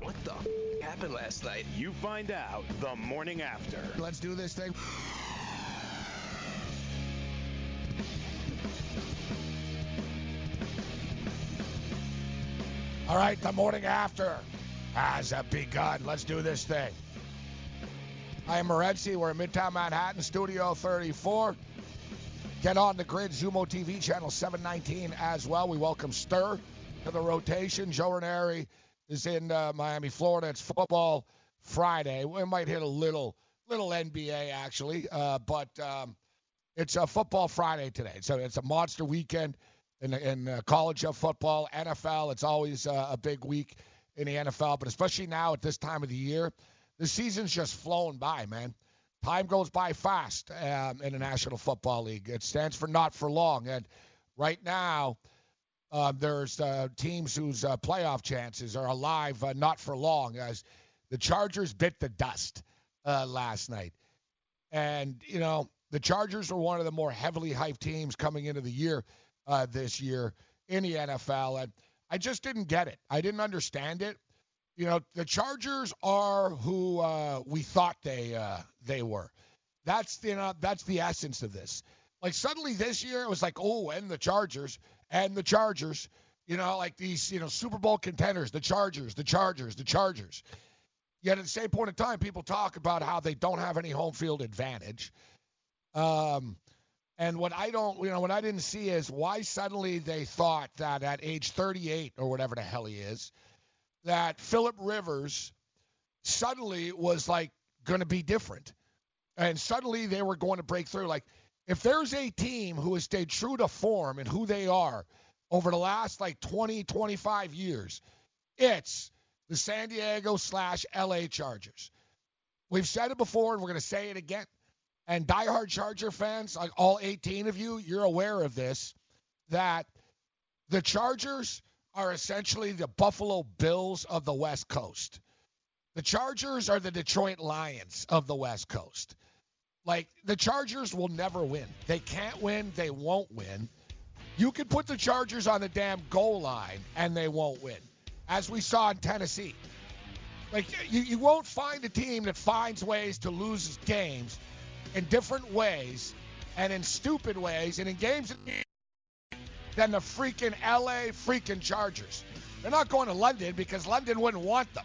What the f- happened last night? You find out the morning after. Let's do this thing. All right, the morning after has begun. Let's do this thing. I am Morency. We're in Midtown Manhattan, Studio 34. Get on the grid, Zumo TV, channel 719 as well. We welcome Stir to the rotation. Joe Ranieri is in uh, Miami, Florida. It's football Friday. We might hit a little little NBA actually, uh, but um, it's a football Friday today. So it's a monster weekend in, in uh, college football, NFL. It's always uh, a big week in the NFL, but especially now at this time of the year, the season's just flown by, man. Time goes by fast um, in the National Football League. It stands for not for long, and right now. Uh, there's uh, teams whose uh, playoff chances are alive, uh, not for long, as the Chargers bit the dust uh, last night. And, you know, the Chargers are one of the more heavily hyped teams coming into the year uh, this year in the NFL. And I just didn't get it. I didn't understand it. You know, the Chargers are who we thought they they were. That's you know that's the essence of this. Like suddenly this year it was like oh and the Chargers and the Chargers, you know like these you know Super Bowl contenders, the Chargers, the Chargers, the Chargers. Yet at the same point in time, people talk about how they don't have any home field advantage. Um, and what I don't, you know, what I didn't see is why suddenly they thought that at age 38 or whatever the hell he is, that Philip Rivers suddenly was like going to be different. And suddenly they were going to break through. Like, if there's a team who has stayed true to form and who they are over the last like 20, 25 years, it's the San Diego slash LA Chargers. We've said it before and we're going to say it again. And diehard Charger fans, like all 18 of you, you're aware of this, that the Chargers are essentially the Buffalo Bills of the West Coast. The Chargers are the Detroit Lions of the West Coast. Like, the Chargers will never win. They can't win. They won't win. You can put the Chargers on the damn goal line and they won't win, as we saw in Tennessee. Like, you, you won't find a team that finds ways to lose games in different ways and in stupid ways and in games than the freaking LA freaking Chargers. They're not going to London because London wouldn't want them.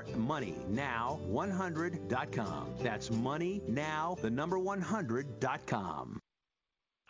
MoneyNow100.com. That's MoneyNow, the number 100.com.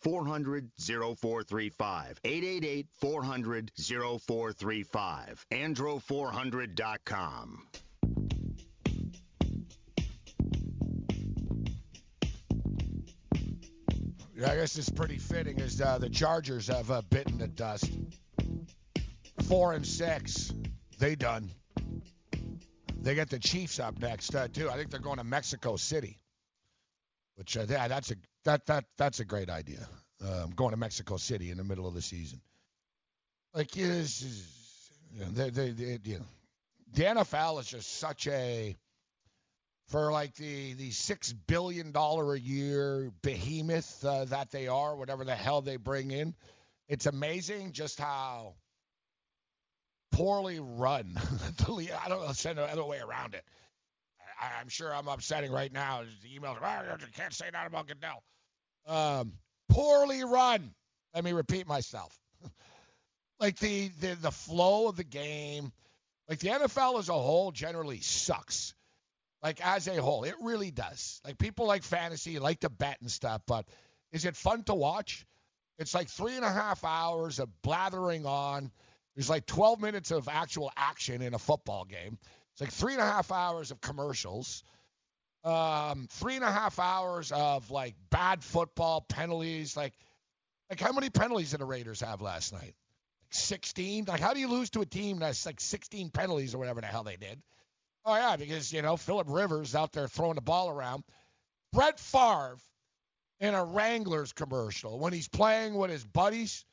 400 0435. 888 400 0435. Andro400.com. I guess it's pretty fitting as uh, the Chargers have uh, bitten the dust. Four and six, they done. They get the Chiefs up next uh, too. I think they're going to Mexico City, which uh, yeah, that's a that that that's a great idea. Um, going to Mexico City in the middle of the season, like yes, you know, they, they, they, you the NFL is just such a for like the the six billion dollar a year behemoth uh, that they are, whatever the hell they bring in. It's amazing just how poorly run the league. I don't know, send the other way around it. I, I'm sure I'm upsetting right now. The emails, oh, you can't say that about Goodell. Um, poorly run. Let me repeat myself. like the, the the flow of the game, like the NFL as a whole generally sucks. Like as a whole, it really does. Like people like fantasy, like to bet and stuff, but is it fun to watch? It's like three and a half hours of blathering on. There's like 12 minutes of actual action in a football game. It's like three and a half hours of commercials, um, three and a half hours of like bad football penalties. Like, like how many penalties did the Raiders have last night? Like 16. Like, how do you lose to a team that's like 16 penalties or whatever the hell they did? Oh yeah, because you know Philip Rivers out there throwing the ball around. Brett Favre in a Wranglers commercial when he's playing with his buddies.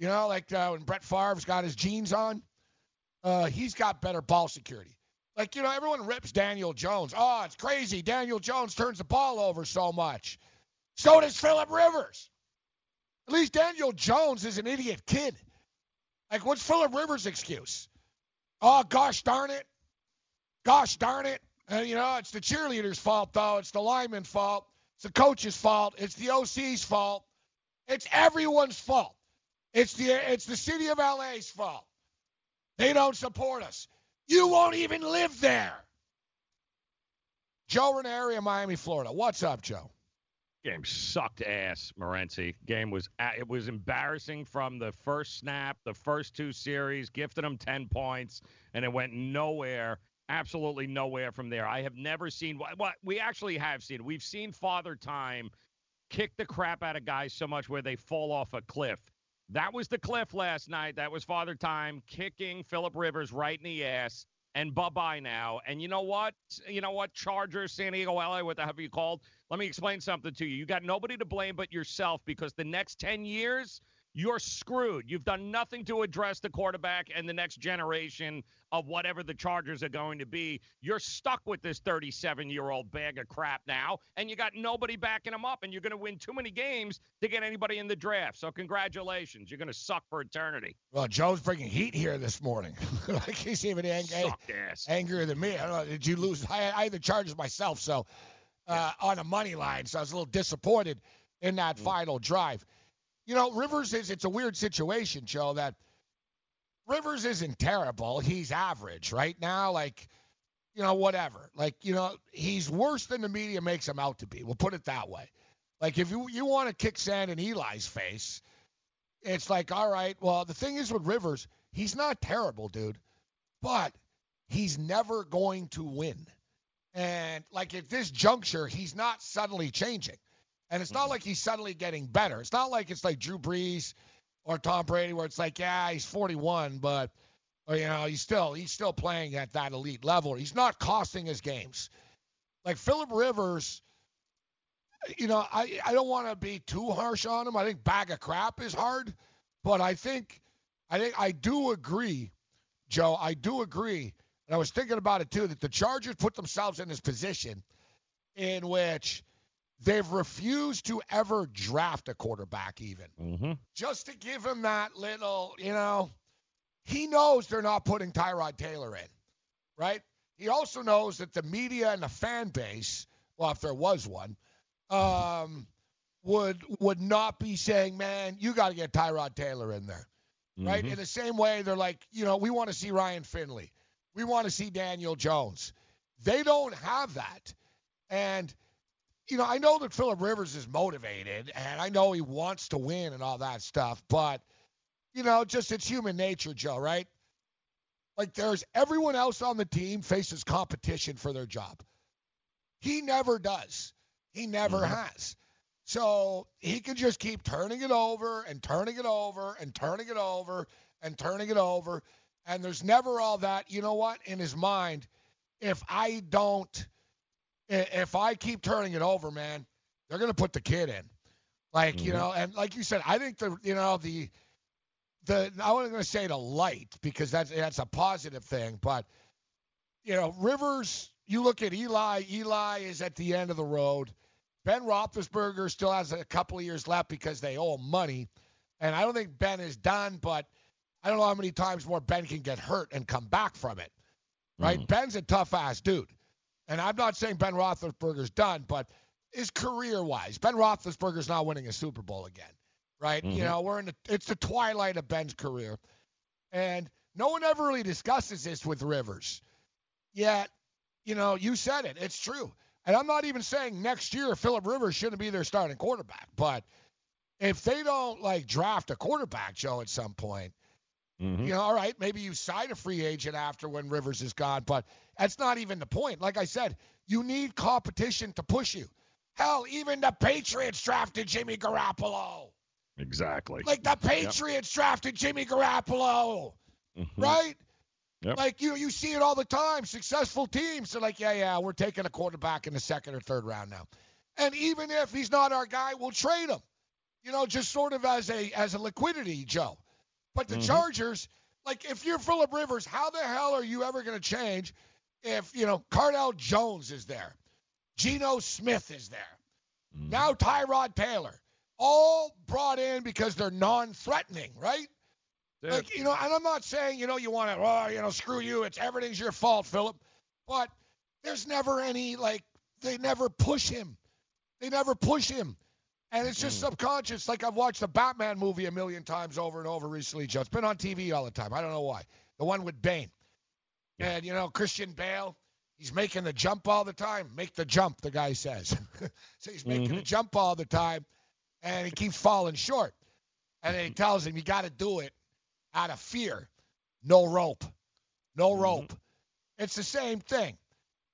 You know, like uh, when Brett Favre's got his jeans on, uh, he's got better ball security. Like, you know, everyone rips Daniel Jones. Oh, it's crazy. Daniel Jones turns the ball over so much. So does Philip Rivers. At least Daniel Jones is an idiot kid. Like, what's Philip Rivers' excuse? Oh, gosh darn it. Gosh darn it. And, you know, it's the cheerleader's fault, though. It's the lineman's fault. It's the coach's fault. It's the OC's fault. It's everyone's fault. It's the it's the city of LA's fault. They don't support us. You won't even live there. Joe Ranieri of Miami, Florida. What's up, Joe? Game sucked ass, Morency. Game was uh, it was embarrassing from the first snap, the first two series, gifted them 10 points, and it went nowhere absolutely nowhere from there. I have never seen what we actually have seen. We've seen Father Time kick the crap out of guys so much where they fall off a cliff. That was the cliff last night. That was Father Time kicking Philip Rivers right in the ass. And bye bye now. And you know what? You know what? Chargers, San Diego, LA, what the hell you called? Let me explain something to you. You got nobody to blame but yourself because the next 10 years, you're screwed. You've done nothing to address the quarterback and the next generation of whatever the Chargers are going to be. You're stuck with this 37 year old bag of crap now, and you got nobody backing them up, and you're going to win too many games to get anybody in the draft. So, congratulations. You're going to suck for eternity. Well, Joe's bringing heat here this morning. like he's even ang- angrier than me. I don't know. Did you lose? I, I had the Chargers myself, so uh, on a money line, so I was a little disappointed in that mm. final drive. You know, Rivers is it's a weird situation, Joe, that Rivers isn't terrible. He's average right now, like, you know, whatever. Like, you know, he's worse than the media makes him out to be. We'll put it that way. Like, if you you want to kick sand in Eli's face, it's like, all right, well, the thing is with Rivers, he's not terrible, dude, but he's never going to win. And like at this juncture, he's not suddenly changing. And it's not mm-hmm. like he's suddenly getting better. It's not like it's like Drew Brees or Tom Brady where it's like, yeah, he's 41, but Or, you know, he's still he's still playing at that elite level. He's not costing his games. Like Philip Rivers, you know, I I don't want to be too harsh on him. I think bag of crap is hard, but I think I think I do agree, Joe. I do agree, and I was thinking about it too that the Chargers put themselves in this position in which they've refused to ever draft a quarterback, even mm-hmm. just to give him that little, you know. He knows they're not putting Tyrod Taylor in, right? He also knows that the media and the fan base, well, if there was one, um, would would not be saying, "Man, you got to get Tyrod Taylor in there," right? Mm-hmm. In the same way, they're like, you know, we want to see Ryan Finley, we want to see Daniel Jones. They don't have that, and you know, I know that Philip Rivers is motivated, and I know he wants to win and all that stuff, but you know, just it's human nature, Joe, right? Like there's everyone else on the team faces competition for their job. He never does. He never Mm-hmm. has. So he can just keep turning it over and turning it over and turning it over and turning it over. And there's never all that, you know what, in his mind, if I don't, if I keep turning it over, man, they're going to put the kid in. Like, you Mhm. know, and like you said, I think the, you know, the, the, I wasn't going to say the light because that's, that's a positive thing, but, you know, Rivers, you look at Eli, Eli is at the end of the road. Ben Roethlisberger still has a couple of years left because they owe him money. And I don't think Ben is done, but I don't know how many times more Ben can get hurt and come back from it. Right? Ben's a tough ass dude. And I'm not saying Ben Roethlisberger's done, but his career wise, Ben Roethlisberger's not winning a Super Bowl again. Right? You Mhm. know, we're in the it's the twilight of Ben's career. And no one ever really discusses this with Rivers. Yet, you know, you said it. It's true. And I'm not even saying next year Philip Rivers shouldn't be their starting quarterback, but if they don't like draft a quarterback, Joe, at some point, Mhm. you know, all right, maybe you sign a free agent after when Rivers is gone, but that's not even the point. Like I said, you need competition to push you. Hell, even the Patriots drafted Jimmy Garoppolo. Exactly. Like the Patriots drafted Jimmy Garoppolo, Mhm. right? Yep. Like you, you see it all the time. Successful teams are like, yeah, yeah, we're taking a quarterback in the second or third round now, and even if he's not our guy, we'll trade him. You know, just sort of as a as a liquidity, Joe. But the Mhm. Chargers, like, if you're Philip Rivers, how the hell are you ever going to change if you know Cardale Jones is there, Geno Smith is there, Mm-hmm. now Tyrod Taylor, all brought in because they're non-threatening, right? Dude. Like, you know, and I'm not saying, you know, you want to, oh, you know, screw you. It's everything's your fault, Philip. But there's never any, like, they never push him. They never push him. And it's just subconscious. Like, I've watched the Batman movie a million times over and over recently, Joe. It's been on TV all the time. I don't know why. The one with Bane. And, you know, Christian Bale, he's making the jump all the time. Make the jump, the guy says. so he's making the mm-hmm. jump all the time, and he keeps falling short. And then he mm-hmm. tells him, you got to do it out of fear. No rope. No mm-hmm. rope. It's the same thing.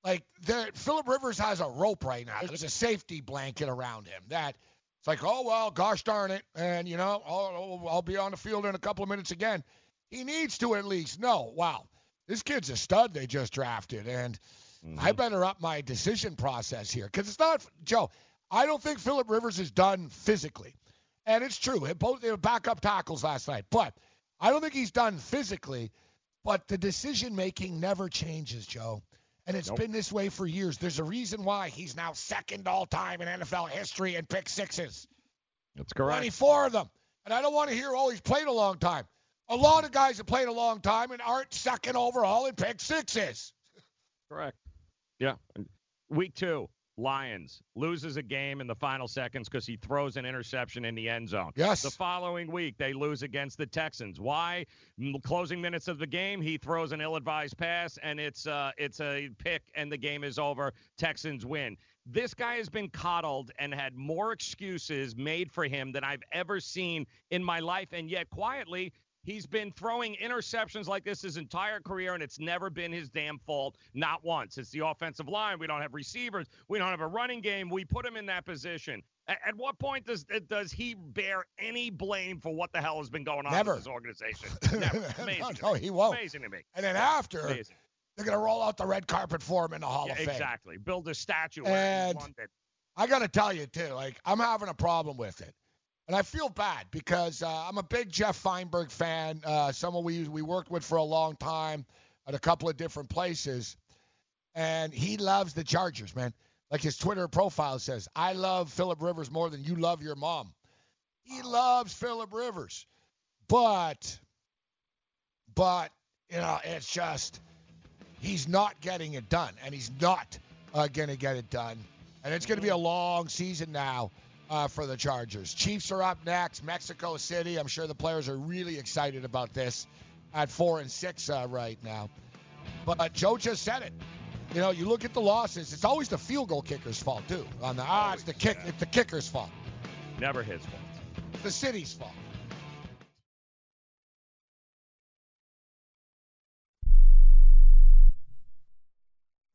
Like there, Philip Rivers has a rope right now. There's a safety blanket around him that it's like, oh well, gosh darn it, and you know, I'll, I'll be on the field in a couple of minutes again. He needs to at least know. Wow, this kid's a stud they just drafted, and I mm-hmm. better up my decision process here because it's not Joe. I don't think Philip Rivers is done physically, and it's true. It both they were backup tackles last night, but I don't think he's done physically. But the decision making never changes, Joe. And it's Nope. been this way for years. There's a reason why he's now second all time in NFL history in pick sixes. That's correct. 24 of them. And I don't want to hear, oh, he's played a long time. A lot of guys have played a long time and aren't second overall in pick sixes. Correct. Yeah. Week two, Lions loses a game in the final seconds because he throws an interception in the end zone. Yes. The following week, they lose against the Texans. Why? Closing minutes of the game, he throws an ill-advised pass, and it's uh, it's a pick, and the game is over. Texans win. This guy has been coddled and had more excuses made for him than I've ever seen in my life, and yet quietly He's been throwing interceptions like this his entire career, and it's never been his damn fault. Not once. It's the offensive line. We don't have receivers. We don't have a running game. We put him in that position. At, at what point does uh, does he bear any blame for what the hell has been going on Never. with this organization? Never. Amazing. no, no, he won't. Amazing to me. And then after, Amazing. they're going to roll out the red carpet for him in the Hall Yeah, of Fame. exactly. Build a statue And- in. I got to tell you too, like I'm having a problem with it, and I feel bad because uh, I'm a big Jeff Feinberg fan. Uh, someone we we worked with for a long time at a couple of different places, and he loves the Chargers, man. Like his Twitter profile says, "I love Philip Rivers more than you love your mom." He loves Philip Rivers, but but you know it's just he's not getting it done, and he's not uh, going to get it done. And it's going to be a long season now uh, for the Chargers. Chiefs are up next. Mexico City. I'm sure the players are really excited about this at four and six uh, right now. But uh, Joe just said it. You know, you look at the losses. It's always the field goal kicker's fault too. On the ah, it's the kick. It's the kicker's fault. Never his fault. The city's fault.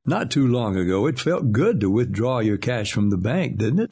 Not too long ago, it felt good to withdraw your cash from the bank, didn't it?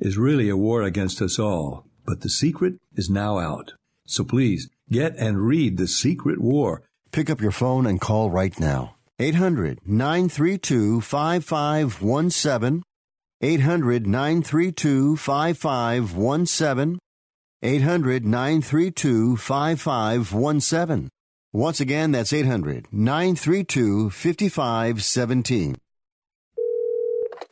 is really a war against us all. But the secret is now out. So please get and read The Secret War. Pick up your phone and call right now. 800 932 5517. 800 932 5517. 800 932 5517. Once again, that's 800 932 5517.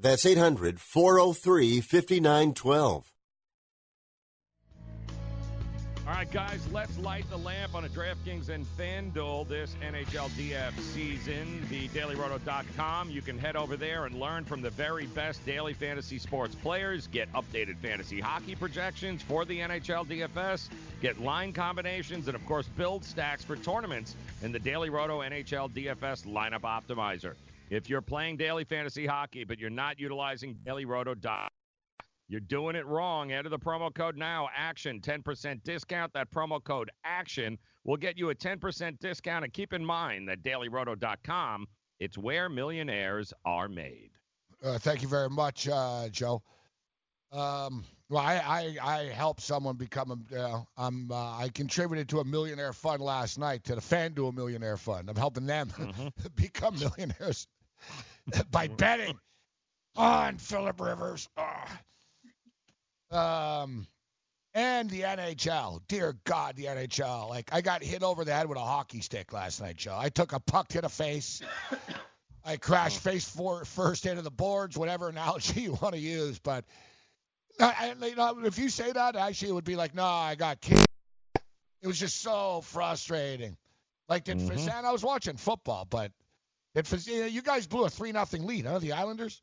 That's 800 403 5912. All right, guys, let's light the lamp on a DraftKings and FanDuel this NHL DF season. The DailyRoto.com. You can head over there and learn from the very best daily fantasy sports players. Get updated fantasy hockey projections for the NHL DFS. Get line combinations and, of course, build stacks for tournaments in the Daily Roto NHL DFS lineup optimizer. If you're playing daily fantasy hockey, but you're not utilizing DailyRoto.com, you're doing it wrong. Enter the promo code now, ACTION, 10% discount. That promo code ACTION will get you a 10% discount. And keep in mind that dailyroto.com It's where millionaires are made. Uh, thank you very much, uh, Joe. Um, well, I, I I helped someone become a. You know, I'm uh, I contributed to a millionaire fund last night to the FanDuel Millionaire Fund. I'm helping them Mm-hmm. become millionaires by betting on Philip Rivers. Ah. Um, and the NHL. Dear God, the NHL. Like I got hit over the head with a hockey stick last night, Joe. I took a puck to the face. I crashed face for, first into the boards, whatever analogy you want to use. But I, I, you know, if you say that, actually, it would be like, no, I got kicked. It was just so frustrating. Like, did Mhm. and I was watching football, but did Faz- you know, you guys blew a three nothing lead, huh? The Islanders.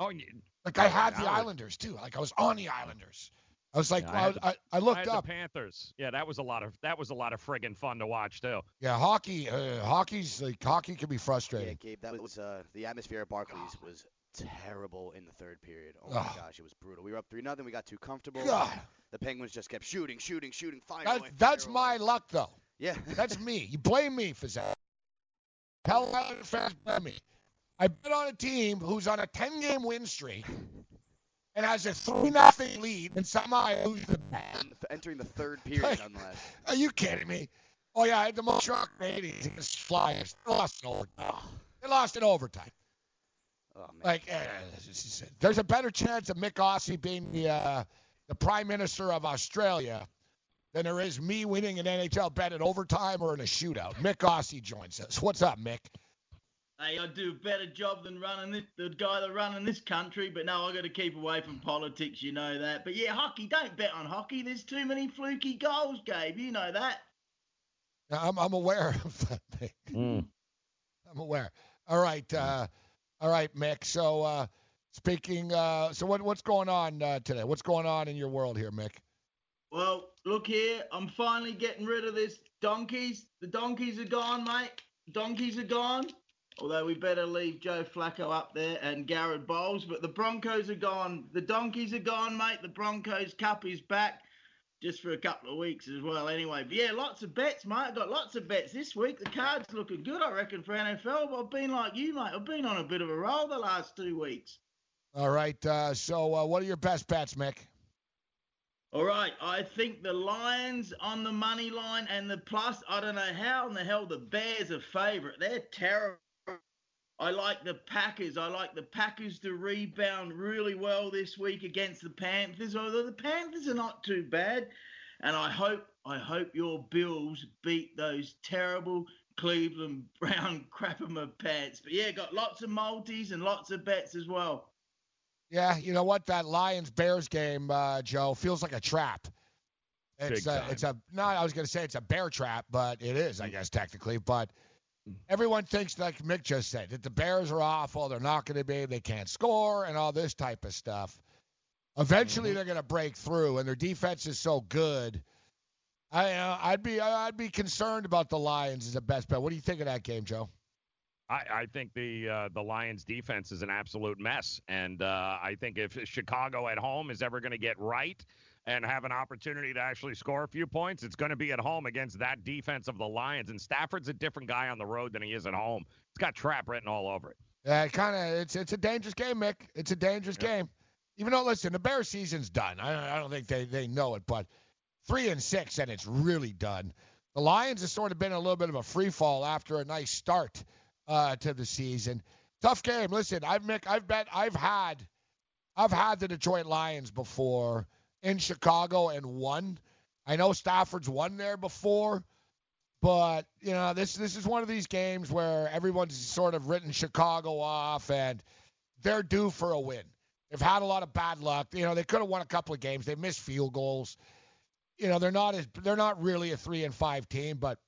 Oh, y- Like I Oh, had the Islanders. Islanders too. Like I was on the Islanders. I was like, Yeah, I, had was- the- I, I looked I had up. the Panthers. Yeah, that was a lot of that was a lot of friggin' fun to watch too. Yeah, hockey. Uh, hockey's like hockey can be frustrating. Yeah. Gabe, that was uh, the atmosphere at Barclays was terrible in the third period. Oh Ugh. my gosh, it was brutal. We were up three nothing. We got too comfortable. God. The Penguins just kept shooting, shooting, shooting, finding That, away. that's my luck, though. Yeah. That's me. You blame me for that. Tell Islander fans blame me. I bet on a team who's on a 10 game win streak and has a 3 nothing lead, and somehow I lose the bet. Entering the third period, nonetheless. Are you kidding me? Oh, yeah, I had the most shock in the 80s against Flyers. They lost in overtime. They lost in overtime. Oh. Like, is- there's a better chance of Mick Aussie being the uh, the Prime Minister of Australia than there is me winning an NHL bet in overtime or in a shootout. Mick Aussie joins us. What's up, Mick? Hey, I do a better job than running this, the guy that running this country, but no, I got to keep away from politics. You know that. But yeah, hockey. Don't bet on hockey. There's too many fluky goals, Gabe. You know that. I'm, I'm aware of that, Mick. I'm aware. All right, uh, all right, Mick. So, uh, speaking, uh, so what what's going on uh, today? What's going on in your world here, Mick? Well, look here. I'm finally getting rid of this donkeys. The donkeys are gone, mate. Donkeys are gone. Although we better leave Joe Flacco up there and Garett Bolles, but the Broncos are gone. The donkeys are gone, mate. The Broncos Cup is back, just for a couple of weeks as well. Anyway, but yeah, lots of bets, mate. I've got lots of bets this week. The cards looking good, I reckon, for NFL. I've been like you, mate. I've been on a bit of a roll the last two weeks. All right. Uh, so, uh, what are your best bets, Mick? All right, I think the Lions on the money line and the plus. I don't know how in the hell the Bears are favourite. They're terrible. I like the Packers. I like the Packers to rebound really well this week against the Panthers. Although the Panthers are not too bad, and I hope I hope your Bills beat those terrible Cleveland Brown crapper of pants. But yeah, got lots of multis and lots of bets as well. Yeah, you know what? That Lions Bears game, uh, Joe, feels like a trap. It's Big a, time. it's a no. I was gonna say it's a bear trap, but it is, I guess, technically. But everyone thinks, like Mick just said, that the Bears are awful. They're not gonna be. They can't score and all this type of stuff. Eventually, they're gonna break through, and their defense is so good. I, uh, I'd be, I'd be concerned about the Lions as a best bet. What do you think of that game, Joe? I, I think the uh, the Lions defense is an absolute mess, and uh, I think if Chicago at home is ever going to get right and have an opportunity to actually score a few points, it's going to be at home against that defense of the Lions. And Stafford's a different guy on the road than he is at home. It's got trap written all over it. Yeah, kind of. It's it's a dangerous game, Mick. It's a dangerous game. Even though, listen, the Bears season's done. I don't, I don't think they they know it, but three and six, and it's really done. The Lions have sort of been a little bit of a free fall after a nice start uh, to the season. Tough game. Listen, I've I've bet, I've had, I've had the Detroit Lions before in Chicago and won. I know Stafford's won there before. But you know, this this is one of these games where everyone's sort of written Chicago off, and they're due for a win. They've had a lot of bad luck. You know, they could have won a couple of games. They missed field goals. You know, they're not as they're not really a three and five team, but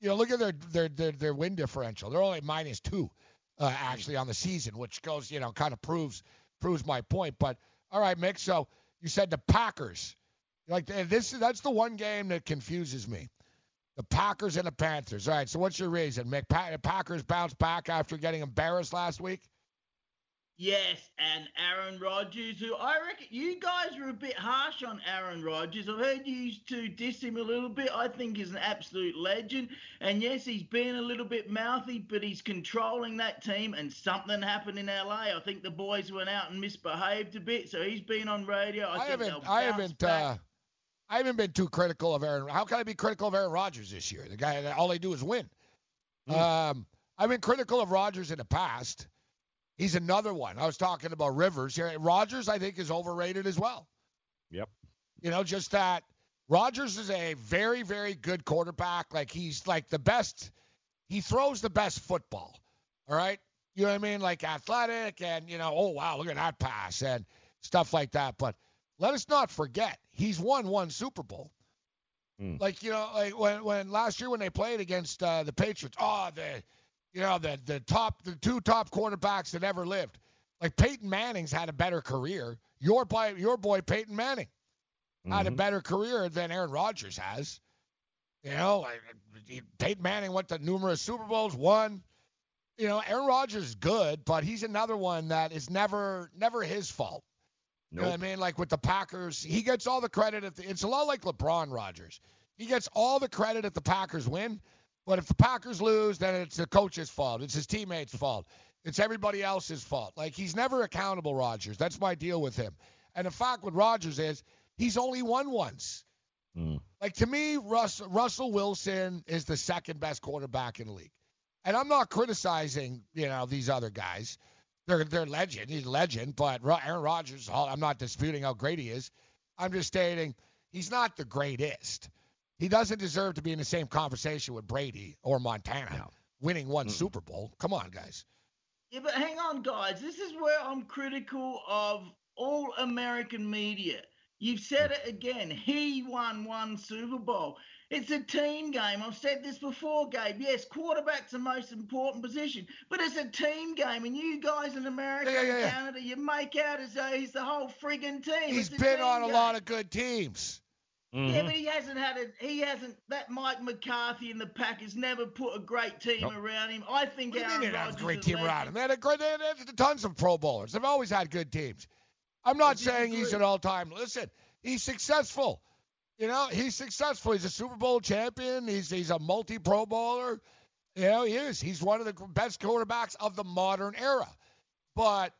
you know, look at their their their, their win differential. They're only minus two, uh, actually on the season, which goes you know kind of proves proves my point. But all right, Mick. So you said the Packers. Like this, that's the one game that confuses me. The Packers and the Panthers. All right. So what's your reason, Mick? Pa- Packers bounce back after getting embarrassed last week. Yes, and Aaron Rodgers, who I reckon you guys were a bit harsh on Aaron Rodgers. I've heard you two diss him a little bit. I think he's an absolute legend. And yes, he's been a little bit mouthy, but he's controlling that team. And something happened in LA. I think the boys went out and misbehaved a bit. So he's been on radio. I, I haven't. I haven't. Uh, I haven't been too critical of Aaron. How can I be critical of Aaron Rodgers this year? The guy all they do is win. Hmm. Um, I've been critical of Rodgers in the past. He's another one. I was talking about Rivers here. Rodgers, I think, is overrated as well. Yep. You know, just that Rodgers is a very, very good quarterback. Like he's like the best. He throws the best football. All right. You know what I mean? Like athletic and you know, oh wow, look at that pass and stuff like that. But let us not forget, he's won one Super Bowl. Hmm. Like you know, like when when last year when they played against uh, the Patriots, oh the, you know the the top the two top quarterbacks that ever lived. Like Peyton Manning's had a better career. Your boy, your boy Peyton Manning had a Mhm. better career than Aaron Rodgers has. You know, like Peyton Manning went to numerous Super Bowls, won. You know, Aaron Rodgers is good, but he's another one that is never never his fault. You know I mean? Like with the Packers, he gets all the credit. If the, it's a lot like LeBron Rodgers. He gets all the credit if the Packers win, but if the Packers lose, then it's the coach's fault. It's his teammates' fault. It's everybody else's fault. Like he's never accountable, Rodgers. That's my deal with him. And the fact with Rodgers is he's only won once. Hmm. Like to me, Russ, Russell Wilson is the second best quarterback in the league. And I'm not criticizing, you know, these other guys. They're they're legend. He's a legend, but Aaron Rodgers, I'm not disputing how great he is. I'm just stating he's not the greatest. He doesn't deserve to be in the same conversation with Brady or Montana, winning one Super Bowl. Come on, guys. Yeah, but hang on, guys. This is where I'm critical of all American media. You've said it again. He won one Super Bowl. It's a team game. I've said this before, Gabe. Yes, quarterback's the most important position, but it's a team game. And you guys in America Yeah, yeah, and. Canada, you make out as though he's the whole friggin' team. He's been team on a game. lot of good teams. Yeah, mm-hmm. but he hasn't had a. He hasn't. That Mike McCarthy in the Packers never put a great team Nope. around him. I think What Aaron mean a Rodgers great team around him? They had a great, they had tons of Pro Bowlers. They've always had good teams. I'm not saying he's an all-time. Listen, he's successful. You know, he's successful. He's a Super Bowl champion. He's he's a multi-Pro Bowler. You know, he is. He's one of the best quarterbacks of the modern era. But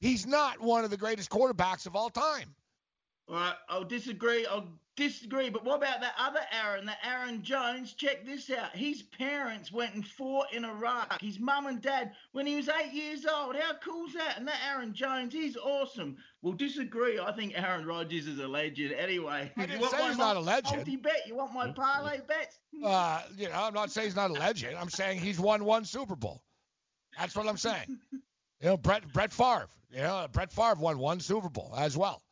he's not one of the greatest quarterbacks of all time. All right, I'll disagree. I'll disagree. But what about that other Aaron, that Aaron Jones? Check this out. His parents went and fought in Iraq. His mum and dad when he was eight years old. How cool's that? And that Aaron Jones, he's awesome. We'll disagree. I think Aaron Rodgers is a legend. Anyway, I you didn't want say my he's not a legend. Multi bet. You want my parlay bets? Uh, you know, I'm not saying he's not a legend. I'm saying he's won one Super Bowl. That's what I'm saying. You know, Brett Brett Favre. You know, Brett Favre won one Super Bowl as well.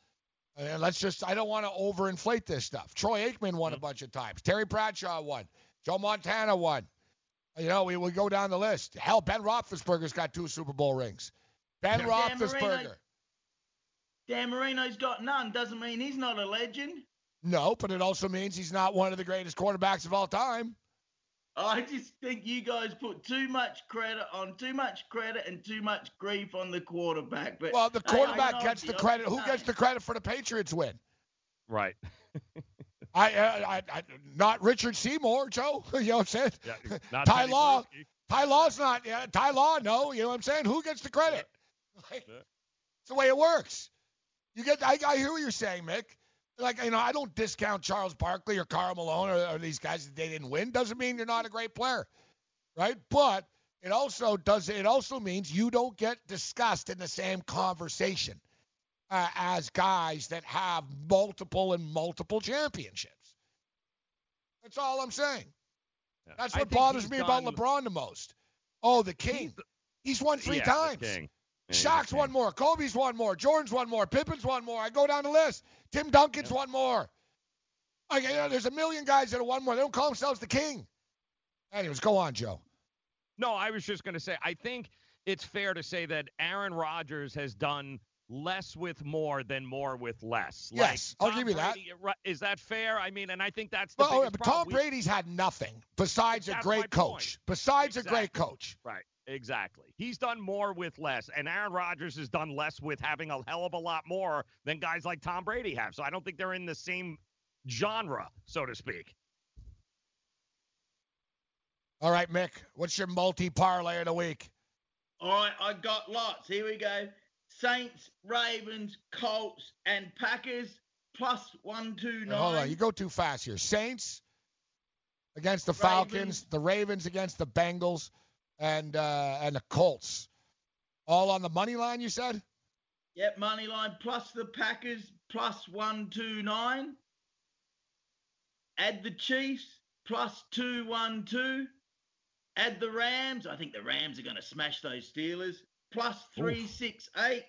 And let's just I don't want to overinflate this stuff. Troy Aikman won a mm-hmm. bunch of times. Terry Bradshaw won. Joe Montana won. You know, we we go down the list. Hell, Ben Roethlisberger's got two Super Bowl rings. Ben Roethlisberger. Marino- Dan Marino's got none. Doesn't mean he's not a legend. No, but it also means he's not one of the greatest quarterbacks of all time. I just think you guys put too much credit on too much credit and too much grief on the quarterback. But Well, the quarterback I gets the credit. Who gets the credit for the Patriots win? Right. I, uh, I, I, not Richard Seymour, Joe. you know what I'm saying? Yeah, not Ty Teddy Law. Bruschi. Ty Law's not. Yeah, Ty Law, no. You know what I'm saying? Who gets the credit? Like, It's the way it works. You get. I, I hear what you're saying, Mick. Like, you know, I don't discount Charles Barkley or Karl Malone or, or these guys that they didn't win. Doesn't mean you're not a great player, right? But it also does. It also means you don't get discussed in the same conversation uh, as guys that have multiple and multiple championships. That's all I'm saying. That's what bothers me about LeBron the most. Oh, the king. He's won three Yeah, times. Yeah, Shaq's won more. Kobe's won more. Jordan's won more. Pippen's won more. I go down the list. Tim Duncan's won more. Like, you know, there's a million guys that have won more. They don't call themselves the king. Anyways, go on, Joe. No, I was just going to say, I think it's fair to say that Aaron Rodgers has done less with more than more with less. Yes, I'll Tom give you that. Brady, right, Is that fair? I mean, and I think that's the Well, oh, but Tom problem. Brady's had nothing besides a great coach. point. Besides a great coach. Right. Exactly. He's done more with less, and Aaron Rodgers has done less with having a hell of a lot more than guys like Tom Brady have. So I don't think they're in the same genre, so to speak. All right, Mick, what's your multi parlay of the week? All right, I got lots. Here we go. Saints, Ravens, Colts, and Packers plus one two nine. Hold on, you go too fast here. Saints against the Falcons, the Ravens against the Bengals, and uh, and the Colts. All on the money line, you said? Yep, money line plus the Packers plus one two nine. Add the Chiefs plus two one two. Add the Rams. I think the Rams are going to smash those Steelers plus three six eight.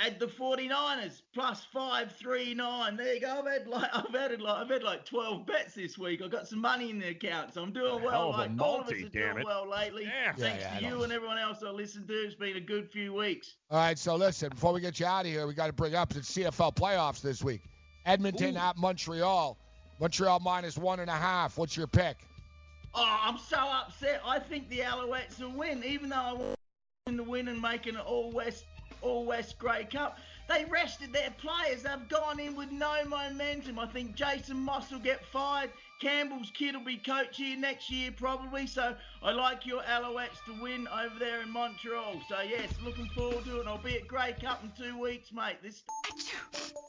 Add the 49ers plus five three nine. There you go. I've had like I've had like I've had like 12 bets this week. I've got some money in the account, so I'm doing well. Hell of a Like all of us are doing it. well lately. Yeah. Thanks Yeah, yeah, to you and everyone else I listen to. It's been a good few weeks. All right, so listen, before we get you out of here, we got to bring up the CFL playoffs this week. Edmonton Ooh. at Montreal. Montreal minus one and a half. What's your pick? Oh, I'm so upset. I think the Alouettes will win, even though I want them to win and making an all West, all West Grey Cup. They rested their players. They've gone in with no momentum. I think Jason Maas will get fired. Campbell's kid will be coach here next year probably. So I like your Alouettes to win over there in Montreal. So yes, looking forward to it. I'll be at Grey Cup in two weeks, mate. This.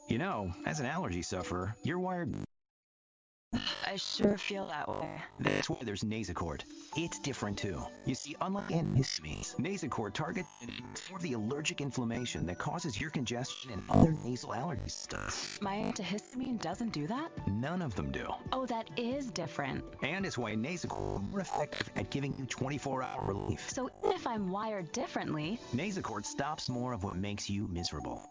You know, as an allergy sufferer, you're wired. I sure feel that way. That's why there's Nasacort. It's different too. You see, unlike antihistamines, Nasacort targets for the allergic inflammation that causes your congestion and other nasal allergy stuff. My antihistamine doesn't do that? None of them do. Oh, that is different. And it's why Nasacort is more effective at giving you 24-hour relief. So even if I'm wired differently, Nasacort stops more of what makes you miserable.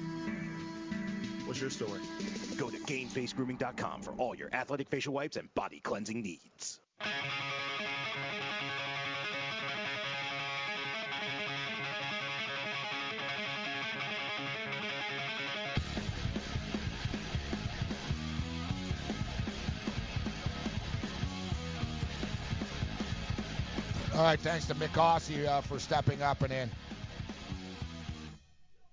What's your story? Go to GameFaceGrooming.com for all your athletic facial wipes and body cleansing needs. All right, thanks to Mick Aussie uh, for stepping up and in.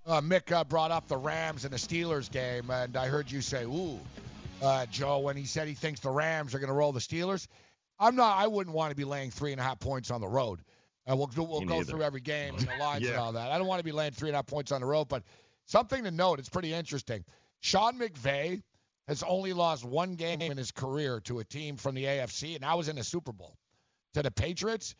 Uh, Mick uh, brought up the Rams and the Steelers game, and I heard you say, "Ooh, uh, Joe," when he said he thinks the Rams are going to roll the Steelers. I'm not. I wouldn't want to be laying three and a half points on the road. Uh, we'll we'll Me go neither. through every game and the lines and all that. I don't want to be laying three and a half points on the road, but something to note. It's pretty interesting. Sean McVay has only lost one game in his career to a team from the AFC, and that was in the Super Bowl to the Patriots.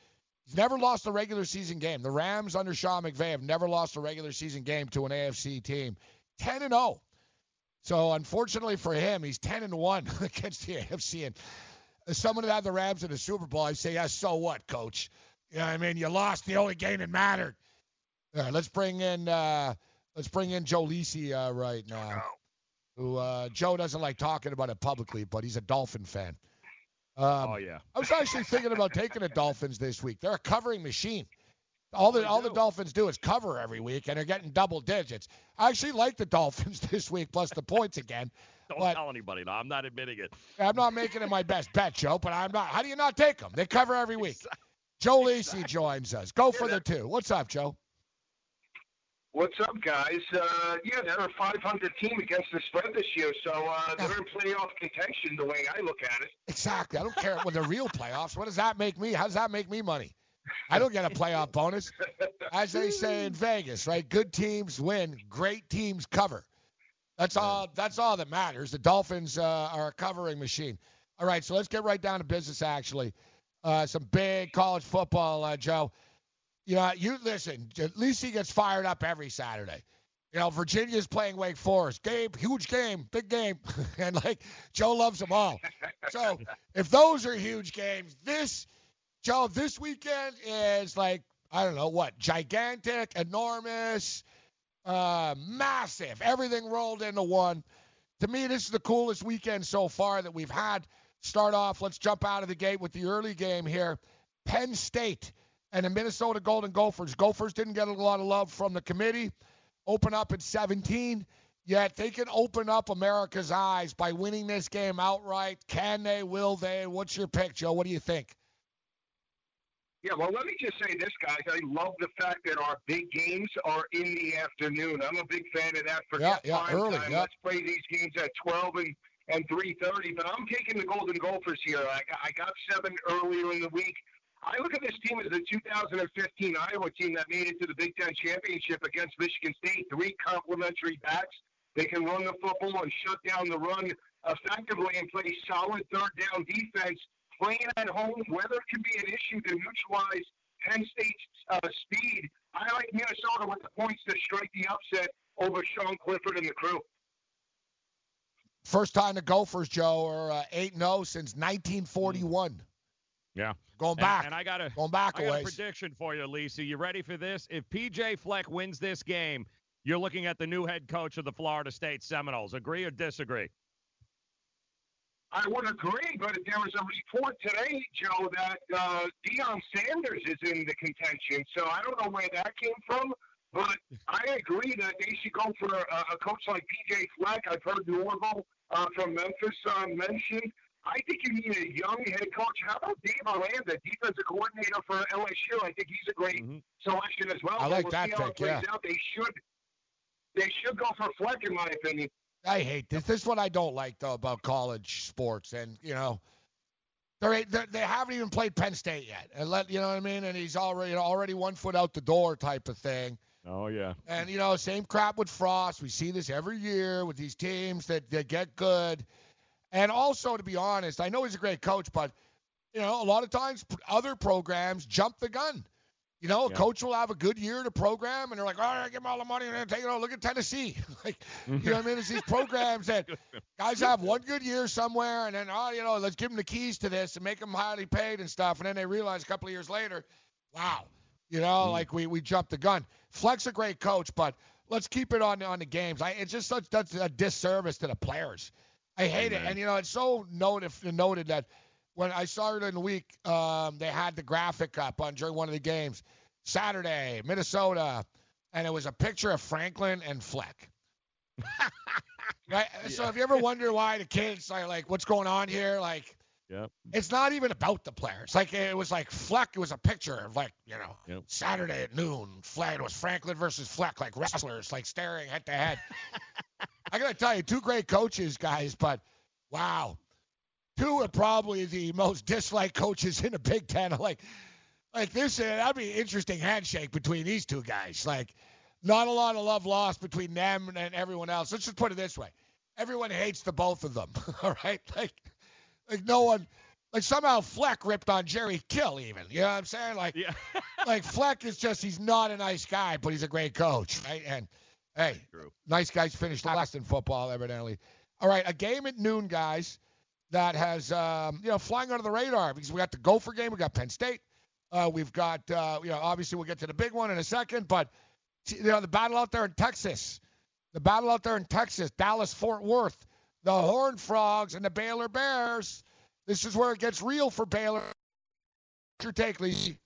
He's never lost a regular season game. The Rams under Sean McVay have never lost a regular season game to an AFC team. 10 and 0. So unfortunately for him, he's 10 and 1 against the AFC. And as someone that had the Rams in the Super Bowl, I say, yeah, so what, coach? You know what I mean? You lost the only game that mattered. All right, let's bring in uh, let's bring in Joe Lisi uh, right now. Who uh, Joe doesn't like talking about it publicly, but he's a Dolphin fan. Um, oh yeah. I was actually thinking about taking the Dolphins this week. They're a covering machine. All the all the Dolphins do is cover every week, and they're getting double digits. I actually like the Dolphins this week, plus the points again. Don't But tell anybody. No, I'm not admitting it. I'm not making it my best bet, Joe. But I'm not. How do you not take them? They cover every week. Joe Lisi joins us. Go for the two. What's up, Joe? What's up, guys? Uh, yeah, they're a 500 team against the spread this year, so uh, they're in playoff contention the way I look at it. Exactly. I don't care when the real playoffs. What does that make me? How does that make me money? I don't get a playoff bonus. As they say in Vegas, right? Good teams win, great teams cover. That's all. That's all that matters. The Dolphins uh, are a covering machine. All right, so let's get right down to business. Actually, uh, some big college football, uh, Joe. You know, you listen. At least he gets fired up every Saturday. You know, Virginia's playing Wake Forest. Game, huge game, big game, and like Joe loves them all. So if those are huge games, this Joe, this weekend is like I don't know what, gigantic, enormous, uh, massive, everything rolled into one. To me, this is the coolest weekend so far that we've had. Start off, let's jump out of the gate with the early game here. Penn State and the Minnesota Golden Gophers. Gophers didn't get a lot of love from the committee. Open up at 17. Yet they can open up America's eyes by winning this game outright. Can they? Will they? What's your pick, Joe? What do you think? Yeah, well, let me just say this, guys. I love the fact that our big games are in the afternoon. I'm a big fan of that. Forget Yeah, yeah, prime early, time. yeah. Let's play these games at 12 and, and 3.30. But I'm taking the Golden Gophers here. I, I got seven earlier in the week. I look at this team as the 2015 Iowa team that made it to the Big Ten championship against Michigan State. Three complementary backs. They can run the football and shut down the run effectively and play solid third down defense. Playing at home, weather can be an issue to neutralize Penn State's uh, speed. I like Minnesota with the points to strike the upset over Sean Clifford and the crew. First time the Gophers, Joe, are uh, 8 0 since 1941. Yeah. Going back. And, I got a Going back I a got a ways. prediction for you, Lisa. You ready for this? If PJ Fleck wins this game, you're looking at the new head coach of the Florida State Seminoles. Agree or disagree? I would agree, but there was a report today, Joe, that uh, Deion Sanders is in the contention. So I don't know where that came from, but I agree that they should go for a, a coach like PJ Fleck. I've heard Norvell uh, from Memphis uh, mentioned. I think you need a young head coach. How about Dave Aranda, defensive coordinator for LSU? I think he's a great mm-hmm. selection as well. I like we'll that pick, yeah. out. They should, they should go for Fleck, in my opinion. I hate this. This is what I don't like though about college sports, and you know, they're, they're they haven't even played Penn State yet, and let you know what I mean. And he's already already one foot out the door type of thing. Oh yeah. And you know, same crap with Frost. We see this every year with these teams that, that get good. And also, to be honest, I know he's a great coach, but you know, a lot of times other programs jump the gun. You know, a Yeah. coach will have a good year to program, and they're like, "All right, give him all the money and then take it all." Look at Tennessee. like, you know what I mean? It's these programs that guys have one good year somewhere, and then, oh, you know, let's give them the keys to this and make them highly paid and stuff, and then they realize a couple of years later, wow, you know, mm-hmm. like we we jumped the gun. Fleck's a great coach, but let's keep it on on the games. I, it's just such that's a disservice to the players. I hate it, and you know, it's so noted noted that when I saw it in the week, um, they had the graphic up on during one of the games, Saturday, Minnesota, and it was a picture of Franklin and Fleck. right. So if you ever wonder why the kids are like, what's going on here? Like, Yep. It's not even about the player. It's like it was like Fleck. It was a picture of like you know Yep. Saturday at noon. Fleck. It was Franklin versus Fleck, like wrestlers, like staring head to head. I gotta tell you, two great coaches, guys. But wow, two are probably the most disliked coaches in the Big Ten. Like, like this, uh, that'd be an interesting handshake between these two guys. Like, not a lot of love lost between them and everyone else. Let's just put it this way: everyone hates the both of them. All right, like, like no one. Like somehow Fleck ripped on Jerry Kill even. You know what I'm saying? Like Yeah. like Fleck is just he's not a nice guy, but he's a great coach, right? And hey, nice guys finish last in football, evidently. All right, a game at noon, guys, that has um, you know flying under the radar because we got the Gopher game, we got Penn State, uh, we've got uh, you know obviously we'll get to the big one in a second, but you know the battle out there in Texas, the battle out there in Texas, Dallas Fort Worth, the Horned Frogs and the Baylor Bears. This is where it gets real for Baylor. What's your take, Lisi?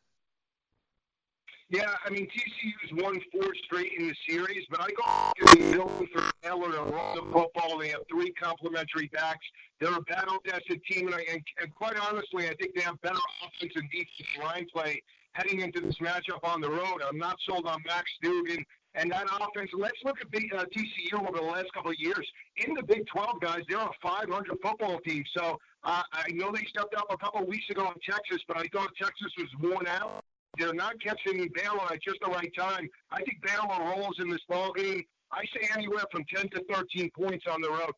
Yeah, I mean TCU's won four straight in the series, but I go to the building for Baylor to run the football. They have three complementary backs. They're a battle-tested team, and, I, and, and quite honestly, I think they have better offense and defensive line play heading into this matchup on the road. I'm not sold on Max Duggan and that offense. Let's look at the, uh, TCU over the last couple of years. In the Big 12, guys, they're a 500 football team. So uh, I know they stepped up a couple of weeks ago in Texas, but I thought Texas was worn out. They're not catching Baylor at just the right time. I think Baylor rolls in this ball game. I say anywhere from 10 to 13 points on the road.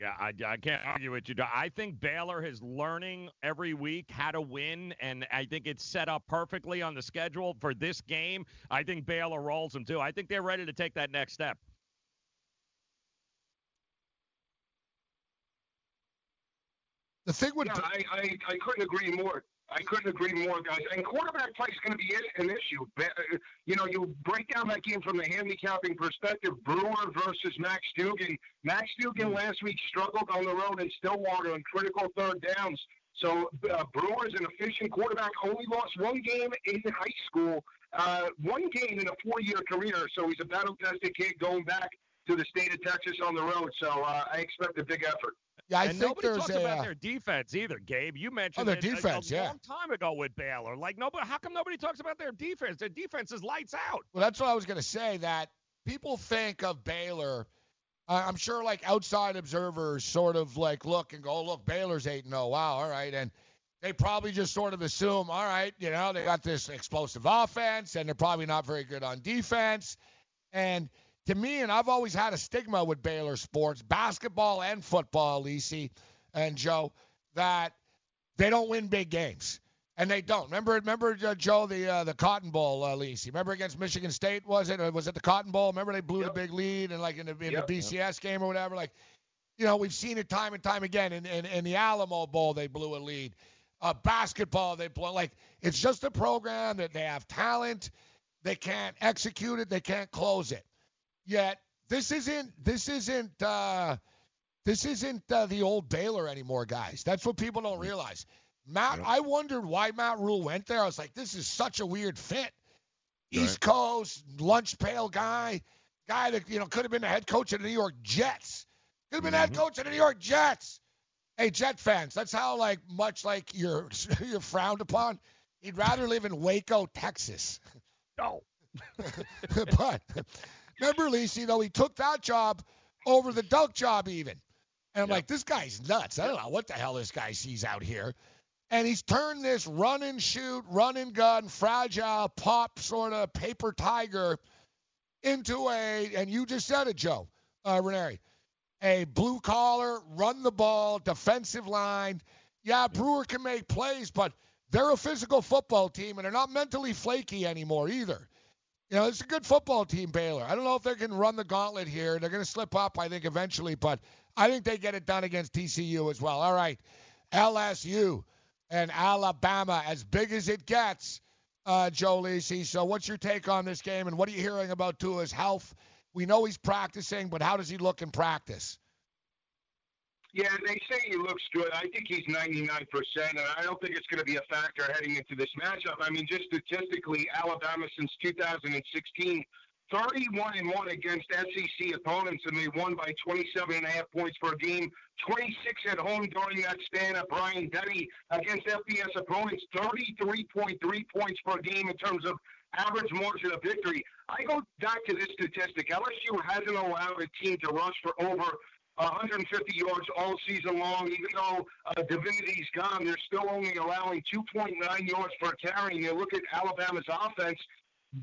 Yeah, I, I can't argue with you. I think Baylor is learning every week how to win, and I think it's set up perfectly on the schedule for this game. I think Baylor rolls them too. I think they're ready to take that next step. The thing with yeah, I, I, I couldn't agree more. I couldn't agree more, guys. And quarterback play is going to be an issue. Uh, You know, you break down that game from the handicapping perspective. Brewer versus Max Duggan. Max Duggan last week struggled on the road in Stillwater on critical third downs. So uh, Brewer is an efficient quarterback. Only lost one game in high school, uh, one game in a four-year career. So he's a battle-tested kid going back to the state of Texas on the road. So uh, I expect a big effort. Yeah, I and think nobody there's talks a, about their defense either, Gabe. You mentioned their it a- a- defense, a, yeah. long time ago with Baylor. Like nobody, how come nobody talks about their defense? Their defense is lights out. Well, that's what I was going to say. That people think of Baylor. Uh, I'm sure, like outside observers, sort of like look and go, oh, "Look, Baylor's eight and zero. Wow, all right." And they probably just sort of assume, "All right, you know, they got this explosive offense, and they're probably not very good on defense." And to me, and I've always had a stigma with Baylor sports, basketball and football, Lisi and Joe, that they don't win big games. And they don't. Remember, remember uh, Joe, the uh, the Cotton Bowl, uh, Lisi. Remember against Michigan State, was it? Or was it the Cotton Bowl? Remember they blew the big lead and like in the, in Yep. the BCS game or whatever. Like, you know, we've seen it time and time again. In, in, in the Alamo Bowl, they blew a lead. Uh, basketball, they blow. Like, it's just a program that they have talent. They can't execute it. They can't close it. Yet this isn't this isn't uh, this isn't uh, the old Baylor anymore, guys. That's what people don't realize. Matt, I wondered why Matt Rhule went there. I was like, this is such a weird fit. East Coast lunch pail guy, guy that you know could have been the head coach of the New York Jets. Could have been the head coach of the New York Jets. Hey, Jet fans, that's how like much like you're you're frowned upon. He'd rather live in Waco, Texas. No. but remember, Lisi, though, he took that job over the Dunk job even. And I'm like, this guy's nuts. I don't know what the hell this guy sees out here. And he's turned this run and shoot, run and gun, fragile, pop sort of paper tiger into a, and you just said it, Joe, uh, Ranieri, a blue collar, run the ball, defensive line. Yeah, Brewer can make plays, but they're a physical football team, and they're not mentally flaky anymore either. You know, it's a good football team, Baylor. I don't know if they can run the gauntlet here. They're going to slip up, I think, eventually, but I think they get it done against TCU as well. All right, LSU and Alabama, as big as it gets, uh, Joe Lisi. So, what's your take on this game, and what are you hearing about Tua's health? We know he's practicing, but how does he look in practice? Yeah, they say he looks good. I think he's 99%, and I don't think it's going to be a factor heading into this matchup. I mean, just statistically, Alabama since 2016, 31 and 1 against SEC opponents, and they won by 27 and a half points per game. 26 at home during that span of Bryant-Denny against FBS opponents, 33.3 points per game in terms of average margin of victory. I go back to this statistic. LSU hasn't allowed a team to rush for over 150 yards all season long. Even though uh, Devin White's gone, they're still only allowing 2.9 yards per carry. And you look at Alabama's offense,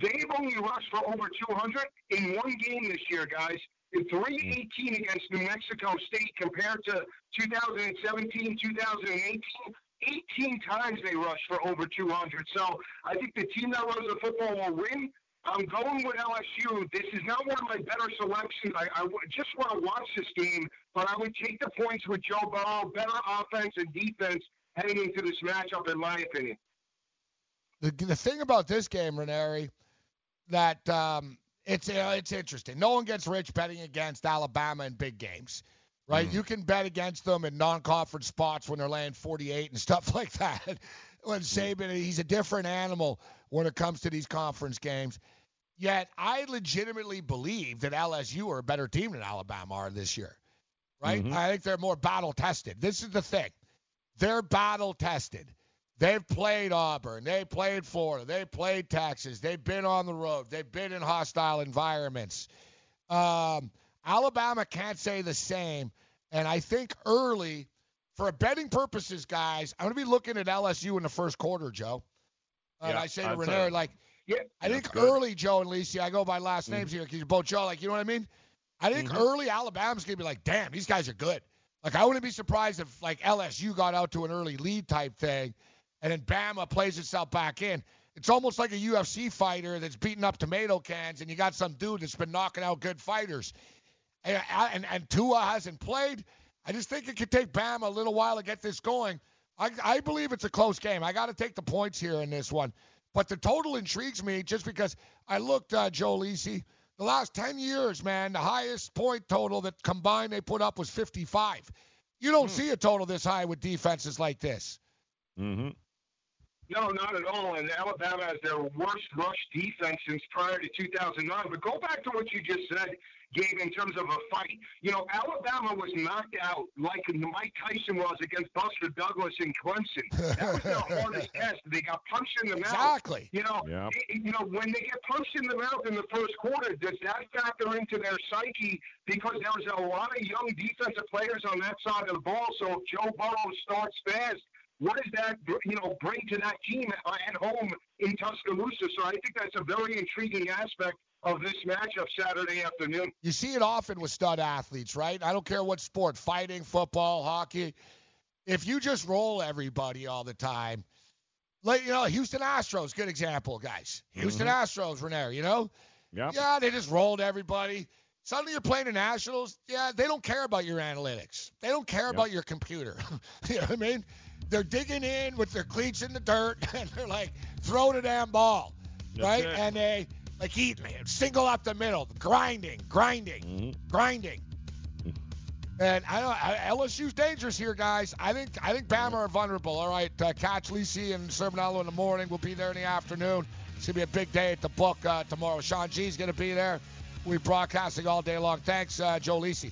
they've only rushed for over 200 in one game this year, guys. In 318 against New Mexico State compared to 2017, 2018. 18 times they rushed for over 200. So I think the team that runs the football will win. I'm going with LSU. This is not one of my better selections. I, I just want to watch this game, but I would take the points with Joe Burrow, better offense and defense heading into this matchup, in my opinion. The, the thing about this game, Ranieri, that um, it's uh, it's interesting. No one gets rich betting against Alabama in big games, right? Mm. You can bet against them in non-conference spots when they're laying 48 and stuff like that. when Saban, he's a different animal when it comes to these conference games. Yet I legitimately believe that LSU are a better team than Alabama are this year, right? Mm-hmm. I think they're more battle tested. This is the thing. They're battle tested. They've played Auburn. They played Florida. They played Texas. They've been on the road. They've been in hostile environments. Um, Alabama can't say the same. And I think early, for betting purposes, guys, I'm going to be looking at LSU in the first quarter, Joe. And yeah, I say to Renee, like, yeah, I think early Joe and Lisi, I go by last names mm-hmm. here because you're both Joe. Like, you know what I mean? I think mm-hmm. early Alabama's to be like, damn, these guys are good. Like, I wouldn't be surprised if, like, LSU got out to an early lead type thing and then Bama plays itself back in. It's almost like a UFC fighter that's beating up tomato cans, and you got some dude that's been knocking out good fighters. And, and, and Tua hasn't played. I just think it could take Bama a little while to get this going. I, I believe it's a close game. I got to take the points here in this one. But the total intrigues me just because I looked, uh, Joe Lisi, the last 10 years, man, the highest point total that combined they put up was 55. You don't hmm. see a total this high with defenses like this. Mm-hmm. No, not at all. And Alabama has their worst rush defense since prior to 2009. But go back to what you just said, Gabe, in terms of a fight. You know, Alabama was knocked out like Mike Tyson was against Buster Douglas in Clemson. That was their hardest test. They got punched in the mouth. Exactly. You know, yep. it, you know, when they get punched in the mouth in the first quarter, does that factor into their psyche? Because there was a lot of young defensive players on that side of the ball. So if Joe Burrow starts fast, what does that you know bring to that team at home in Tuscaloosa? So I think that's a very intriguing aspect of this matchup Saturday afternoon. You see it often with stud athletes, right? I don't care what sport, fighting, football, hockey. If you just roll everybody all the time, like you know, Houston Astros, good example, guys. Houston mm-hmm. Astros, Ranieri, you know? Yeah. Yeah, they just rolled everybody. Suddenly you're playing the Nationals. Yeah, they don't care about your analytics. They don't care yep. about your computer. you know what I mean? they're digging in with their cleats in the dirt and they're like, throw the damn ball, That's right? It. And they like eat single up the middle, grinding, grinding, mm-hmm. grinding. And I don't. LSU's dangerous here, guys. I think I think Bama are vulnerable. All right, uh, catch Lisi and Sermonello in the morning. We'll be there in the afternoon. It's gonna be a big day at the book uh, tomorrow. Sean G's gonna be there. We're broadcasting all day long. Thanks, uh, Joe Lisi.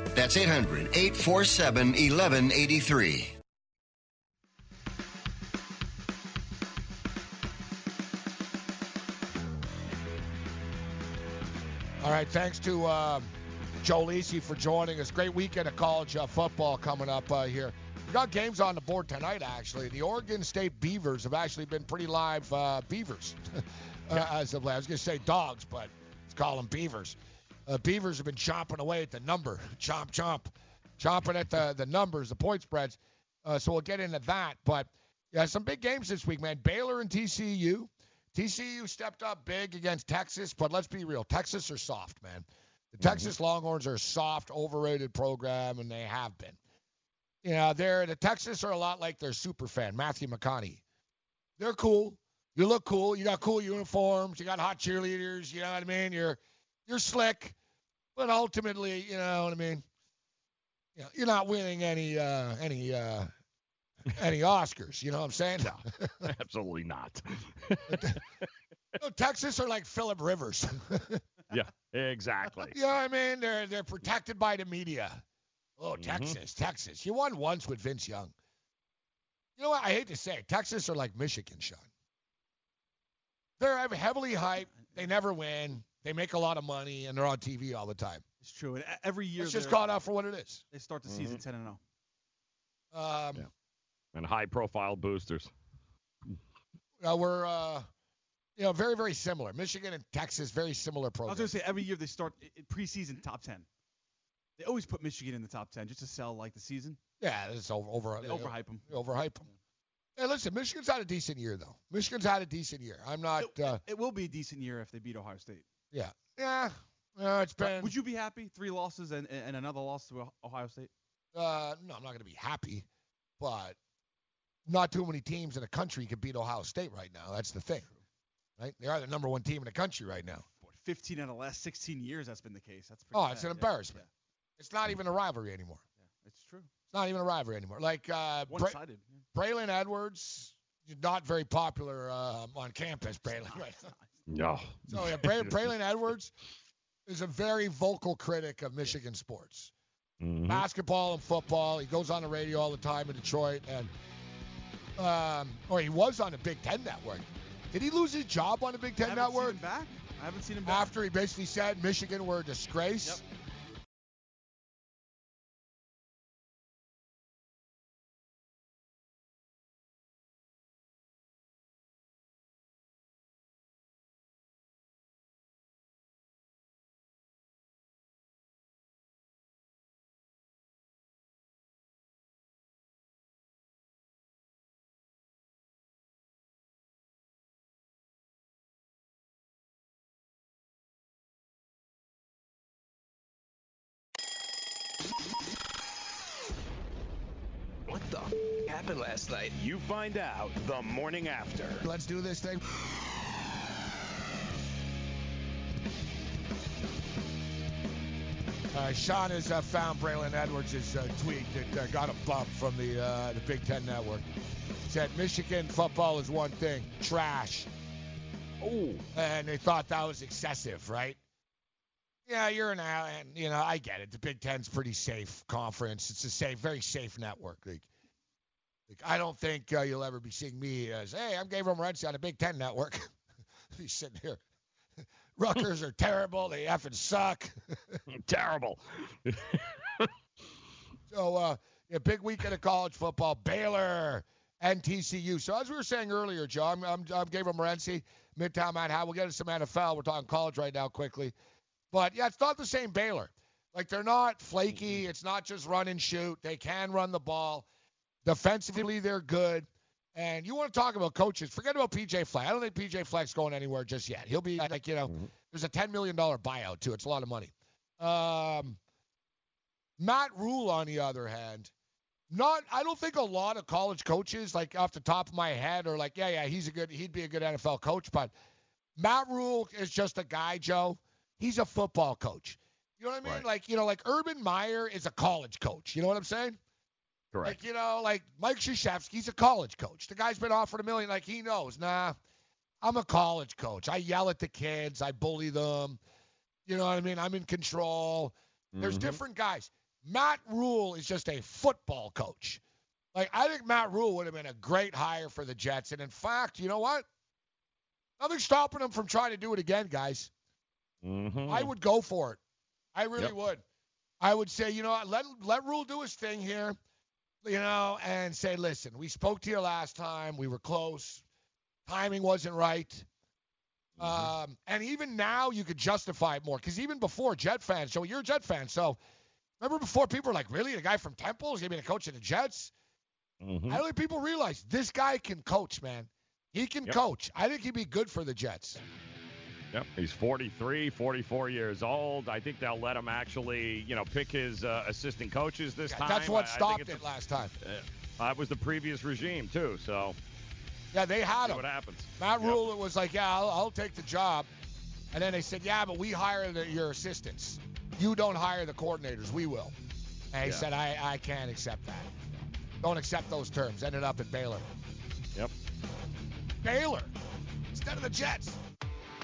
That's 800 847 1183. All right, thanks to uh, Joe Lisi for joining us. Great weekend of college uh, football coming up uh, here. We got games on the board tonight, actually. The Oregon State Beavers have actually been pretty live uh, Beavers uh, as of late. I was going to say dogs, but let's call them Beavers. Uh, Beavers have been chomping away at the number, chomp, chomp, chomping at the, the numbers, the point spreads. Uh, so we'll get into that. But yeah, some big games this week, man. Baylor and TCU. TCU stepped up big against Texas, but let's be real. Texas are soft, man. The Texas Longhorns are a soft, overrated program, and they have been. You know, they're the Texas are a lot like their super fan, Matthew McConaughey. They're cool. You look cool. You got cool uniforms. You got hot cheerleaders. You know what I mean? You're you're slick, but ultimately, you know what I mean. You know, you're not winning any uh, any uh, any Oscars. You know what I'm saying? No, absolutely not. no, Texas are like Philip Rivers. yeah, exactly. you know what I mean? They're they're protected by the media. Oh, Mhm. Texas, Texas. You won once with Vince Young. You know what? I hate to say it. Texas are like Michigan, Sean. They're heavily hyped. They never win. They make a lot of money, and they're on TV all the time. It's true. And every year Let's just they're- call it out for what it is. They start the season Mhm. 10 and 0. Um, And high profile boosters. uh, we're, uh, you know, very, very similar. Michigan and Texas, very similar programs. I was programs. going to say every year they start i- i- preseason top 10. They always put Michigan in the top 10 just to sell like the season. Yeah, it's over. over They overhype 'em. Overhype them. Hey, listen, Michigan's had a decent year though. Michigan's had a decent year. I'm not. Uh, It will be a decent year if they beat Ohio State. Yeah, yeah. Uh, it's But been. Would you be happy? Three losses and, and another loss to Oh- Ohio State? Uh, no, I'm not going to be happy, but not too many teams in the country can beat Ohio State right now. That's the thing, right? They are the number one team in the country right now. 15 out of the last 16 years that's been the case. That's pretty Oh, bad. it's an embarrassment. Yeah, embarrassment. It's not even a rivalry anymore. yeah, It's true. It's not even a rivalry anymore. Like uh, Bra- One-sided. yeah. Braylon Edwards, not very popular uh, on campus. Braylon, right? No. So yeah, Bray, Braylon Edwards is a very vocal critic of Michigan sports, Mhm. basketball and football. He goes on the radio all the time in Detroit, and um, or he was on the Big Ten Network. Did he lose his job on the Big I Ten haven't seen Network him back. I haven't seen him back. after he basically said Michigan were a disgrace? happened last night? You find out the morning after. Let's do this thing. Uh, Sean has uh, found Braylon Edwards' uh, tweet that uh, got a bump from the uh, the Big Ten Network. Said Michigan football is one thing, trash. Oh, and they thought that was excessive, right? Yeah, you're an and you know I get it. The Big Ten's pretty safe conference. It's a safe, very safe network. Like, like I don't think uh, you'll ever be seeing me as, hey, I'm Gabriel Morency on the Big Ten Network. He's sitting here. Rutgers are terrible. They effing suck. Terrible. so, uh, a big weekend of college football. Baylor and TCU. So, as we were saying earlier, Joe, I'm, I'm, I'm Gabriel Morency, Midtown Manhattan. We'll get into some NFL. We're talking college right now quickly. But, yeah, it's not the same Baylor. Like, they're not flaky. It's not just run and shoot. They can run the ball. Defensively, they're good. And you want to talk about coaches? Forget about PJ Fleck. I don't think PJ Fleck's going anywhere just yet. He'll be like, you know, Mm-hmm. there's a $10 million buyout, too. It's a lot of money. Um, Matt Rhule, on the other hand, not I don't think a lot of college coaches, like off the top of my head, are like, yeah, yeah, he's a good he'd be a good NFL coach. But Matt Rhule is just a guy, Joe. He's a football coach. You know what I mean? Right. Like, you know, like Urban Meyer is a college coach. You know what I'm saying? Correct. Like, you know, like Mike Krzyzewski's a college coach. The guy's been offered a million. Like, he knows, nah, I'm a college coach. I yell at the kids. I bully them. You know what I mean? I'm in control. There's Mhm. different guys. Matt Rhule is just a football coach. Like, I think Matt Rhule would have been a great hire for the Jets. And in fact, you know what? Nothing's stopping him from trying to do it again, guys. Mhm. I would go for it. I really Yep. would. I would say, you know what, let let Rhule do his thing here, you know, and say, listen, we spoke to you last time, we were close, timing wasn't right. Mm-hmm. Um, and even now you could justify it more because even before Jet fans, Joe, you're a Jet fan, so remember before people were like, really, the guy from Temple is gonna be the coach of the Jets? Mhm. I don't think people realize this guy can coach, man. He can Yep. coach. I think he'd be good for the Jets. Yep, he's 43, 44 years old. I think they'll let him actually, you know, pick his uh, assistant coaches this time. That's what stopped it last time. Uh, that was the previous regime too. So Yeah, they had him. what happens. Matt Rhule was like, yeah, I'll, I'll take the job. And then they said, yeah, but we hire the, your assistants. You don't hire the coordinators. We will. And he Yeah. said, I, I can't accept that. Don't accept those terms. Ended up at Baylor. Yep. Baylor instead of the Jets.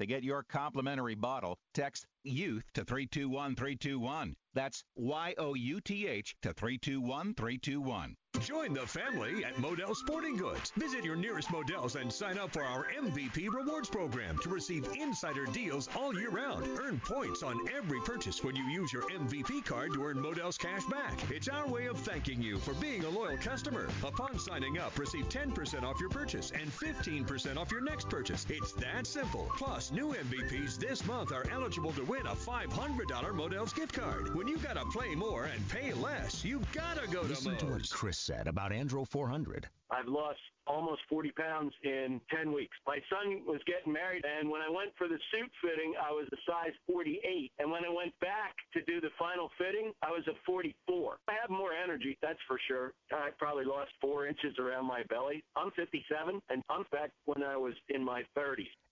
To get your complimentary bottle, text YOUTH to 321321. That's Y O U T H to 321321. Join the family at Modell Sporting Goods. Visit your nearest Modell's and sign up for our MVP Rewards program to receive insider deals all year round. Earn points on every purchase when you use your MVP card to earn Modell's cash back. It's our way of thanking you for being a loyal customer. Upon signing up, receive 10% off your purchase and 15% off your next purchase. It's that simple. Plus, Plus, new MVPs this month are eligible to win a $500 Modell's gift card. When you gotta play more and pay less, you gotta go to Listen to to what Chris said about Andro 400. I've lost almost 40 pounds in 10 weeks. My son was getting married, and when I went for the suit fitting, I was a size 48. And when I went back to do the final fitting, I was a 44. I have more energy, that's for sure. I probably lost four inches around my belly. I'm 57, and I'm back when I was in my 30s.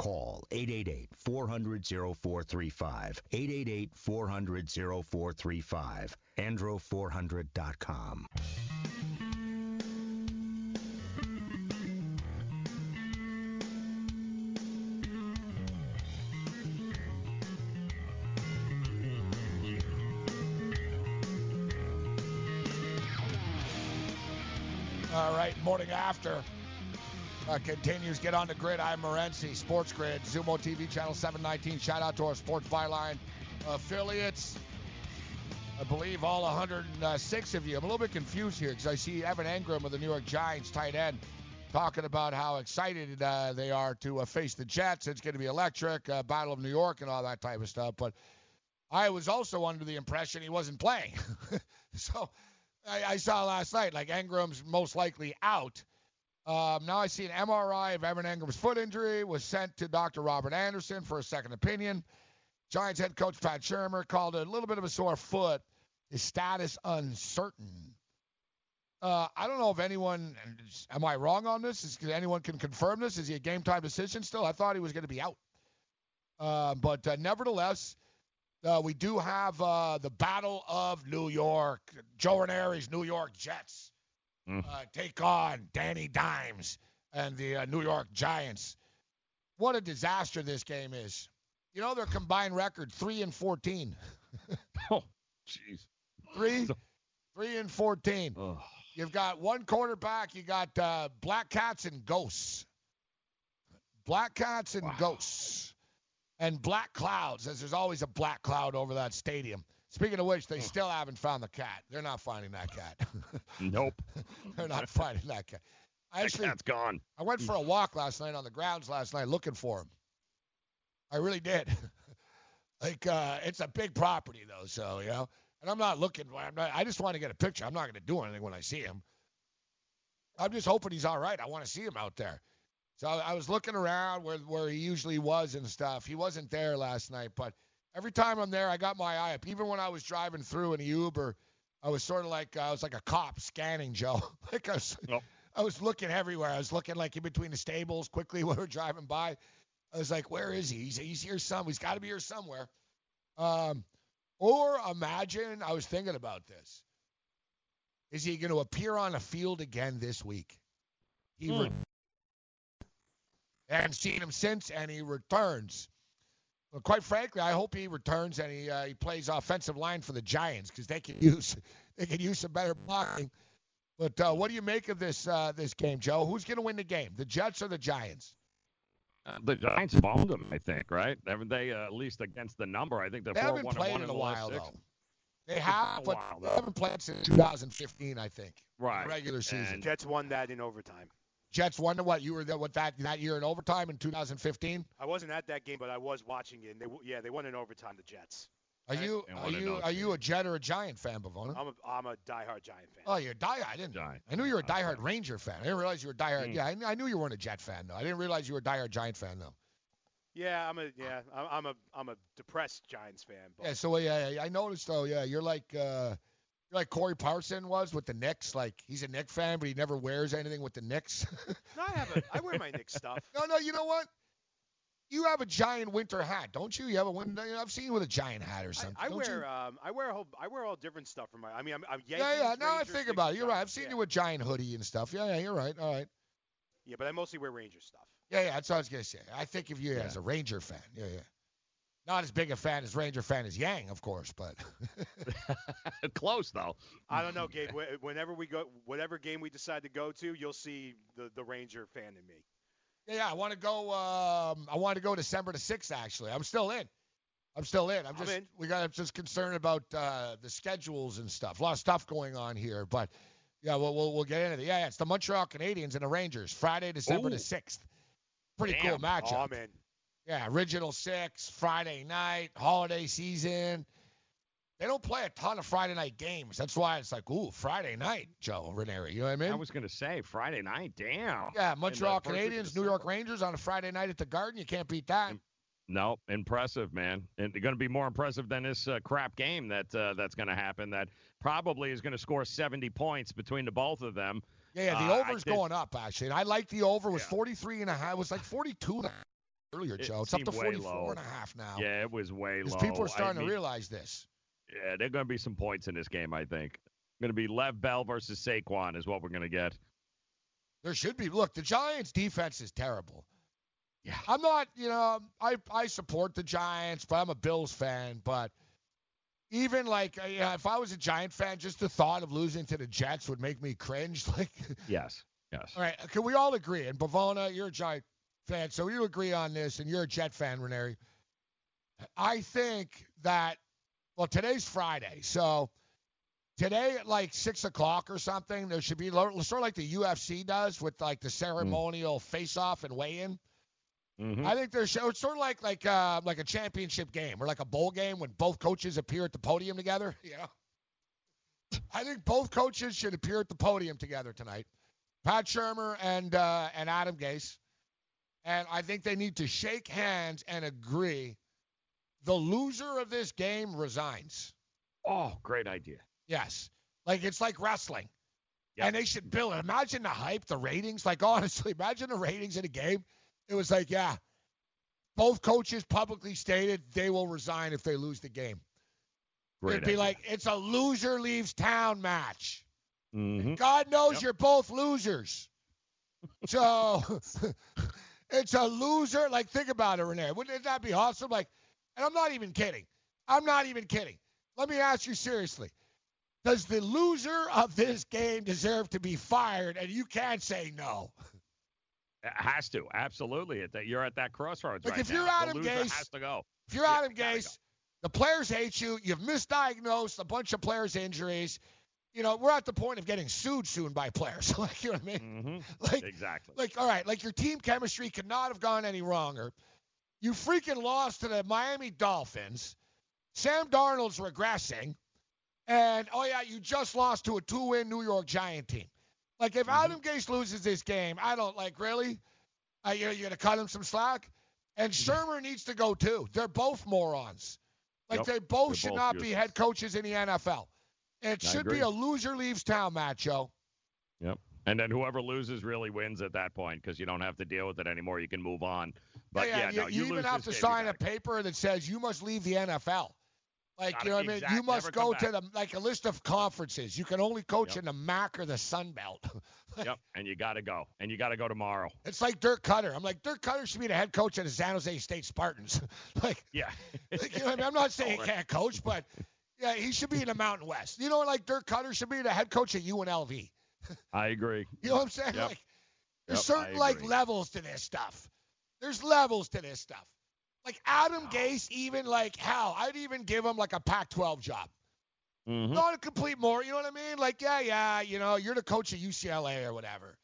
call 888-400-0435. 888-400-0435. andro400.com. All right, morning after uh, continues. Get on the grid. I'm Morency, Sports Grid, Xumo TV, channel 719. Shout out to our Sports Byline affiliates. I believe all 106 of you. I'm a little bit confused here because I see Evan Engram of the New York Giants, tight end, talking about how excited uh, they are to uh, face the Jets. It's going to be electric, uh, Battle of New York, and all that type of stuff. But I was also under the impression he wasn't playing. so I, I saw last night, like Engram's most likely out. Um, now I see an MRI of Evan Engram's foot injury was sent to Dr. Robert Anderson for a second opinion. Giants head coach Pat Shurmur called it a little bit of a sore foot. His status uncertain. Uh, I don't know if anyone. Am I wrong on this? Is anyone can confirm this? Is he a game time decision still? I thought he was going to be out. Uh, but uh, nevertheless, uh, we do have uh, the Battle of New York. Joe Ranieri's New York Jets uh, take on Danny Dimes and the uh, New York Giants. What a disaster this game is. You know their combined record three and fourteen. oh, jeez. Three, three and fourteen. You've got one quarterback. You got uh, Black Cats and Ghosts. Black Cats and Ghosts. And black clouds, as there's always a black cloud over that stadium. Speaking of which, they still haven't found the cat. They're not finding that cat. Nope. They're not finding that cat. I That actually, cat's gone. I went for a walk last night on the grounds last night looking for him. I really did. like uh, it's a big property though, so you know. And I'm not looking. I'm not, I just want to get a picture. I'm not going to do anything when I see him. I'm just hoping he's all right. I want to see him out there. So I was looking around where where he usually was and stuff. He wasn't there last night, but every time I'm there, I got my eye up. Even when I was driving through in a Uber, I was sort of like I was like a cop scanning Joe. like I was, I was looking everywhere. I was looking like in between the stables quickly when we were driving by. I was like, where is he? He's, he's here some. He's got to be here somewhere. Um, or imagine I was thinking about this. Is he going to appear on a field again this week? He re- I haven't seen him since, and he returns. Well, quite frankly, I hope he returns and he uh, he plays offensive line for the Giants because they can use they can use some better blocking. But uh, what do you make of this uh, this game, Joe? Who's going to win the game, the Jets or the Giants? Uh, the Giants bombed them, I think, right? Haven't they, uh, at least against the number? I think they're They 4 haven't 1 played and 1 in in a the last while six. though. They have, but while, they haven't played since 2015, I think. Right. Regular season. And Jets won that in overtime. Jets won to what? You were there with that that year in overtime in 2015. I wasn't at that game, but I was watching it. And they, w- yeah, they won in overtime. The Jets. Are you are you are you a Jet or a Giant fan, Bavona? I'm a I'm a diehard Giant fan. Oh, you're a diehard. I didn't. I knew you were a diehard Ranger fan. I didn't realize you were a diehard. Hmm. Yeah, I, I knew you weren't a Jet fan though. I didn't realize you were a diehard Giant fan though. Yeah, I'm a yeah I'm, I'm a I'm a depressed Giants fan. But Yeah. So yeah, I noticed though. Yeah, you're like uh, you're like Corey Parson was with the Knicks. Like he's a Knicks fan, but he never wears anything with the Knicks. no, I have a I wear my Knicks stuff. no, no. You know what? You have a giant winter hat, don't you? You have a winter. I've seen you with a giant hat or something. I don't wear you? um I wear a whole I wear all different stuff for my I mean I'm, I'm Yeah, Yankees, yeah. Now I think about it. You're right. I've seen yeah. you with giant hoodie and stuff. Yeah, yeah. You're right. All right. Yeah, but I mostly wear Ranger stuff. Yeah, yeah, that's what I was gonna say. I think of you as a Ranger fan. Yeah, yeah. Not as big a fan as Ranger fan as Yang, of course, but Close though. I don't know, Gabe. Whenever we go, whatever game we decide to go to, you'll see the the Ranger fan in me. yeah, yeah. I want to go. Um, I want to go December the sixth. Actually, I'm still in. I'm still in. I'm I'm just in. we got I'm just concerned about uh, the schedules and stuff. A lot of stuff going on here, but yeah, we'll we'll, we'll get into it. Yeah, yeah, it's the Montreal Canadiens and the Rangers. Friday, December Ooh. the sixth. Pretty Damn. cool matchup. Oh, I'm in. Yeah, original six, Friday night, holiday season. They don't play a ton of Friday night games. That's why it's like, ooh, Friday night, Joe Ranieri. You know what I mean? I was gonna say Friday night. Damn. yeah, Montreal Canadiens, New York Rangers on a Friday night at the Garden. You can't beat that. No, impressive, man. And going to be more impressive than this uh, crap game that uh, that's going to happen. That probably is going to score 70 points between the both of them. Yeah, yeah, the Uh, over's did- going up actually. And I like the over It was 43 and a half. It was like 42 and a half earlier, It Joe. It's up to 44 low. and a half now. Yeah, it was way low. people are I starting mean, to realize this. Yeah, there are going to be some points in this game. I think. Going to be Lev Bell versus Saquon is what we're going to get. There should be. Look, the Giants' defense is terrible. Yeah. I'm not, you know, I I support the Giants, but I'm a Bills fan. But even like, uh, yeah, if I was a Giant fan, just the thought of losing to the Jets would make me cringe. Like, Yes. Yes. all right, can we all agree? And Bavona, you're a Giant fan, so you agree on this, and you're a Jet fan, Ranieri. I think that, well, today's Friday, so today at like six o'clock or something, there should be sort of like the UFC does with like the ceremonial face-off and weigh-in. Mhm. I think there's it's sort of like like uh, like a championship game or like a bowl game when both coaches appear at the podium together. You know, I think both coaches should appear at the podium together tonight. Pat Shurmur and uh, and Adam Gase, and I think they need to shake hands and agree. The loser of this game resigns. Oh, great idea. Yes, like it's like wrestling. And they should build it. Imagine the hype, the ratings. Like honestly, imagine the ratings in a game. It was like, yeah, both coaches publicly stated they will resign if they lose the game. Great It'd be idea. like it's a loser leaves town match. Mm-hmm. God knows Yep. you're both losers. So it's a loser. Like, think about it, Renee. Wouldn't that be awesome? Like, and I'm not even kidding. I'm not even kidding. Let me ask you seriously. Does the loser of this game deserve to be fired? And you can't say no. It has to absolutely. You're at that crossroads Like, right if now. you're the Adam loser Gase- has to go. If you're Adam Gase, the players hate you. You've misdiagnosed a bunch of players' injuries. You know, we're at the point of getting sued soon by players. like, you know what I mean? Like, exactly. Like, all right, like your team chemistry could not have gone any wronger. You freaking lost to the Miami Dolphins. Sam Darnold's regressing. And, oh, yeah, you just lost to a two win New York Giant team. Like, if Mm-hmm. Adam Gase loses this game, I don't, like, really? Uh, you're you're going to cut him some slack? And Shurmur needs to go, too. They're both morons. Like, Yep, they both they're should both not be head coaches in the NFL. It should be a loser leaves town match, Joe. Yep. And then whoever loses really wins at that point because you don't have to deal with it anymore. You can move on. But yeah, you, no, you you, even have to game, sign a paper that says you must leave the NFL. Like Gotta- you know what I mean? exact- You must go to the like a list of conferences. You can only coach Yep. in the MAC or the Sun Belt. yep. And you got to go. And you got to go tomorrow. it's like Dirk Koetter. I'm like Dirk Koetter should be the head coach of the San Jose State Spartans. like, Yeah. like, you know what I mean? I'm not saying he can't coach, but yeah, he should be in the Mountain West. You know, like Dirk Koetter should be the head coach at UNLV. I agree. You know what I'm saying? Yep. Like, there's Yep, certain like levels to this stuff. There's levels to this stuff. Like Adam Gase, even like hell, I'd even give him like a Pac-12 job. Mhm. Not a complete more. You know what I mean? Like, yeah, yeah, you know, you're the coach at UCLA or whatever.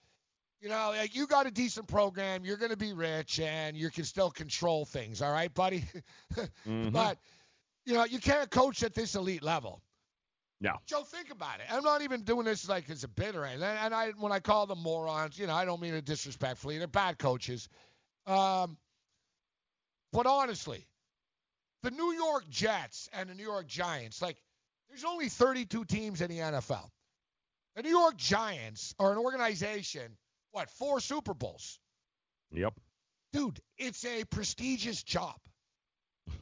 You know, like you got a decent program, you're gonna be rich, and you can still control things. All right, buddy. Mhm. But you know, you can't coach at this elite level. No. Joe, think about it. I'm not even doing this like as a bit or anything. And I, when I call them morons, you know, I don't mean it disrespectfully. They're bad coaches. Um, but honestly, the New York Jets and the New York Giants, like, there's only 32 teams in the NFL. The New York Giants are an organization, what, four Super Bowls? Yep. Dude, it's a prestigious job.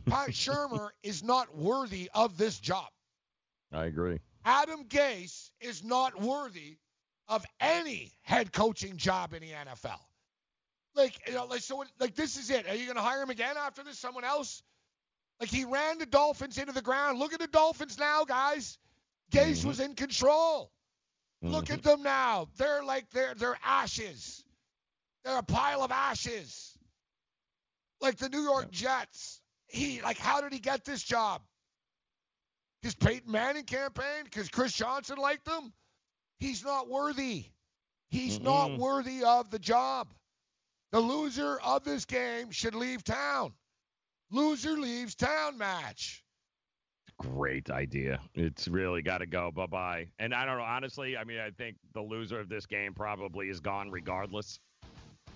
Pat Shurmur is not worthy of this job. I agree. Adam Gase is not worthy of any head coaching job in the NFL. Like, you know, like so, like this is it. Are you going to hire him again after this? Someone else? Like he ran the Dolphins into the ground. Look at the Dolphins now, guys. Gase mm-hmm. was in control. Look mm-hmm. at them now. They're like they're they're ashes. They're a pile of ashes. Like the New York Jets. He like how did he get this job? Because Peyton Manning campaign Because Chris Johnson liked him? He's not worthy. He's not Mm-mm. worthy of the job. The loser of this game should leave town. Loser leaves town match. Great idea. It's really got to go. Bye bye. And I don't know. Honestly, I mean, I think the loser of this game probably is gone regardless.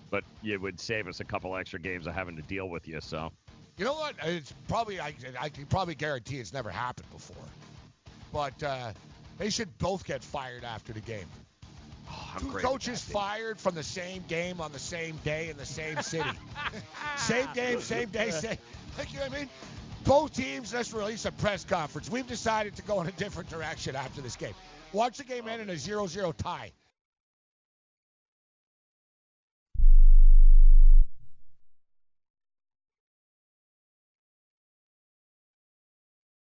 But it would save us a couple extra games of having to deal with you. So You know what? It's probably I, I can probably guarantee it's never happened before. But uh, they should both get fired after the game. I'm Two coaches fired from the same game on the same day in the same city. same game, same day, same. Like, you know what I mean? Both teams, let's release a press conference. We've decided to go in a different direction after this game. Watch the game end in a 0-0 tie.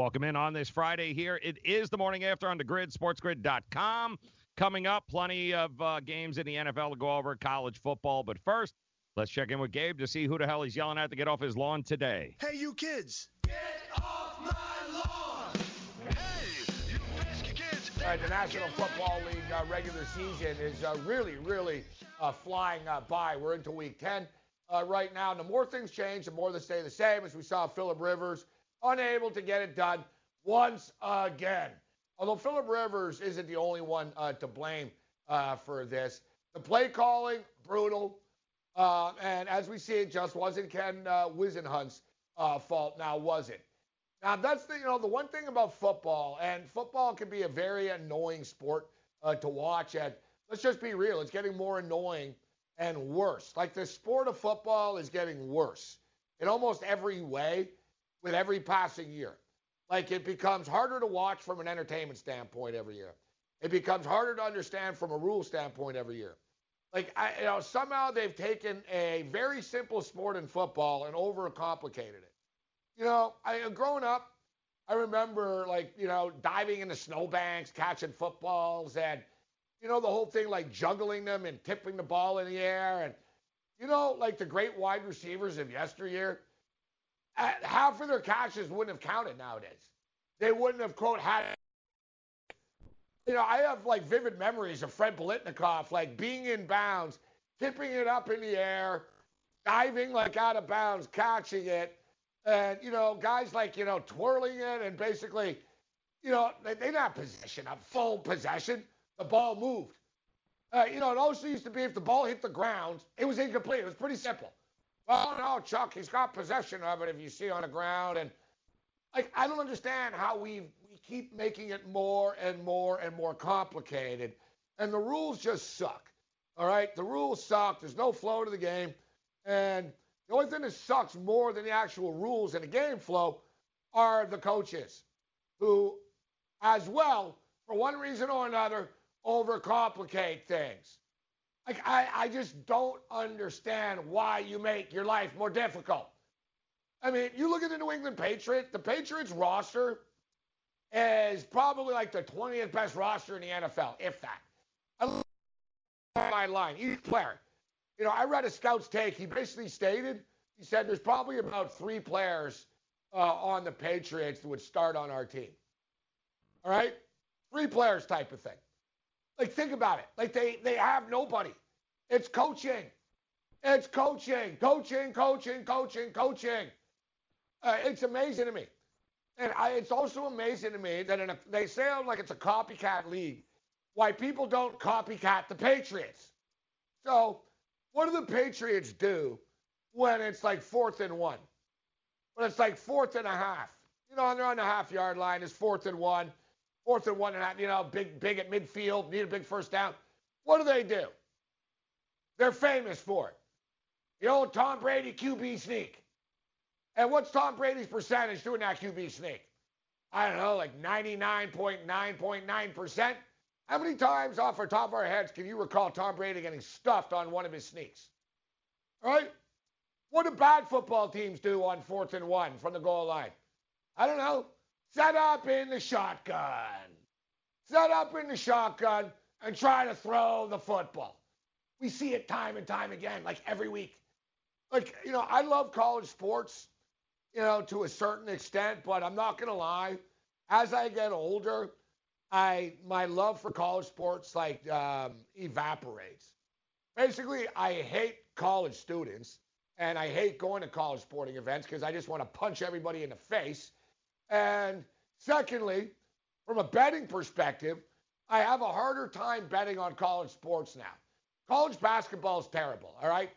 Welcome in on this Friday here. It is the morning after on the grid, sportsgrid.com. Coming up, plenty of uh, games in the NFL to go over, college football. But first, let's check in with Gabe to see who the hell he's yelling at to get off his lawn today. Hey, you kids! Get off my lawn! Hey, you pesky kids! All right, the National Football League uh, regular season is uh, really, really uh, flying uh, by. We're into week 10 uh, right now. And the more things change, the more they stay the same, as we saw Philip Rivers unable to get it done once again. Although Philip Rivers isn't the only one uh, to blame for this. The play calling, brutal. and as we see, it just wasn't Ken uh, Whisenhunt's fault now, was it? Now that's the you know the one thing about football, and football can be a very annoying sport uh, to watch. And let's just be real, it's getting more annoying and worse. Like the sport of football is getting worse in almost every way with every passing year. Like it becomes harder to watch from an entertainment standpoint every year. It becomes harder to understand from a rule standpoint every year. Like I, you know, somehow they've taken a very simple sport in football and overcomplicated it you know, I growing up, I remember like you know diving into snowbanks, catching footballs, and you know the whole thing like juggling them and tipping the ball in the air, and you know like the great wide receivers of yesteryear. Half of their catches wouldn't have counted nowadays. They wouldn't have quote had. You know, I have like vivid memories of Fred Biletnikoff like being in bounds, tipping it up in the air, diving like out of bounds, catching it and, you know, guys like, you know, twirling it and basically, you know, they, they're not possession, a full possession. The ball moved. Uh, you know, it also used to be if the ball hit the ground, it was incomplete. It was pretty simple. Well, no, Chuck, he's got possession of it if you see on the ground. And like, I don't understand how we we keep making it more and more and more complicated. And the rules just suck. All right, the rules suck. There's no flow to the game, and the only thing that sucks more than the actual rules and the game flow are the coaches, who, as well, for one reason or another, overcomplicate things. Like I, I just don't understand why you make your life more difficult. I mean, you look at the New England Patriots, the Patriots roster is probably like the 20th best roster in the NFL, if that. My line, each player you know, I read a scout's take. He basically stated, he said there's probably about three players uh, on the Patriots that would start on our team. All right? Three players type of thing. Like, think about it. Like, they, they have nobody. It's coaching. It's coaching, coaching, coaching, coaching, coaching. Uh, it's amazing to me. And I, it's also amazing to me that a, they sound like it's a copycat league. Why people don't copycat the Patriots. So what do the Patriots do when it's like fourth and one? When it's like fourth and a half? You know, they're on the half yard line. It's fourth and one, fourth and one and. You know, big, big at midfield, need a big first down. What do they do? They're famous for it. The old Tom Brady QB sneak. And what's Tom Brady's percentage doing that QB sneak? I don't know, like 99.9.9%. How many times off our top of our heads can you recall Tom Brady getting stuffed on one of his sneaks? All right? What do bad football teams do on fourth and one from the goal line? I don't know. Set up in the shotgun. Set up in the shotgun and try to throw the football. We see it time and time again, like every week. Like, you know, I love college sports, you know, to a certain extent, but I'm not going to lie. As I get older, I my love for college sports like um, evaporates. Basically, I hate college students and I hate going to college sporting events because I just want to punch everybody in the face. And secondly, from a betting perspective, I have a harder time betting on college sports now. College basketball is terrible, all right?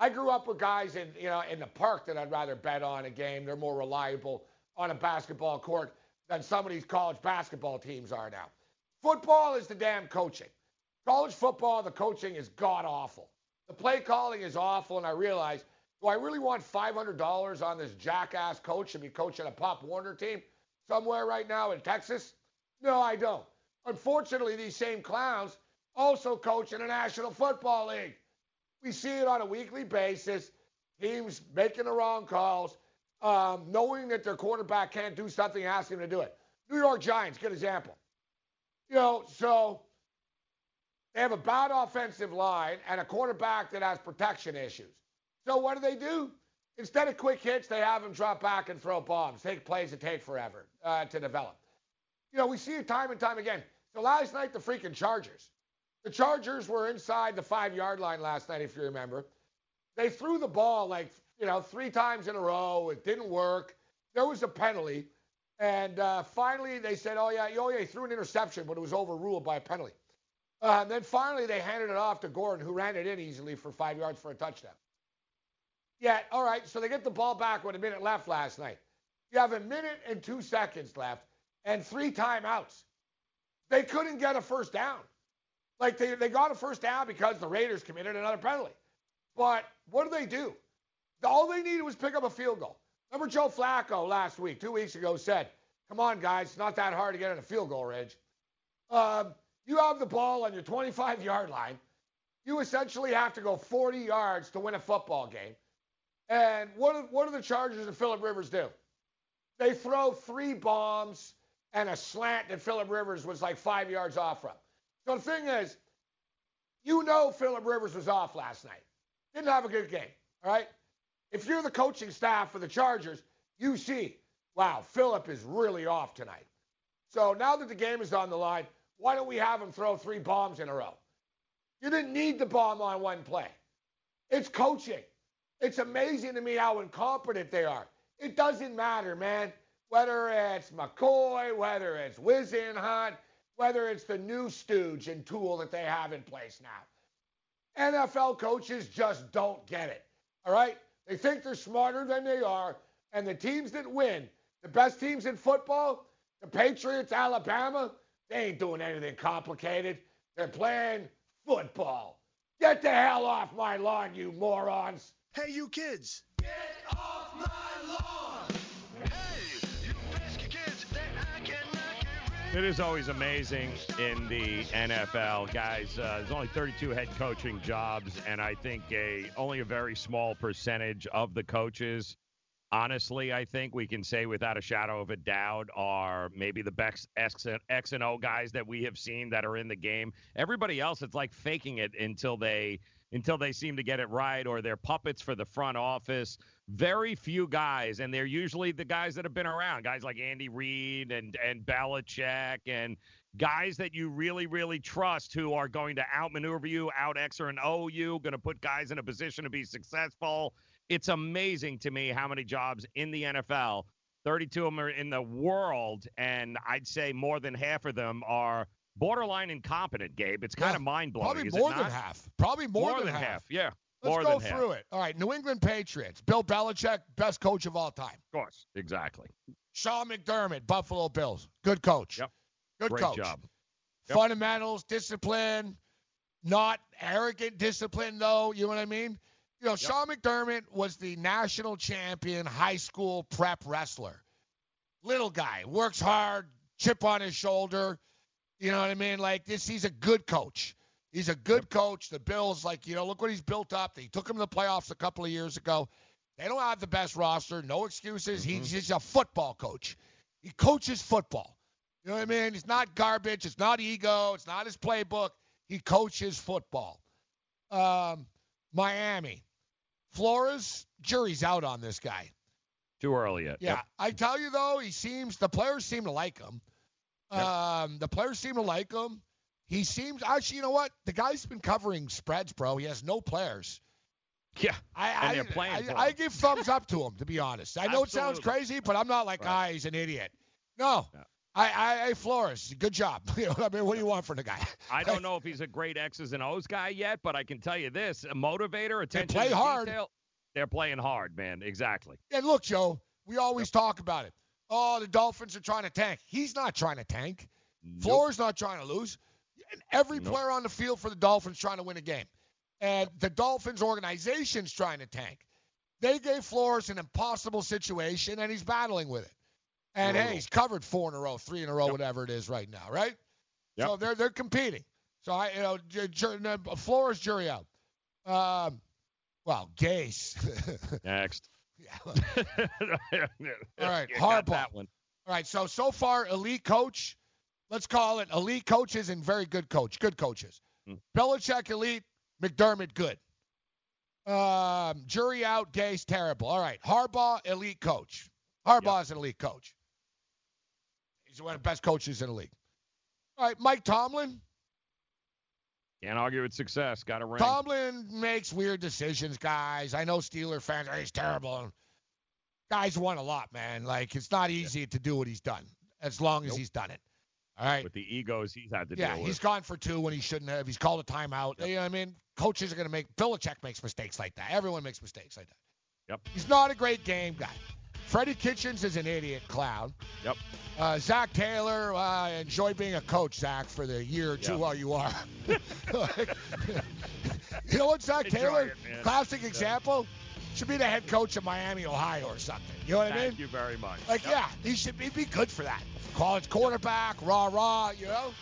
I grew up with guys in, you know, in the park that I'd rather bet on a game. They're more reliable on a basketball court than some of these college basketball teams are now. Football is the damn coaching. College football, the coaching is god awful. The play calling is awful, and I realize, do I really want $500 on this jackass coach to be coaching a Pop Warner team somewhere right now in Texas? No, I don't. Unfortunately, these same clowns also coach in the National Football League. We see it on a weekly basis. Teams making the wrong calls, um, knowing that their quarterback can't do something, ask him to do it. New York Giants, good example. You know, so they have a bad offensive line and a quarterback that has protection issues. So what do they do? Instead of quick hits, they have him drop back and throw bombs, take plays that take forever uh, to develop. You know, we see it time and time again. So last night, the freaking Chargers. The Chargers were inside the five yard line last night, if you remember. They threw the ball like, you know, three times in a row. It didn't work. There was a penalty. And uh, finally, they said, oh, yeah, oh, yeah, he threw an interception, but it was overruled by a penalty. Uh, and then finally, they handed it off to Gordon, who ran it in easily for five yards for a touchdown. Yeah, all right, so they get the ball back with a minute left last night. You have a minute and two seconds left and three timeouts. They couldn't get a first down. Like they, they got a first down because the Raiders committed another penalty. But what do they do? All they needed was pick up a field goal. Remember Joe Flacco last week, two weeks ago, said, Come on, guys, it's not that hard to get in a field goal range. Um, you have the ball on your 25 yard line. You essentially have to go 40 yards to win a football game. And what do, what do the Chargers and Philip Rivers do? They throw three bombs and a slant that Philip Rivers was like five yards off from. So the thing is, you know Philip Rivers was off last night. Didn't have a good game. All right. If you're the coaching staff for the Chargers, you see, wow, Philip is really off tonight. So now that the game is on the line, why don't we have him throw three bombs in a row? You didn't need the bomb on one play. It's coaching. It's amazing to me how incompetent they are. It doesn't matter, man. Whether it's McCoy, whether it's Whisenhunt, whether it's the new stooge and tool that they have in place now. NFL coaches just don't get it. All right? They think they're smarter than they are. And the teams that win, the best teams in football, the Patriots, Alabama, they ain't doing anything complicated. They're playing football. Get the hell off my lawn, you morons. Hey, you kids. Get off my lawn. Hey, you pesky kids. I cannot get rid It is always amazing in the NFL, guys. Uh, there's only 32 head coaching jobs, and I think a only a very small percentage of the coaches, honestly, I think we can say without a shadow of a doubt, are maybe the best X and, X and O guys that we have seen that are in the game. Everybody else, it's like faking it until they until they seem to get it right, or they're puppets for the front office. Very few guys, and they're usually the guys that have been around, guys like Andy Reid and and Belichick and guys that you really, really trust who are going to outmaneuver you, out X or an O you, going to put guys in a position to be successful. It's amazing to me how many jobs in the NFL, 32 of them are in the world, and I'd say more than half of them are borderline incompetent, Gabe. It's kind of mind blowing. Probably is more it than not? half. Probably more, More than, than half, yeah. Let's More go than half. through it. All right, New England Patriots. Bill Belichick, best coach of all time. Of course, exactly. Sean McDermott, Buffalo Bills, good coach. Yep. Good Great coach. job. Yep. Fundamentals, discipline, not arrogant discipline though. You know what I mean? You know, Sean McDermott was the national champion high school prep wrestler. Little guy, works hard, chip on his shoulder. You know what I mean? Like this, he's a good coach. He's a good coach. The Bills, like, you know, look what he's built up. He took him to the playoffs a couple of years ago. They don't have the best roster. No excuses. He's just a football coach. He coaches football. You know what I mean? It's not garbage. It's not ego. It's not his playbook. He coaches football. Um, Miami. Flores, jury's out on this guy. Too early yet. Yeah. Yep. I tell you though, he seems the players seem to like him. Um, the players seem to like him. He seems actually, you know what? The guy's been covering spreads, bro. He has no players. Yeah. I and I, they're playing I, I give thumbs up to him, to be honest. I know it sounds crazy, but I'm not like, ah, he's an idiot. No. I, I, I, Flores, good job. You know what I mean? What do you want from the guy? I don't know if he's a great X's and O's guy yet, but I can tell you this: a motivator, attention play to hard. detail. They're playing hard, man. Exactly. And look, Joe, we always talk about it. Oh, the Dolphins are trying to tank. He's not trying to tank. Flores not trying to lose. And every Nope. player on the field for the Dolphins trying to win a game. And the Dolphins organization's trying to tank. They gave Flores an impossible situation, and he's battling with it. And hey, he's covered four in a row, three in a row, whatever it is right now, right? So they're they're competing. So I, you know, Flores jury out. Um, well, Gase. Next. All right, You Harbaugh. that one. All right, so so far, elite coach. Let's call it elite coaches and very good coach, good coaches. Hmm. Belichick elite, McDermott good. Um, jury out, Gase terrible. All right, Harbaugh elite coach. Harbaugh's an elite coach. He's one of the best coaches in the league. All right, Mike Tomlin. Can't argue with success. Got a ring. Tomlin makes weird decisions, guys. I know Steeler fans, "Oh, he's terrible. Guys won a lot, man. Like it's not easy to do what he's done as long as Nope. he's done it. All right. With the egos he's had to Yeah, deal he's with. gone for two when he shouldn't have. He's called a timeout. You know I mean? Coaches are going to make. Belichick makes mistakes like that. Everyone makes mistakes like that. Yep. He's not a great game guy. Freddie Kitchens is an idiot clown. Yep. Uh, Zac Taylor, uh, enjoy being a coach, Zac, for the year or two Yep. while you are. you know what, Zac Enjoy Taylor? it. Classic Yeah. example. Should be the head coach of Miami, Ohio, or something. You know what I mean? Thank you very much. Like, Yep. yeah, he should be, be good for that. College quarterback, rah rah. You know,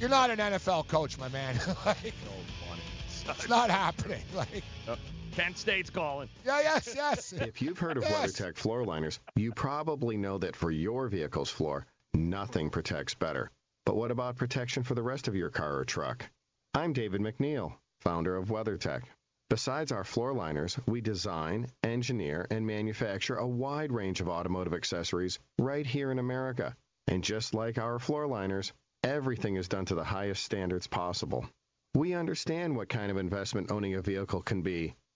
you're not an NFL coach, my man. like, it's not happening. Like, Yep. Kent State's calling. yeah, yes, yes. If you've heard of Yes. WeatherTech floor liners, you probably know that for your vehicle's floor, nothing protects better. But what about protection for the rest of your car or truck? I'm David MacNeil, founder of WeatherTech. Besides our floor liners, we design, engineer, and manufacture a wide range of automotive accessories right here in America. And just like our floor liners, everything is done to the highest standards possible. We understand what kind of investment owning a vehicle can be,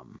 um,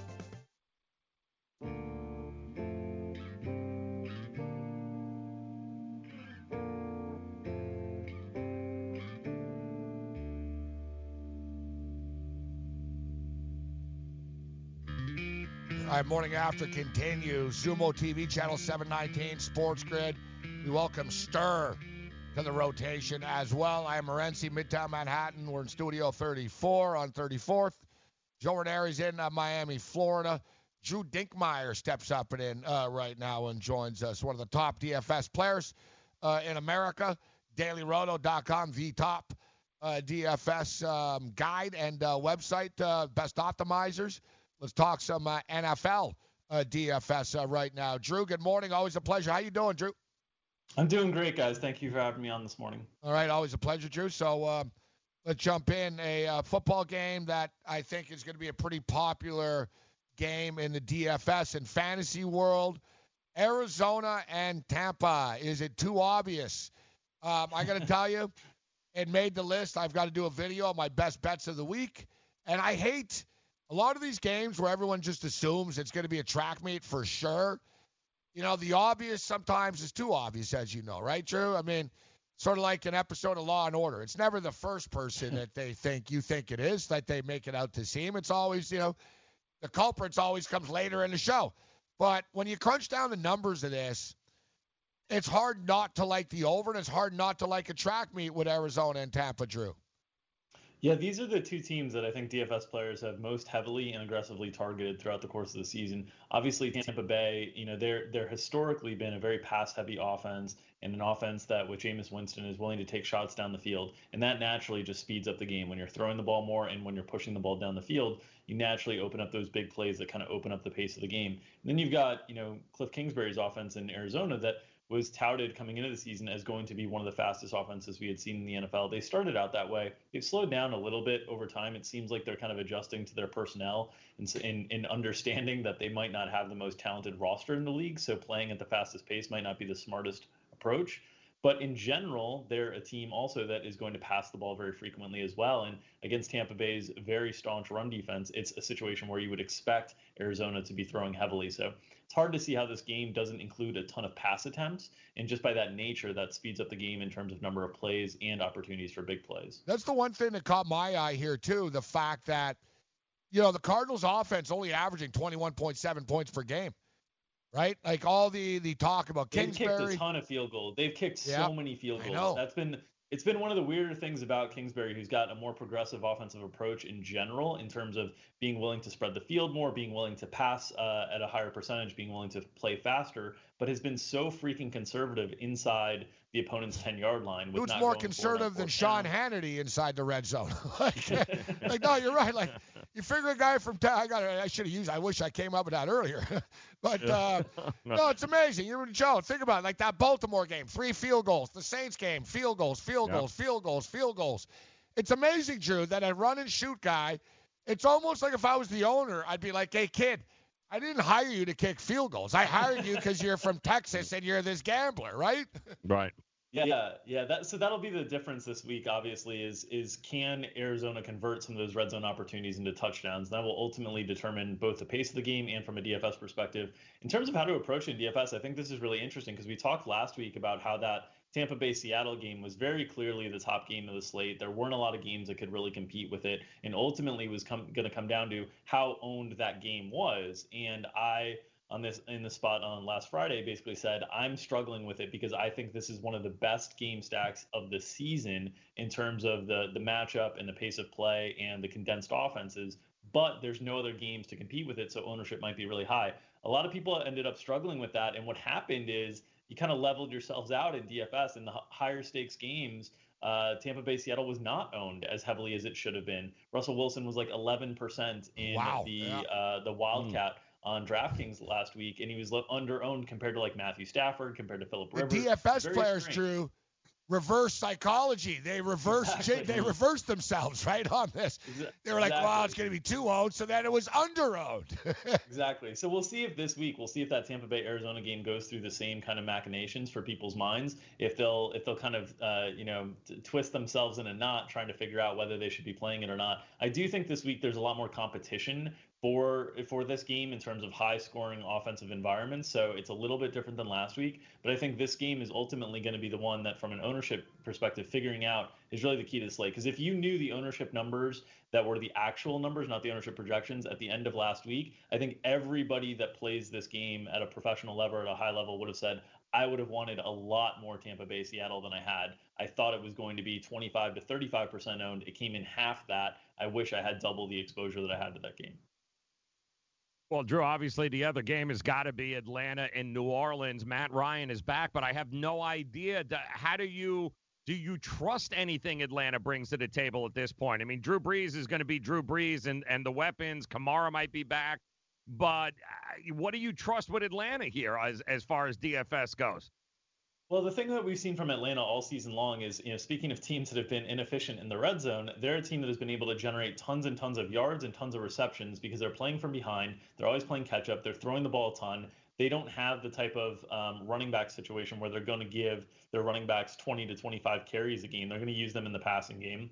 All right, morning after continues. Xumo TV, channel 719, Sports Grid. We welcome Stirr to the rotation as well. I am Morency, Midtown Manhattan. We're in Studio 34 on 34th. Joe Ranieri's in uh, Miami, Florida. Drew Dinkmeyer steps up and in uh, right now and joins us. One of the top DFS players uh, in America. DailyRoto.com, the top uh, DFS um, guide and uh, website, uh, Best Optimizers. Let's talk some uh, NFL uh, DFS uh, right now. Drew, good morning. Always a pleasure. How you doing, Drew? I'm doing great, guys. Thank you for having me on this morning. All right, always a pleasure, Drew. So um, let's jump in. A uh, football game that I think is going to be a pretty popular game in the DFS and fantasy world. Arizona and Tampa. Is it too obvious? Um, I got to tell you, it made the list. I've got to do a video of my best bets of the week. And I hate a lot of these games where everyone just assumes it's going to be a track meet for sure. You know, the obvious sometimes is too obvious, as you know, right, Drew? I mean, sort of like an episode of Law and Order. It's never the first person that they think you think it is that they make it out to seem. It's always, you know, the culprits always comes later in the show. But when you crunch down the numbers of this, it's hard not to like the over, and it's hard not to like a track meet with Arizona and Tampa, Drew. Yeah, these are the two teams that I think DFS players have most heavily and aggressively targeted throughout the course of the season. Obviously, Tampa Bay, you know, they're they're historically been a very pass-heavy offense and an offense that with Jameis Winston is willing to take shots down the field, and that naturally just speeds up the game. When you're throwing the ball more and when you're pushing the ball down the field, you naturally open up those big plays that kind of open up the pace of the game. And then you've got, you know, Cliff Kingsbury's offense in Arizona that was touted coming into the season as going to be one of the fastest offenses we had seen in the NFL. They started out that way. They've slowed down a little bit over time. It seems like they're kind of adjusting to their personnel and in, in understanding that they might not have the most talented roster in the league. So playing at the fastest pace might not be the smartest approach. But in general, they're a team also that is going to pass the ball very frequently as well. And against Tampa Bay's very staunch run defense, it's a situation where you would expect Arizona to be throwing heavily. So it's hard to see how this game doesn't include a ton of pass attempts. And just by that nature, that speeds up the game in terms of number of plays and opportunities for big plays. That's the one thing that caught my eye here, too. The fact that, you know, the Cardinals offense only averaging 21.7 points per game right? Like all the the talk about Kingsbury. They've kicked a ton of field goals. They've kicked Yep, so many field goals. That's been it's been one of the weirder things about Kingsbury, who's got a more progressive offensive approach in general, in terms of being willing to spread the field more, being willing to pass uh, at a higher percentage, being willing to play faster, but has been so freaking conservative inside the opponent's 10 yard line. Who's more going for it on conservative than Sean. Hannity inside the red zone? like, like, no, you're right. Like, you figure a guy from town. I got. I should have used. I wish I came up with that earlier. but uh, no, it's amazing. You're Joe, think about it. Like that Baltimore game, three field goals. The Saints game, field goals, field Yep. goals, field goals, field goals. It's amazing, Drew, that a run and shoot guy. It's almost like if I was the owner, I'd be like, hey kid. I didn't hire you to kick field goals. I hired you because you're from Texas and you're this gambler, right? Right. Yeah, yeah. That so that'll be the difference this week. Obviously, is is can Arizona convert some of those red zone opportunities into touchdowns? That will ultimately determine both the pace of the game and from a DFS perspective. In terms of how to approach in DFS, I think this is really interesting because we talked last week about how that Tampa Bay Seattle game was very clearly the top game of the slate. There weren't a lot of games that could really compete with it, and ultimately was come, going to come down to how owned that game was. And I on this in the spot on last Friday basically said I'm struggling with it because I think this is one of the best game stacks of the season in terms of the the matchup and the pace of play and the condensed offenses. But there's no other games to compete with it, so ownership might be really high. A lot of people ended up struggling with that, and what happened is you kind of leveled yourselves out in DFS in the higher stakes games. Uh, Tampa Bay Seattle was not owned as heavily as it should have been. Russell Wilson was like 11% in Wow, the yeah. uh, the Wildcat on DraftKings last week, and he was under owned compared to like Matthew Stafford, compared to Philip Rivers. The DFS Very players, strange. Drew, reverse psychology. They reverse Exactly. they reversed themselves right on this. They were like, "Wow, it's going to be too owned," so then it was under owned. Exactly. So we'll see if this week we'll see if that Tampa Bay Arizona game goes through the same kind of machinations for people's minds. If they'll if they'll kind of uh, you know t- twist themselves in a knot trying to figure out whether they should be playing it or not. I do think this week there's a lot more competition for for this game in terms of high scoring offensive environments. So it's a little bit different than last week. But I think this game is ultimately going to be the one that from an ownership perspective figuring out is really the key to the slate. Because if you knew the ownership numbers that were the actual numbers, not the ownership projections at the end of last week, I think everybody that plays this game at a professional level at a high level would have said, I would have wanted a lot more Tampa Bay Seattle than I had. I thought it was going to be 25 to 35% owned. It came in half that. I wish I had double the exposure that I had to that game. Well, Drew, obviously the other game has got to be Atlanta and New Orleans. Matt Ryan is back, but I have no idea. How do you do you trust anything Atlanta brings to the table at this point? I mean, Drew Brees is going to be Drew Brees, and and the weapons. Kamara might be back, but uh, what do you trust with Atlanta here as as far as DFS goes? Well, the thing that we've seen from Atlanta all season long is, you know, speaking of teams that have been inefficient in the red zone, they're a team that has been able to generate tons and tons of yards and tons of receptions because they're playing from behind. They're always playing catch up. They're throwing the ball a ton. They don't have the type of um, running back situation where they're going to give their running backs 20 to 25 carries a game. They're going to use them in the passing game.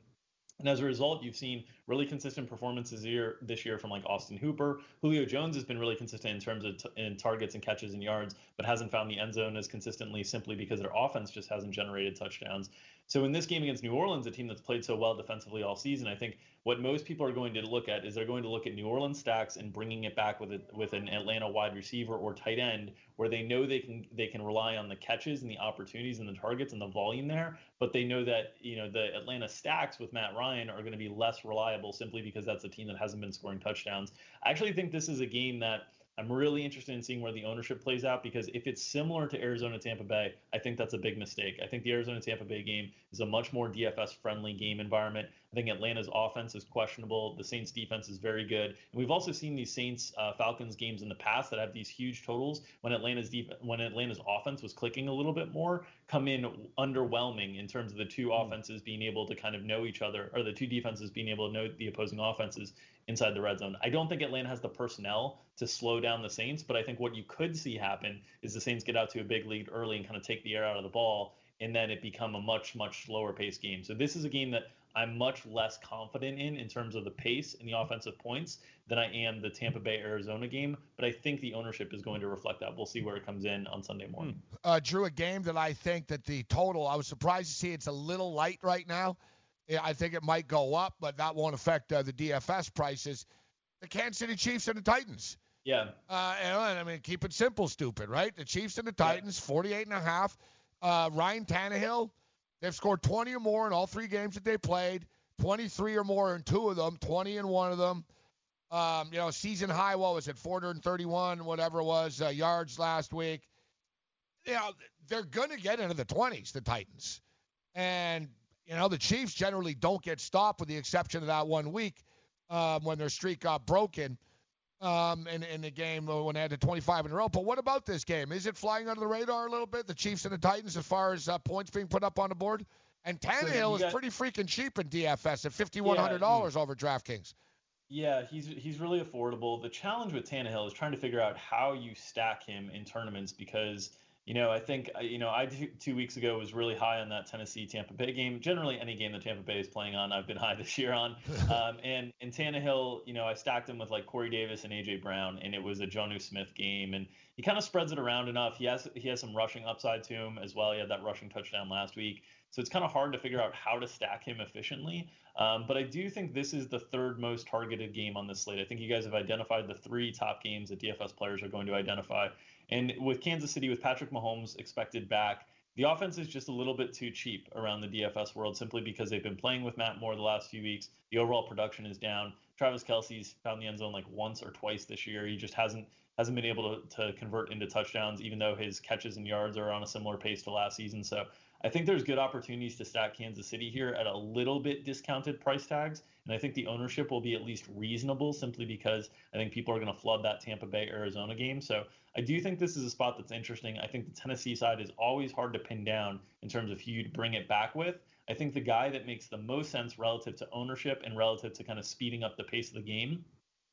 And as a result, you've seen really consistent performances here this year from like Austin Hooper. Julio Jones has been really consistent in terms of t- in targets and catches and yards, but hasn't found the end zone as consistently simply because their offense just hasn't generated touchdowns. So in this game against New Orleans, a team that's played so well defensively all season, I think what most people are going to look at is they're going to look at New Orleans stacks and bringing it back with a, with an Atlanta wide receiver or tight end where they know they can they can rely on the catches and the opportunities and the targets and the volume there, but they know that you know the Atlanta stacks with Matt Ryan are going to be less reliable simply because that's a team that hasn't been scoring touchdowns. I actually think this is a game that I'm really interested in seeing where the ownership plays out because if it's similar to Arizona Tampa Bay, I think that's a big mistake. I think the Arizona Tampa Bay game is a much more DFS friendly game environment. I think Atlanta's offense is questionable. The Saints defense is very good. And we've also seen these Saints uh, Falcons games in the past that have these huge totals when Atlanta's def- when Atlanta's offense was clicking a little bit more, come in underwhelming in terms of the two offenses being able to kind of know each other or the two defenses being able to know the opposing offenses inside the red zone. I don't think Atlanta has the personnel to slow down the Saints, but I think what you could see happen is the Saints get out to a big lead early and kind of take the air out of the ball, and then it become a much much slower pace game. So this is a game that I'm much less confident in in terms of the pace and the offensive points than I am the Tampa Bay Arizona game. But I think the ownership is going to reflect that. We'll see where it comes in on Sunday morning. uh, Drew, a game that I think that the total, I was surprised to see it's a little light right now. Yeah, I think it might go up, but that won't affect uh, the DFS prices. The Kansas City Chiefs and the Titans. Yeah. Uh, and, I mean, keep it simple, stupid, right? The Chiefs and the Titans, 48 and a half. Uh, Ryan Tannehill, they've scored 20 or more in all three games that they played, 23 or more in two of them, 20 in one of them. Um, you know, season high, what was it, 431, whatever it was, uh, yards last week. You know, they're going to get into the 20s, the Titans. And, you know, the Chiefs generally don't get stopped with the exception of that one week um, when their streak got broken um, in, in the game when they had the 25 in a row. But what about this game? Is it flying under the radar a little bit, the Chiefs and the Titans, as far as uh, points being put up on the board? And Tannehill is got- pretty freaking cheap in DFS at $5,100 over DraftKings. Yeah, he's he's really affordable. The challenge with Tannehill is trying to figure out how you stack him in tournaments because you know I think uh, you know I two, two weeks ago was really high on that Tennessee Tampa Bay game. Generally, any game that Tampa Bay is playing on, I've been high this year on. Um, and and Tannehill, you know, I stacked him with like Corey Davis and AJ Brown, and it was a Jonnu Smith game, and he kind of spreads it around enough. He has he has some rushing upside to him as well. He had that rushing touchdown last week. So it's kind of hard to figure out how to stack him efficiently. Um, but I do think this is the third most targeted game on this slate. I think you guys have identified the three top games that DFS players are going to identify. And with Kansas City, with Patrick Mahomes expected back, the offense is just a little bit too cheap around the DFS world simply because they've been playing with Matt Moore the last few weeks. The overall production is down. Travis Kelce's found the end zone like once or twice this year. He just hasn't hasn't been able to, to convert into touchdowns, even though his catches and yards are on a similar pace to last season. So I think there's good opportunities to stack Kansas City here at a little bit discounted price tags. And I think the ownership will be at least reasonable simply because I think people are going to flood that Tampa Bay Arizona game. So I do think this is a spot that's interesting. I think the Tennessee side is always hard to pin down in terms of who you'd bring it back with. I think the guy that makes the most sense relative to ownership and relative to kind of speeding up the pace of the game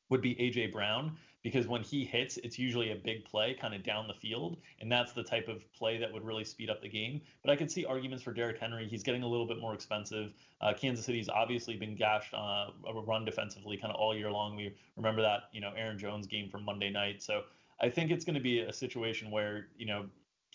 would be AJ Brown because when he hits, it's usually a big play kind of down the field, and that's the type of play that would really speed up the game. But I could see arguments for Derrick Henry. He's getting a little bit more expensive. Uh, Kansas City's obviously been gashed on a, a run defensively kind of all year long. We remember that you know Aaron Jones game from Monday night. So I think it's going to be a situation where you know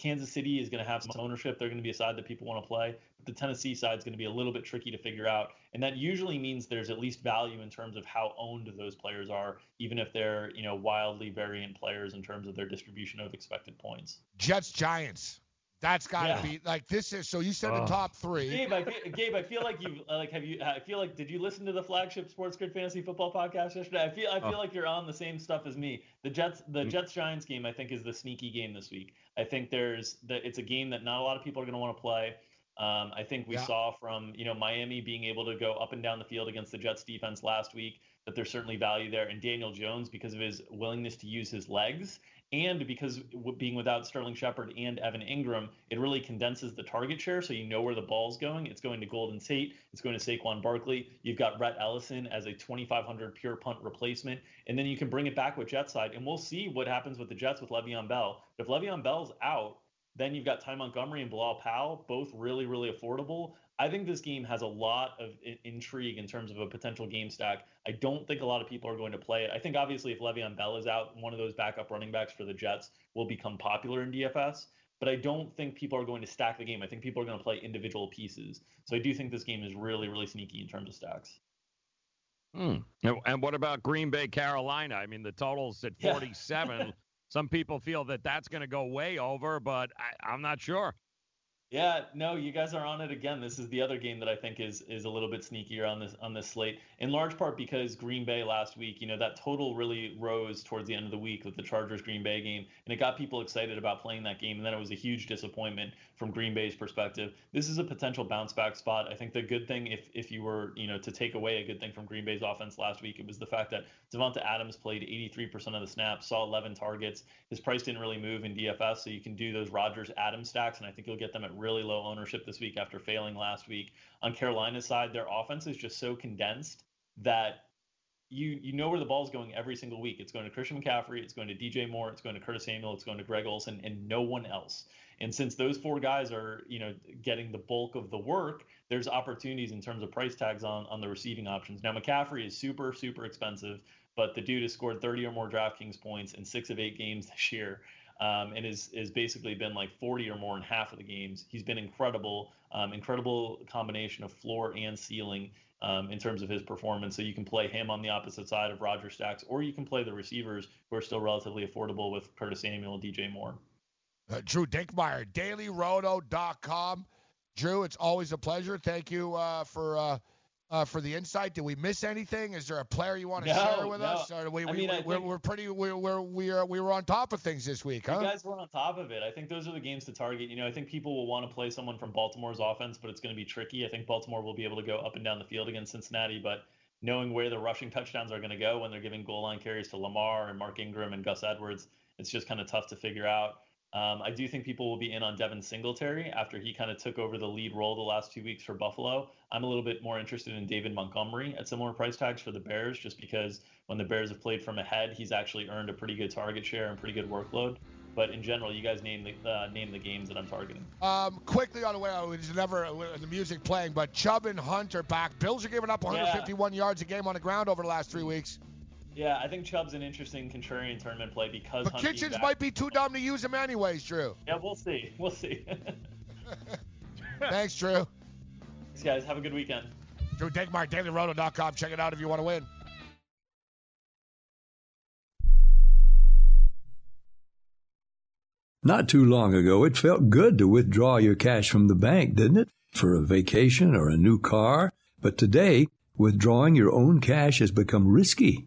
Kansas City is going to have some ownership. They're going to be a side that people want to play. But the Tennessee side is going to be a little bit tricky to figure out. And that usually means there's at least value in terms of how owned those players are, even if they're, you know, wildly variant players in terms of their distribution of expected points. Jets Giants. That's got to Yeah. be like this is so you said the top three. Gabe, I feel, Gabe, I feel like you uh, like have you uh, I feel like did you listen to the flagship Sports Grid Fantasy Football podcast yesterday? I feel I feel Oh. like you're on the same stuff as me. The Jets the mm. Jets Giants game I think is the sneaky game this week. I think there's that it's a game that not a lot of people are going to want to play. Um, I think we Yeah. saw from you know Miami being able to go up and down the field against the Jets defense last week that there's certainly value there. And Daniel Jones, because of his willingness to use his legs, and because being without Sterling Shepard and Evan Engram, it really condenses the target share, so you know where the ball's going. It's going to Golden Tate. It's going to Saquon Barkley. You've got Rhett Ellison as a 2,500 pure punt replacement, and then you can bring it back with Jets side, and we'll see what happens with the Jets with Le'Veon Bell. If Le'Veon Bell's out, then you've got Ty Montgomery and Bilal Powell, both really, really affordable. I think this game has a lot of I- intrigue in terms of a potential game stack. I don't think a lot of people are going to play it. I think obviously if Le'Veon Bell is out, one of those backup running backs for the Jets will become popular in DFS. But I don't think people are going to stack the game. I think people are going to play individual pieces. So I do think this game is really, really sneaky in terms of stacks. Hmm. And, what about Green Bay, Carolina? I mean, the total's at Yeah. 47. Some people feel that that's going to go way over, but I, I'm not sure. Yeah, no, you guys are on it again. This is the other game that I think is is a little bit sneakier on this on this slate, in large part because Green Bay last week, you know, that total really rose towards the end of the week with the Chargers Green Bay game, and it got people excited about playing that game, and then it was a huge disappointment from Green Bay's perspective. This is a potential bounce back spot. I think the good thing, if if you were, you know, to take away a good thing from Green Bay's offense last week, it was the fact that Davante Adams played 83% of the snaps, saw 11 targets. His price didn't really move in DFS, so you can do those Rodgers Adams stacks, and I think you'll get them at really low ownership this week after failing last week. On Carolina's side, their offense is just so condensed that you you know where the ball's going every single week. It's going to Christian McCaffrey, it's going to DJ Moore, it's going to Curtis Samuel, it's going to Greg Olsen, and no one else. And since those four guys are, you know, getting the bulk of the work, there's opportunities in terms of price tags on on the receiving options. Now McCaffrey is super super expensive, but the dude has scored 30 or more DraftKings points in six of eight games this year. Um, and is is basically been like 40 or more in half of the games. He's been incredible, um, incredible combination of floor and ceiling um, in terms of his performance. So you can play him on the opposite side of Rodgers Stacks, or you can play the receivers who are still relatively affordable with Curtis Samuel DJ Moore. Uh, Drew Dinkmeyer, dailyroto.com. Drew, it's always a pleasure. Thank you uh, for uh, uh, for the insight. Did we miss anything? Is there a player you want to No, share with no. us? Or we, I we, mean, I we're, we're pretty we're, we're, we are we were on top of things this week, huh? You guys were on top of it. I think those are the games to target. You know, I think people will want to play someone from Baltimore's offense, but it's going to be tricky. I think Baltimore will be able to go up and down the field against Cincinnati, but knowing where the rushing touchdowns are going to go when they're giving goal line carries to Lamar and Mark Ingram and Gus Edwards, it's just kind of tough to figure out. Um, I do think people will be in on Devin Singletary after he kind of took over the lead role the last two weeks for Buffalo. I'm a little bit more interested in David Montgomery at similar price tags for the Bears, just because when the Bears have played from ahead, he's actually earned a pretty good target share and pretty good workload. But in general, you guys name the uh, name the games that I'm targeting. Um, quickly on the way, it's never uh, the music playing, but Chubb and Hunt are back. Bills are giving up 151 yards a game on the ground over the last three weeks. Yeah, I think Chubb's an interesting contrarian tournament play because But Hunt Kitchens back- might be too dumb to use him anyways, Drew. Yeah, we'll see. We'll see. Thanks, Drew. Thanks, guys. Have a good weekend. Drew Dinkmeyer, dailyroto.com. Check it out if you want to win. Not too long ago, it felt good to withdraw your cash from the bank, didn't it? For a vacation or a new car. But today, withdrawing your own cash has become risky.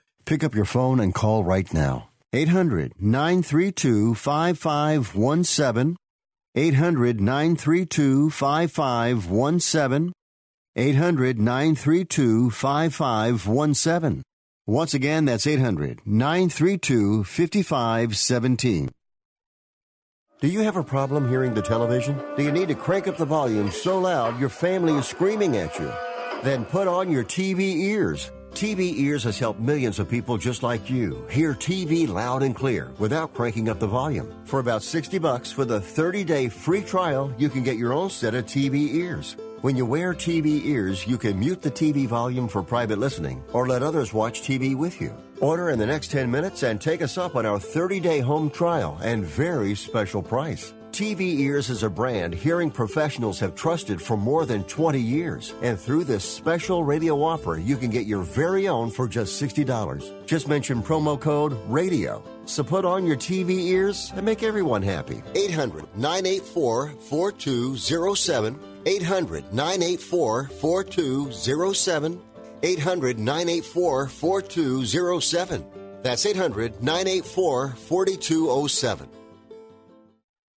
Pick up your phone and call right now. 800 932 5517. 800 932 5517. 800 932 5517. Once again, that's 800 932 5517. Do you have a problem hearing the television? Do you need to crank up the volume so loud your family is screaming at you? Then put on your TV ears. TV Ears has helped millions of people just like you hear TV loud and clear without cranking up the volume. For about 60 bucks with a 30-day free trial, you can get your own set of TV ears. When you wear TV ears, you can mute the TV volume for private listening or let others watch TV with you. Order in the next 10 minutes and take us up on our 30-day home trial and very special price. TV Ears is a brand hearing professionals have trusted for more than 20 years. And through this special radio offer, you can get your very own for just $60. Just mention promo code RADIO. So put on your TV ears and make everyone happy. 800 984 4207. 800 984 4207. 800 984 4207. That's 800 984 4207.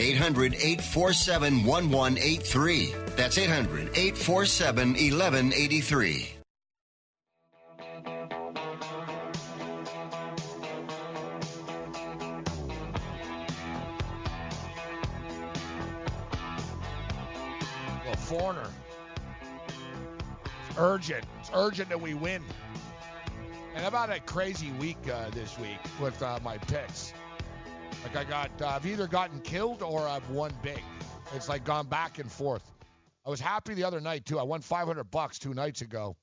800 847 1183. That's 800 847 1183. Well, foreigner. It's urgent. It's urgent that we win. And I've had a crazy week uh, this week with uh, my picks. Like I got, uh, I've either gotten killed or I've won big. It's like gone back and forth. I was happy the other night too. I won 500 bucks two nights ago,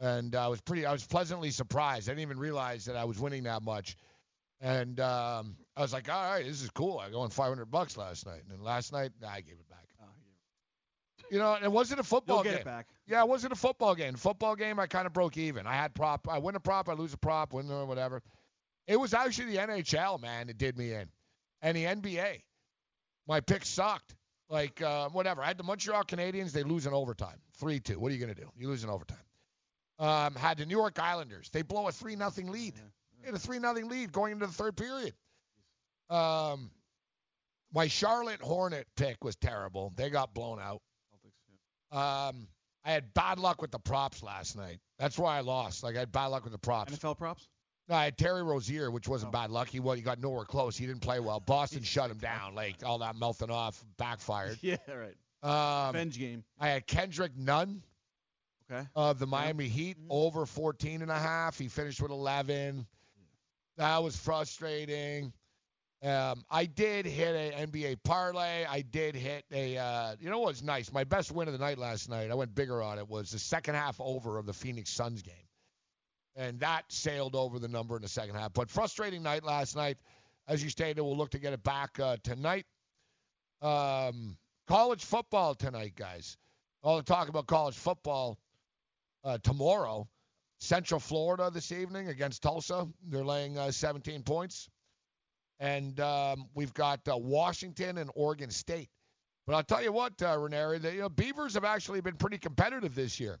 and I was pretty. I was pleasantly surprised. I didn't even realize that I was winning that much, and um, I was like, all right, this is cool. I won 500 bucks last night, and then last night I gave it back. You know, it wasn't a football You'll get game. it back. Yeah, it wasn't a football game. Football game, I kind of broke even. I had prop. I win a prop, I lose a prop, win or whatever. It was actually the NHL, man, that did me in, and the NBA. My picks sucked. Like uh, whatever. I had the Montreal Canadiens. They lose in overtime, three two. What are you gonna do? You lose in overtime. Um, had the New York Islanders. They blow a three nothing lead. They had a three nothing lead going into the third period. Um, my Charlotte Hornet pick was terrible. They got blown out. Um, I had bad luck with the props last night. That's why I lost. Like I had bad luck with the props. NFL props? No, I had Terry Rozier, which wasn't bad luck. He well, he got nowhere close. He didn't play well. Boston shut him down. Like all that melting off backfired. Yeah, right. Um, Revenge game. I had Kendrick Nunn Okay. of the Miami Heat over 14 and a half. He finished with 11. That was frustrating. Um, I did hit an NBA parlay. I did hit a. Uh, you know what's nice? My best win of the night last night. I went bigger on it. Was the second half over of the Phoenix Suns game, and that sailed over the number in the second half. But frustrating night last night. As you stated, we'll look to get it back uh, tonight. Um, college football tonight, guys. All the talk about college football uh, tomorrow. Central Florida this evening against Tulsa. They're laying uh, 17 points. And um, we've got uh, Washington and Oregon State. But I'll tell you what, uh, Ranieri, the you know, Beavers have actually been pretty competitive this year.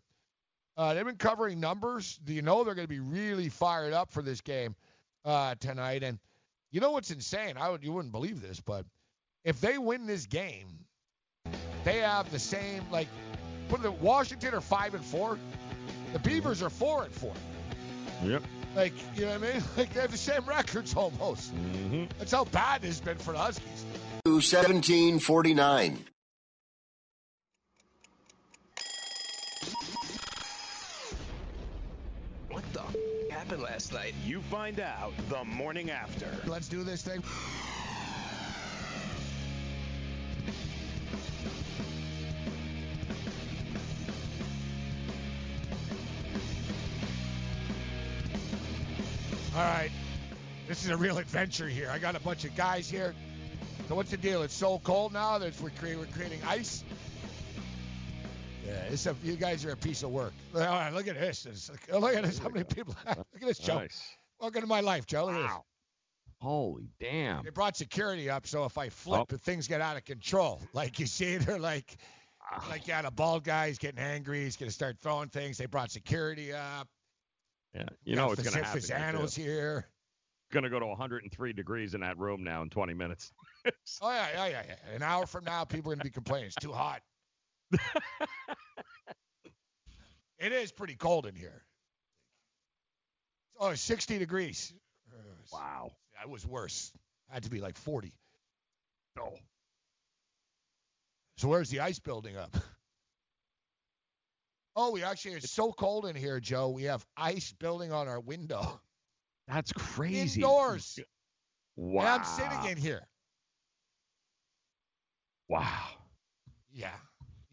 Uh, they've been covering numbers. Do you know they're going to be really fired up for this game uh, tonight? And you know what's insane? I would, you wouldn't believe this, but if they win this game, they have the same like. What the Washington are five and four. The Beavers are four and four. Yep. Like, you know what I mean? Like they have the same records almost. Mm-hmm. That's how bad it's been for the Huskies. 1749. What the f- happened last night? You find out the morning after. Let's do this thing. All right. This is a real adventure here. I got a bunch of guys here. So what's the deal? It's so cold now that we're, we're creating ice. Yeah, it's a, you guys are a piece of work. All right, look at this. It's, look at this. How many people? look at this, Joe. Nice. Welcome to my life, Joe. Look this. Holy damn. They brought security up, so if I flip, Oh. things get out of control, like you see, they're like, ah. Like, yeah, the bald guy, he's getting angry. He's going to start throwing things. They brought security up. Yeah, you know what's to happen. Fasano's here. Going to go to 103 degrees in that room now in 20 minutes. Oh, yeah, yeah, yeah, yeah. An hour from now, people are going to be complaining. It's too hot. It is pretty cold in here. Oh, it's 60 degrees. Wow. That was worse. Had to be like 40. No. So where's the ice building up? Oh, we actually it's so cold in here, Joe. We have ice building on our window. That's crazy. Indoors. Wow. And I'm sitting in here. Wow. Yeah.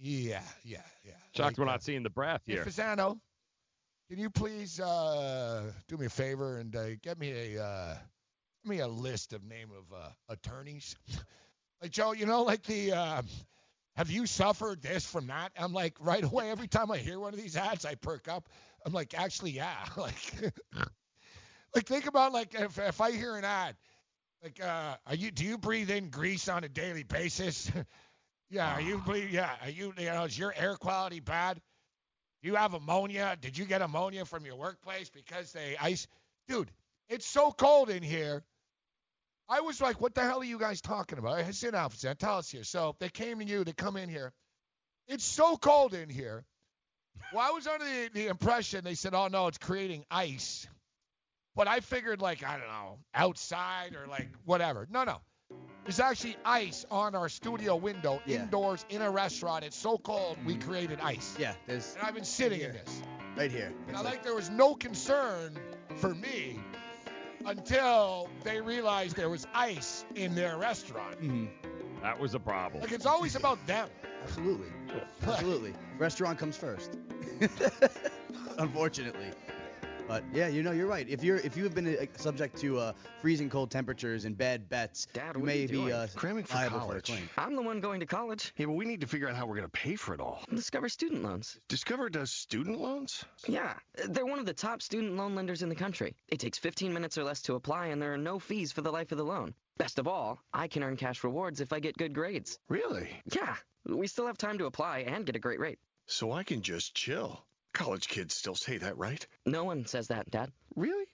Yeah, yeah, yeah. Shocked we're not seeing the breath Hey, here. Fasano, can you please uh, do me a favor and uh, get me a uh, give me a list of name of uh, attorneys? like Joe, you know, like the uh, have you suffered this from that? I'm like right away every time I hear one of these ads, I perk up. I'm like, actually, yeah. like, like think about like if if I hear an ad, like, uh, are you do you breathe in grease on a daily basis? Yeah, are you ah. breathe? Yeah, are you you know is your air quality bad? Do you have ammonia? Did you get ammonia from your workplace because they ice? Dude, it's so cold in here. I was like, what the hell are you guys talking about? I sit down, Sam, tell us here. So they came to you to come in here. It's so cold in here. Well, I was under the, the impression they said, oh no, it's creating ice. But I figured like, I don't know, outside or like whatever. No, no. There's actually ice on our studio window, Yeah. indoors, in a restaurant. It's so cold, we created ice. Yeah, there's. And I've been sitting in this. Right here. And I like there was no concern for me until they realized there was ice in their restaurant. Mm-hmm. That was a problem. Like it's always about them. Absolutely. Absolutely. Restaurant comes first. Unfortunately. But yeah, you know, you're right. If you're if you have been uh, subject to uh, freezing cold temperatures and bad bets, Dad, you what may are you be doing? uh, Cramming for liable for a claim. I'm the one going to college. Yeah, but we need to figure out how we're going to pay for it all. Discover Student Loans. Discover does student loans? Yeah, they're one of the top student loan lenders in the country. It takes 15 minutes or less to apply, and there are no fees for the life of the loan. Best of all, I can earn cash rewards if I get good grades. Really? Yeah, we still have time to apply and get a great rate. So I can just chill. College kids still say that, right? No one says that, Dad. Really?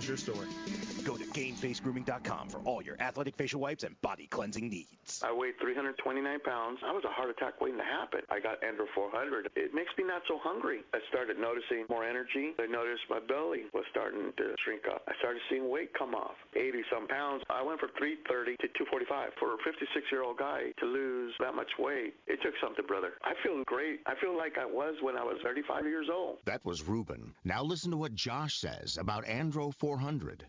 What's your story? Go to GameFaceGrooming.com for all your athletic facial wipes and body cleansing needs. I weighed 329 pounds. I was a heart attack waiting to happen. I got Andro 400. It makes me not so hungry. I started noticing more energy. I noticed my belly was starting to shrink up. I started seeing weight come off, 80 some pounds. I went from 330 to 245. For a 56 year old guy to lose that much weight, it took something, brother. I feel great. I feel like I was when I was 35 years old. That was Ruben. Now listen to what Josh says about Andro 400.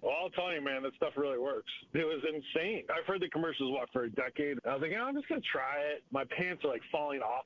Well, I'll tell you, man, that stuff really works. It was insane. I've heard the commercials what for a decade. I was like, "Yeah, I'm just gonna try it. My pants are like falling off.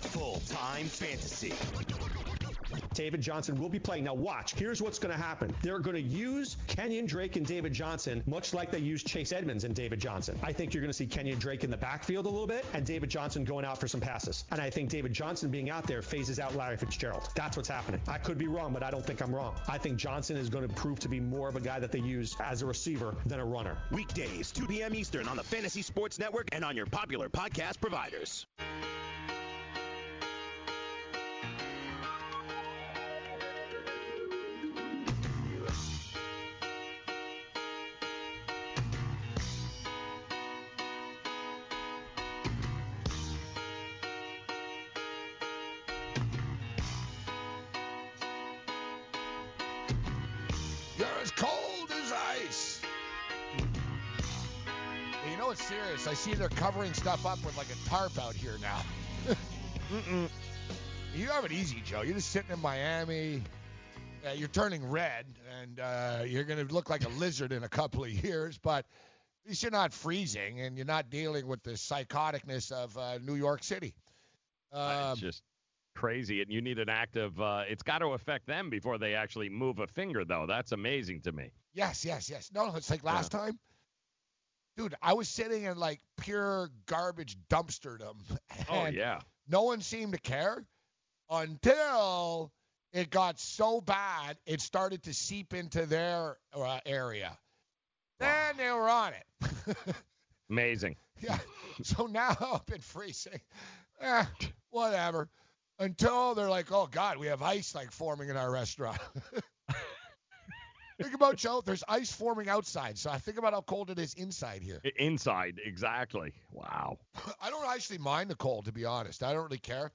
Full time fantasy. David Johnson will be playing. Now watch. Here's what's going to happen. They're going to use Kenyon Drake and David Johnson much like they used Chase Edmonds and David Johnson. I think you're going to see Kenyon Drake in the backfield a little bit and David Johnson going out for some passes. And I think David Johnson being out there phases out Larry Fitzgerald. That's what's happening. I could be wrong, but I don't think I'm wrong. I think Johnson is going to prove to be more of a guy that they use as a receiver than a runner. Weekdays, 2 p.m. Eastern on the Fantasy Sports Network and on your popular podcast providers. See they're covering stuff up with like a tarp out here now. Mm-mm. You have it easy, Joe. You're just sitting in Miami. Uh, you're turning red, and uh, you're going to look like a lizard in a couple of years. But at least you're not freezing, and you're not dealing with the psychoticness of uh, New York City. Um, it's just crazy, and you need an active. Uh, it's got to affect them before they actually move a finger, though. That's amazing to me. Yes, yes, yes. No, no, it's like last time. Dude, I was sitting in like pure garbage dumpsterdom. Oh yeah. No one seemed to care until it got so bad it started to seep into their uh, area. Then they were on it. Amazing. Yeah. So now I've been freezing. Eh, whatever. Until they're like, oh God, we have ice like forming in our restaurant. think about Joe. There's ice forming outside, so I think about how cold it is inside here. Inside, exactly. Wow. I don't actually mind the cold, to be honest. I don't really care.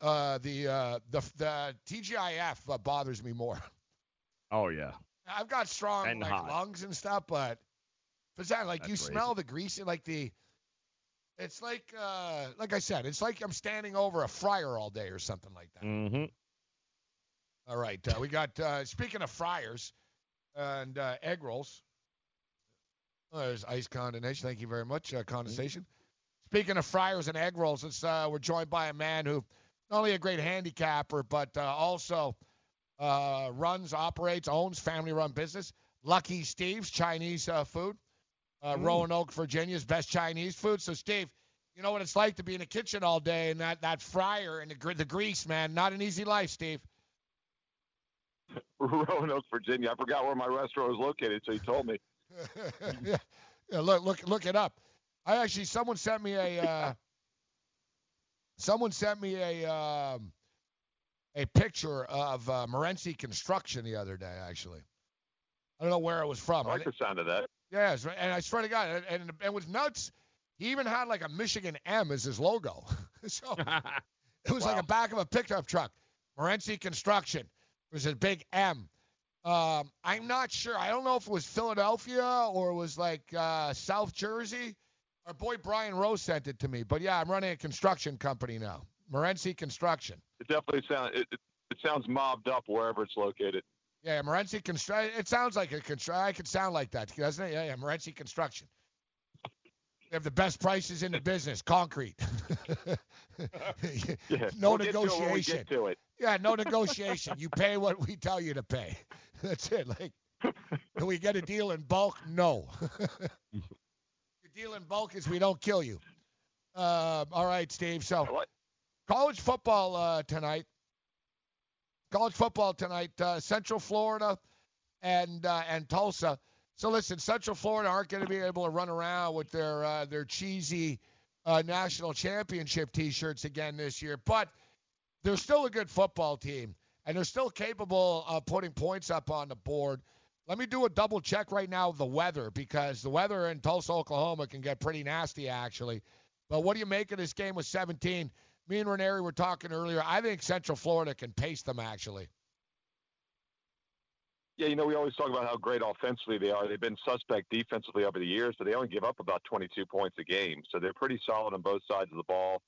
Uh, the uh, the the TGIF uh, bothers me more. Oh yeah. I've got strong And like lungs and stuff, but but that like you That's smell the grease and like the. It's like uh, like I said, it's like I'm standing over a fryer all day or something like that. Mm-hmm. All right, uh, we got uh, speaking of fryers and uh, egg rolls. Oh, there's ice condensation. Thank you very much, uh, condensation. Speaking of fryers and egg rolls, it's, uh, we're joined by a man who not only a great handicapper, but uh, also uh, runs, operates, owns family-run business. Lucky Steve's Chinese uh, food. Uh, Roanoke, Virginia's best Chinese food. So, Steve, you know what it's like to be in the kitchen all day and that, that fryer and the, the grease, man. Not an easy life, Steve. Roanoke, Virginia. I forgot where my restaurant was located, so you told me. yeah, yeah, look, look, look it up. I actually, someone sent me a, uh, someone sent me a, um, a picture of uh, Morenci Construction the other day. Actually, I don't know where it was from. I like the sound of that. Yes, and I swear to God, and, and it was nuts. He even had like a Michigan M as his logo. so it was like a back of a pickup truck. Morenci Construction. It was a big M. Um, I'm not sure. I don't know if it was Philadelphia or it was like uh, South Jersey. Our boy Brian Rose sent it to me. But yeah, I'm running a construction company now. Morenci Construction. It definitely sounds. It, it, it sounds mobbed up wherever it's located. Yeah, Morenci Construction. It sounds like a construction. I could sound like that, doesn't it? Yeah, yeah, Morenci Construction. They have the best prices in the business. Concrete. No we'll get to it when we negotiation. get to it. Yeah, no negotiation. You pay what we tell you to pay. That's it. Like, can we get a deal in bulk? No. the deal in bulk is we don't kill you. Um, all right, Steve. So, what? college football uh, tonight. College football tonight. Uh, Central Florida and uh, and Tulsa. So listen, Central Florida aren't going to be able to run around with their uh, their cheesy uh, national championship T-shirts again this year, but they're still a good football team, and they're still capable of putting points up on the board. Let me do a double check right now of the weather because the weather in Tulsa, Oklahoma can get pretty nasty actually. But what do you make of this game with 17? Me and Ranieri were talking earlier. I think Central Florida can pace them actually. Yeah, you know, we always talk about how great offensively they are. They've been suspect defensively over the years, but they only give up about 22 points a game. So they're pretty solid on both sides of the ball.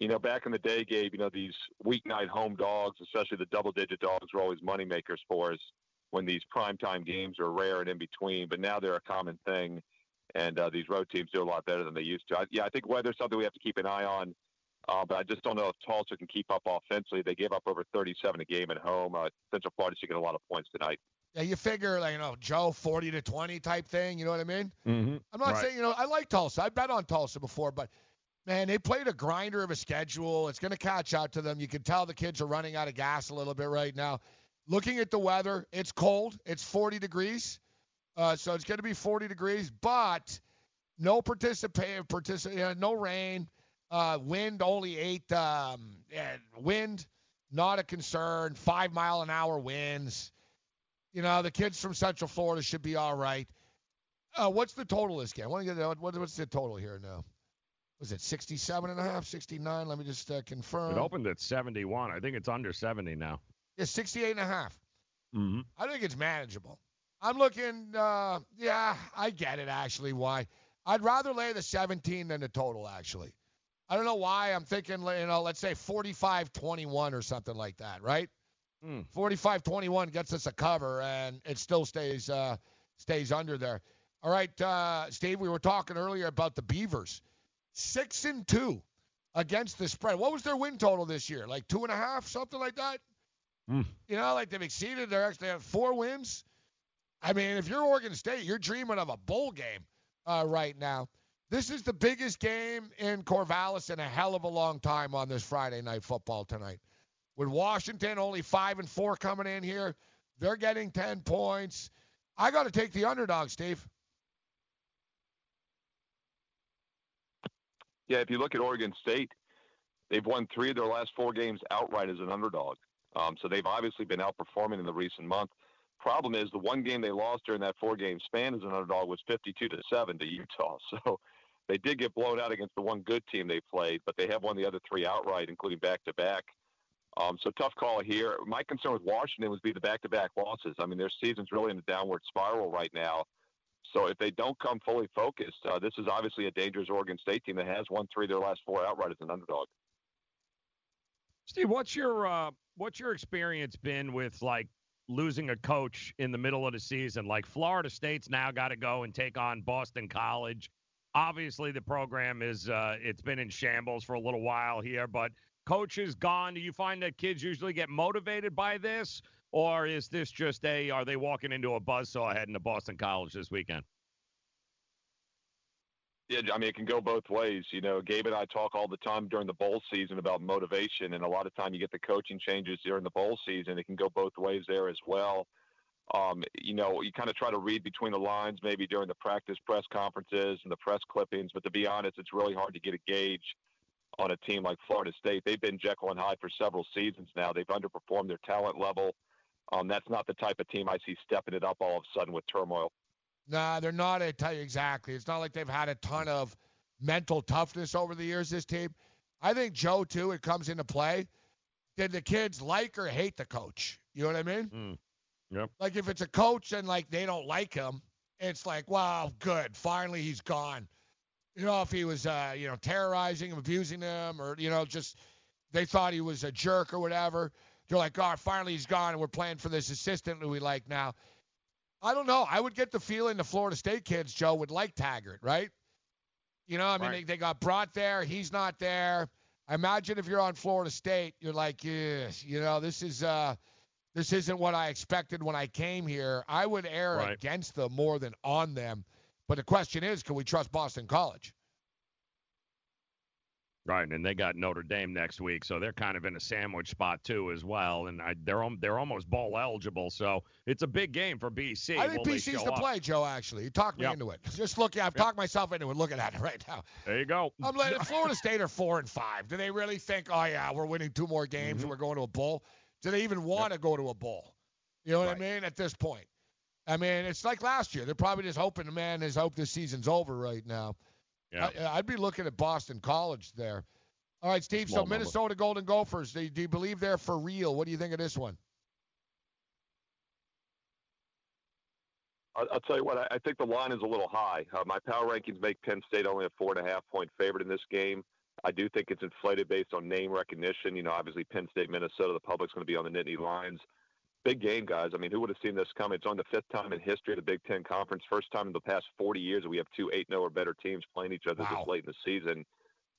You know, back in the day, Gabe, you know, these weeknight home dogs, especially the double digit dogs, were always money makers for us when these primetime games are rare and in between. But now they're a common thing. And uh, these road teams do a lot better than they used to. I, yeah, I think weather's something we have to keep an eye on. Uh, but I just don't know if Tulsa can keep up offensively. They gave up over 37 a game at home. Uh, Central Florida should get a lot of points tonight. Yeah, you figure like you know Joe 40 to 20 type thing. You know what I mean? Mm-hmm. I'm not Right. saying you know I like Tulsa. I bet on Tulsa before, but man, they played a grinder of a schedule. It's going to catch out to them. You can tell the kids are running out of gas a little bit right now. Looking at the weather, it's cold. It's 40 degrees, uh, so it's going to be 40 degrees, but no participate, particip- uh, no rain. Uh, wind only eight. Um, wind, not a concern. Five mile an hour winds. You know, the kids from Central Florida should be all right. Uh, what's the total this game? What, what's the total here now? Was it 67 and a half, 69? Let me just uh, confirm. It opened at 71. I think it's under 70 now. Yeah, 68 and a half. Mm-hmm. I think it's manageable. I'm looking. Uh, yeah, I get it. Actually, why? I'd rather lay the 17 than the total. Actually, I don't know why. I'm thinking, you know, let's say 45-21 or something like that, right? Hmm. 45-21 gets us a cover, and it still stays uh, stays under there. All right, uh, Steve. We were talking earlier about the Beavers, six and two against the spread. What was their win total this year? Like two and a half, something like that. Hmm. You know, like they've exceeded their actually have four wins. I mean, if you're Oregon State, you're dreaming of a bowl game uh, right now. This is the biggest game in Corvallis in a hell of a long time on this Friday night football tonight. With Washington only five and four coming in here, they're getting ten points. I got to take the underdog, Steve. Yeah, if you look at Oregon State, they've won three of their last four games outright as an underdog. Um, so they've obviously been outperforming in the recent month. Problem is, the one game they lost during that four-game span as an underdog was 52 to seven to Utah. So they did get blown out against the one good team they played, but they have won the other three outright, including back-to-back. Um, so tough call here. My concern with Washington would be the back-to-back losses. I mean, their season's really in a downward spiral right now. So if they don't come fully focused, uh, this is obviously a dangerous Oregon State team that has won three of their last four outright as an underdog. Steve, what's your uh, what's your experience been with like losing a coach in the middle of the season? Like Florida State's now got to go and take on Boston College. Obviously, the program is uh, it's been in shambles for a little while here, but coach is gone. Do you find that kids usually get motivated by this, or is this just a are they walking into a buzzsaw heading to Boston College this weekend? Yeah, I mean, it can go both ways. You know, Gabe and I talk all the time during the bowl season about motivation, and a lot of time you get the coaching changes during the bowl season. It can go both ways there as well. Um, you know, you kind of try to read between the lines maybe during the practice press conferences and the press clippings, but to be honest, it's really hard to get a gauge on a team like Florida State. They've been Jekyll and Hyde for several seasons now. They've underperformed their talent level. Um, that's not the type of team I see stepping it up all of a sudden with turmoil. Nah, they're not. I tell you exactly. It's not like they've had a ton of mental toughness over the years. This team, I think Joe too. It comes into play. Did the kids like or hate the coach? You know what I mean? Mm. Yep. Like if it's a coach and like they don't like him, it's like, wow, good. Finally, he's gone. You know, if he was, uh, you know, terrorizing him, abusing them, or you know, just they thought he was a jerk or whatever. They're like, oh, finally he's gone, and we're playing for this assistant who we like now. I don't know. I would get the feeling the Florida State kids, Joe, would like Taggart, right? You know, I mean, Right. they, they got brought there. He's not there. I imagine if you're on Florida State, you're like, yes, you know, this is uh, this isn't what I expected when I came here. I would err Right. against them more than on them. But the question is, can we trust Boston College? Right, and they got Notre Dame next week, so they're kind of in a sandwich spot too as well, and I, they're they're almost bowl eligible, so it's a big game for BC. I think Will BC's the up? play, Joe. Actually, you talked me Yep. into it. Just looking, I've talked myself into it. Looking at it right now. There you go. I'm like, Florida State are four and five. Do they really think, oh yeah, we're winning two more games Mm-hmm. and we're going to a bowl? Do they even want to go to a bowl? You know what I mean? At this point, I mean, it's like last year. They're probably just hoping, man, is hope this season's over right now. Yeah. I, I'd be looking at Boston College there. All right, Steve. Small so number. Minnesota Golden Gophers. Do you, do you believe they're for real? What do you think of this one? I'll, I'll tell you what, I, I think the line is a little high. Uh, my power rankings make Penn State only a four and a half point favorite in this game. I do think it's inflated based on name recognition. You know, obviously Penn State, Minnesota, the public's going to be on the Nittany Lions. Big game, guys. I mean, who would have seen this coming? It's on the fifth time in history of the Big Ten Conference. First time in the past 40 years that we have two 8 0 or better teams playing each other Wow. this late in the season.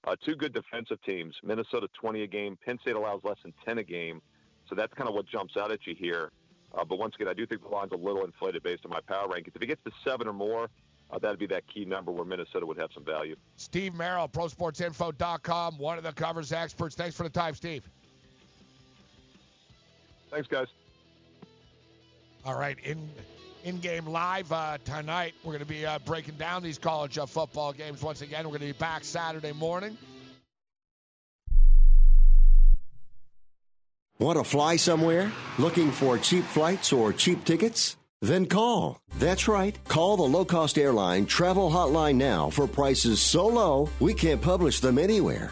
Uh, two good defensive teams. Minnesota 20 a game. Penn State allows less than 10 a game. So that's kind of what jumps out at you here. Uh, but once again, I do think the line's a little inflated based on my power rankings. If it gets to seven or more, uh, that'd be that key number where Minnesota would have some value. Steve Merrill, ProSportsInfo.com, one of the covers experts. Thanks for the time, Steve. Thanks, guys. All right, in in game live uh, tonight, we're going to be uh, breaking down these college uh, football games once again. We're going to be back Saturday morning. Want to fly somewhere? Looking for cheap flights or cheap tickets? Then call. That's right. Call the low cost airline travel hotline now for prices so low we can't publish them anywhere.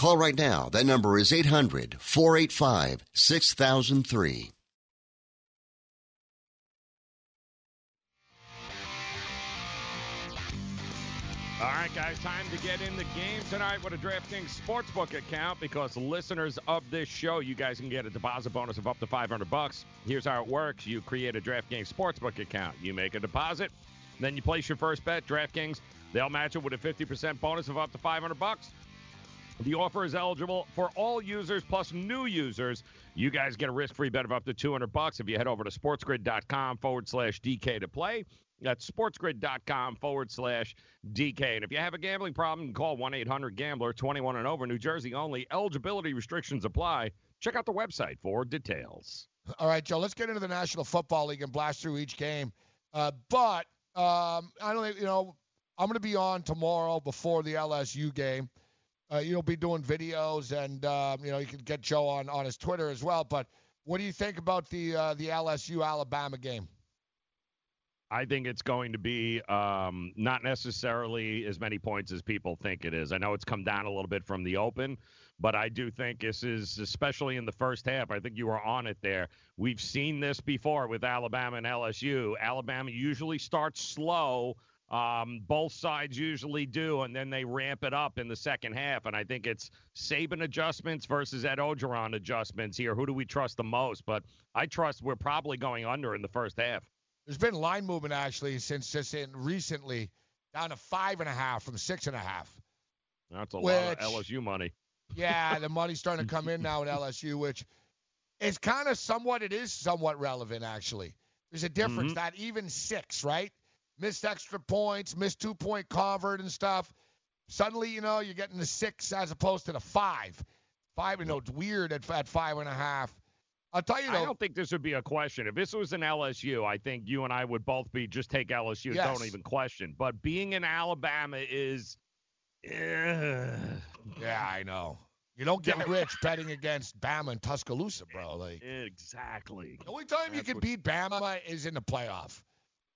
Call right now. That number is 800 485 6003. All right, guys, time to get in the game tonight with a DraftKings Sportsbook account because listeners of this show, you guys can get a deposit bonus of up to 500 bucks. Here's how it works. You create a DraftKings Sportsbook account. You make a deposit, then you place your first bet. DraftKings, they'll match it with a 50% bonus of up to 500 bucks. The offer is eligible for all users plus new users. You guys get a risk-free bet of up to 200 bucks if you head over to sportsgrid.com forward slash DK to play. That's sportsgrid.com forward slash DK. And if you have a gambling problem, call 1 800 Gambler 21 and over, New Jersey only. Eligibility restrictions apply. Check out the website for details. All right, Joe, let's get into the National Football League and blast through each game. Uh, but um, I don't think, you know, I'm going to be on tomorrow before the LSU game. Uh, you'll be doing videos, and um, you know you can get Joe on on his Twitter as well. But what do you think about the uh, the LSU Alabama game? I think it's going to be um, not necessarily as many points as people think it is. I know it's come down a little bit from the open, but I do think this is, especially in the first half, I think you were on it there. We've seen this before with Alabama and LSU. Alabama usually starts slow Um, both sides usually do, and then they ramp it up in the second half. And I think it's Saban adjustments versus Ed Orgeron adjustments here. Who do we trust the most? But I trust we're probably going under in the first half. There's been line movement actually since just in recently down to five and a half from six and a half. That's a Which- lot of LSU money. Yeah, the money's starting to come in now at LSU, which is kind of somewhat, it is somewhat relevant, actually. There's a difference. Mhm. That even six, right? Missed extra points, missed two point convert and stuff. Suddenly, you know, you're getting the six as opposed to the five. Five, you know, it's weird at, at five and a half. I'll tell you, I don't think this would be a question. If this was an LSU, I think you and I would both be just take LSU. Yes. Don't even question. But being in Alabama is. eh, yeah, I know. You don't get rich betting against Bama and Tuscaloosa, bro. Like, exactly. The only time you can what- beat Bama is in the playoff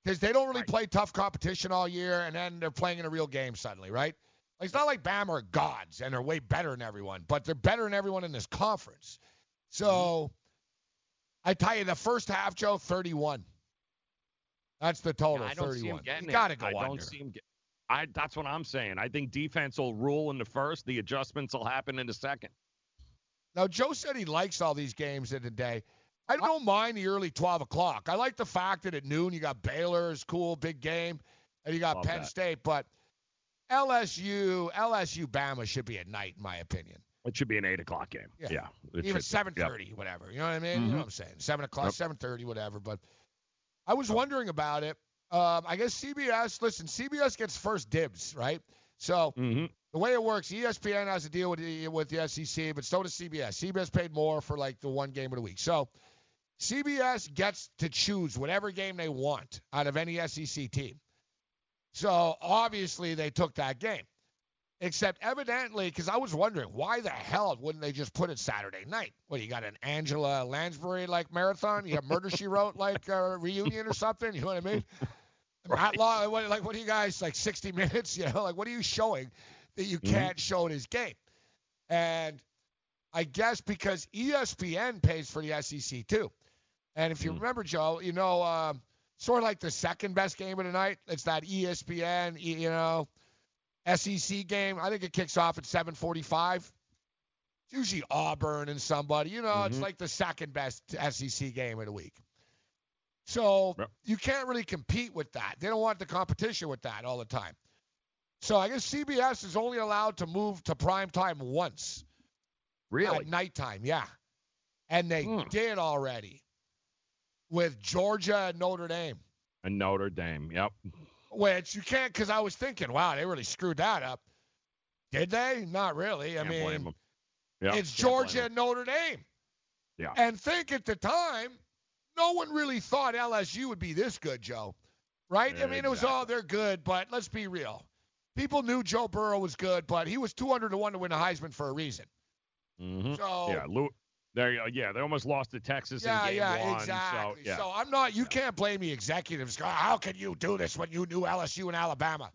because they don't really play tough competition all year, and then they're playing in a real game suddenly, right? Like, it's not like Bam are gods and they're way better than everyone, but they're better than everyone in this conference. So, mm-hmm. I tell you, the first half, Joe, 31. That's the total, I don't see him 31. getting you got to go I under. don't see him get. I that's what I'm saying. I think defense will rule in the first. The adjustments will happen in the second. Now, Joe said he likes all these games in the day. I don't mind the early 12 o'clock. I like the fact that at noon you got Baylor's cool, big game, and you got Love Penn that. State. But LSU, LSU, Bama should be at night, in my opinion. It should be an eight o'clock game. Yeah. Yeah. Even should be. Yep. 7:30, whatever. You know what I mean? You know Mhm. what I'm saying? 7 o'clock, Yep. 7:30, whatever. But I was wondering about it. Um, I guess CBS. Listen, CBS gets first dibs, right? So Mm-hmm. the way it works, ESPN has a deal with the with the SEC, but so does CBS. CBS paid more for like the one game of the week. So CBS gets to choose whatever game they want out of any SEC team. So obviously they took that game. Except evidently, because I was wondering why the hell wouldn't they just put it Saturday night? What you got an Angela Lansbury like marathon? You have Murder She Wrote like uh, reunion or something? You know what I mean? Matt Law, what, like what are you guys like 60 minutes? You know, like what are you showing that you can't show this game? And I guess because ESPN pays for the SEC too. And if you remember, Joe, you know, um, sort of like the second best game of the night. It's that ESPN, you know, SEC game. I think it kicks off at 7:45. It's usually Auburn and somebody. You know, it's Mhm. like the second best SEC game of the week. So you can't really compete with that. They don't want the competition with that all the time. So I guess CBS is only allowed to move to prime time once. Really? At nighttime, yeah. And they Hmm. did already with Georgia and Notre Dame, And Notre Dame. Yep. which you can't because I was thinking, wow, they really screwed that up. Did they? Not really. I Can't mean. Yep, it's blame and Notre Dame. Yeah. And think at the time, no one really thought LSU would be this good, Joe. Right? I mean, it was all they're good, but let's be real. People knew Joe Burrow was good, but he was 200 to 1 to win the Heisman for a reason. Mm-hmm. So- yeah, there. Yeah, they almost lost to Texas Yeah, in game yeah, one. exactly. So, yeah. I'm not. You can't blame the executives. How can you do this when you knew LSU and Alabama?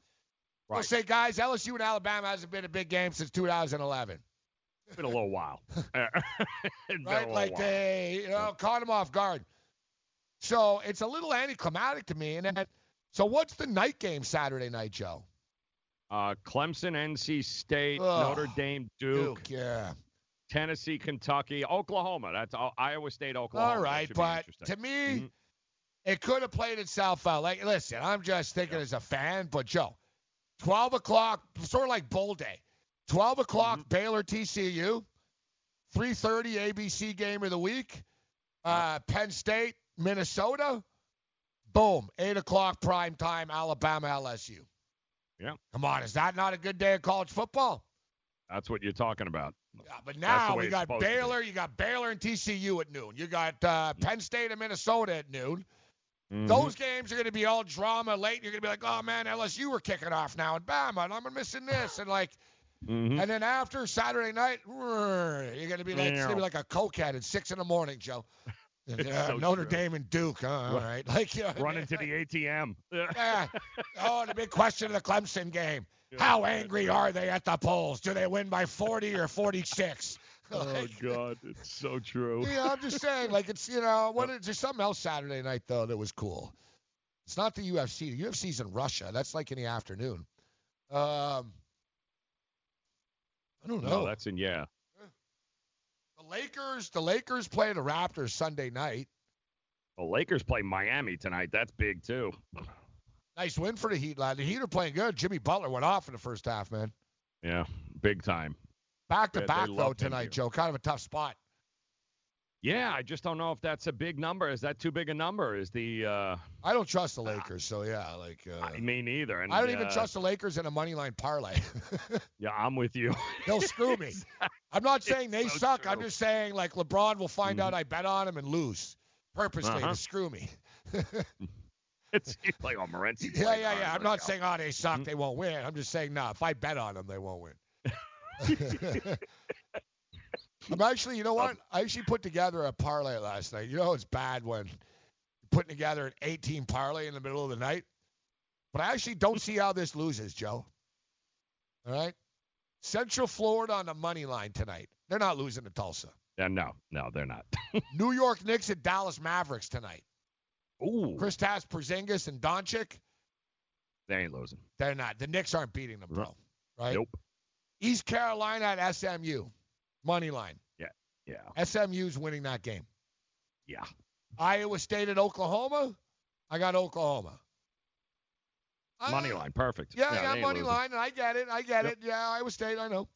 They'll say, guys, LSU and Alabama hasn't been a big game since 2011. it's been a little while. It's been a right? Like while. they, you know, caught him off guard. So it's a little anticlimactic to me. And then, so what's the night game Saturday night, Joe? Uh, Clemson, NC State, Ugh, Notre Dame, Duke, Duke, yeah. Tennessee, Kentucky, Oklahoma. That's all, Iowa State, Oklahoma. All right, but to me, Mhm. it could have played itself out. Like, listen, I'm just thinking as a fan, but Joe, 12 o'clock, sort of like bowl day. 12 o'clock, Mm-hmm. Baylor TCU. 3:30 ABC game of the week. Uh, Penn State, Minnesota. Boom, 8 o'clock prime time, Alabama LSU. Yeah, Come on, is that not a good day of college football? that's what you're talking about. Yeah, but now we got supposed to be. Baylor, you got Baylor and TCU at noon. You got uh, Penn State and Minnesota at noon. Mhm. Those games are going to be all drama late. You're going to be like, oh man, LSU are kicking off now, and Bama, and I'm missing this, and like, Mhm. and then after Saturday night, you're going to be like, it's going to be like a cokehead at six in the morning, Joe. It's uh, so Notre true. Dame and Duke, huh? all right, like you know, Run into the ATM. Yeah. Oh, the big question of the Clemson game: How angry are they at the polls? Do they win by 40 or 46? oh God, it's so true. Yeah, I'm just saying, like it's you know, what is there something else Saturday night though that was cool? It's not the UFC. The UFC's in Russia. That's like in the afternoon. Um, I don't know. No, that's in yeah. the Lakers. The Lakers play the Raptors Sunday night. The Lakers play Miami tonight. That's big too. Nice win for the Heat, lad. The Heat are playing good. Jimmy Butler went off in the first half, man. Yeah, big time. Back to back though tonight. Joe. Kind of a tough spot. Yeah, I just don't know if that's a big number. Is that too big a number? Is the uh I don't trust the Lakers, so yeah, like uh, me neither. And I don't even uh, trust the Lakers in a money line parlay. Yeah, I'm with you. They'll screw me. I'm not saying they so suck. I'm just saying like LeBron will find out I bet on him and lose purposely Uh-huh. to screw me. it's like oh Morency. Yeah, yeah, yeah. I'm not oh. saying oh they suck, they won't win. I'm just saying no. If I bet on them, they won't win. I'm actually, you know oh. what? I actually put together a parlay last night. You know it's bad when you're putting together an 18 parlay in the middle of the night, but I actually don't see how this loses, Joe. All right, Central Florida on the money line tonight. They're not losing to Tulsa. Yeah, no, no, they're not. New York Knicks at Dallas Mavericks tonight. Ooh, Kristaps Porzingis and Doncic. they ain't losing. They're not. The Knicks aren't beating them, bro. Right? Nope. East Carolina at SMU. Money line. Yeah, yeah, SMU's winning that game. yeah. Iowa State at Oklahoma. I got Oklahoma. Money line, perfect. Yeah, I got money losing. line, and I get it. I get Yep. it. Yeah, Iowa State, I know.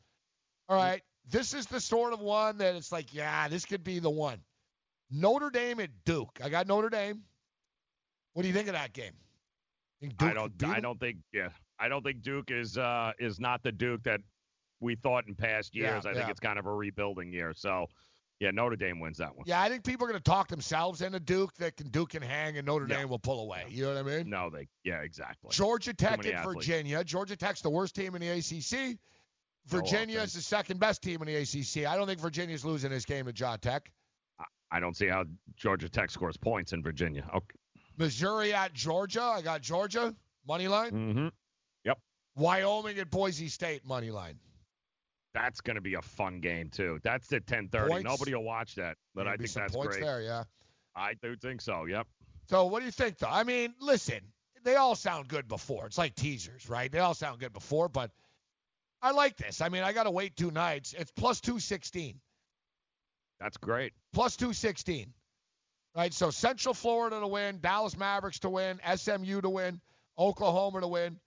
All right. This is the sort of one that it's like, yeah, this could be the one. Notre Dame at Duke. I got Notre Dame. What do you think of that game? Think I don't. I don't think. Yeah, I don't think Duke is uh is not the Duke that we thought in past years. Yeah. I think it's kind of a rebuilding year. So, yeah, Notre Dame wins that one. Yeah, I think people are going to talk themselves into Duke that can Duke can hang and Notre Yeah. Dame will pull away. You know what I mean? No, they. Yeah, exactly. Georgia Tech athletes. Virginia. Georgia Tech's the worst team in the ACC. Virginia is the second best team in the ACC. I don't think Virginia's losing this game to Georgia Tech. I don't see how Georgia Tech scores points in Virginia. Okay. Missouri at Georgia. I got Georgia money line. Mm-hmm. Yep. Wyoming at Boise State money line. That's going to be a fun game too. That's at 10:30. Points? Nobody will watch that, but I think some that's points great. there, yeah. I do think so. Yep. So what do you think though? I mean, listen, they all sound good before. It's like teasers, right? They all sound good before, but I like this. I mean, I got to wait two nights. It's plus 216. That's great. plus 216. Right? So Central Florida to win, Dallas Mavericks to win, SMU to win, Oklahoma to win,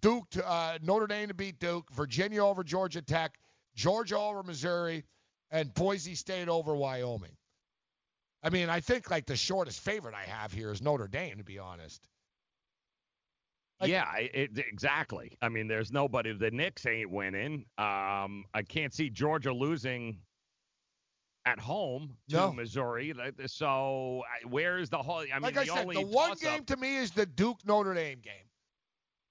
Duke to uh, Notre Dame to beat Duke, Virginia over Georgia Tech, Georgia over Missouri, and Boise State over Wyoming. I mean, I think like the shortest favorite I have here is Notre Dame, to be honest. yeah, it, exactly. I mean, there's nobody. The Knicks ain't winning. Um, I can't see Georgia losing at home to No. Missouri. So where is the whole? I mean, like the said, only the one game to me is the Duke Notre Dame game.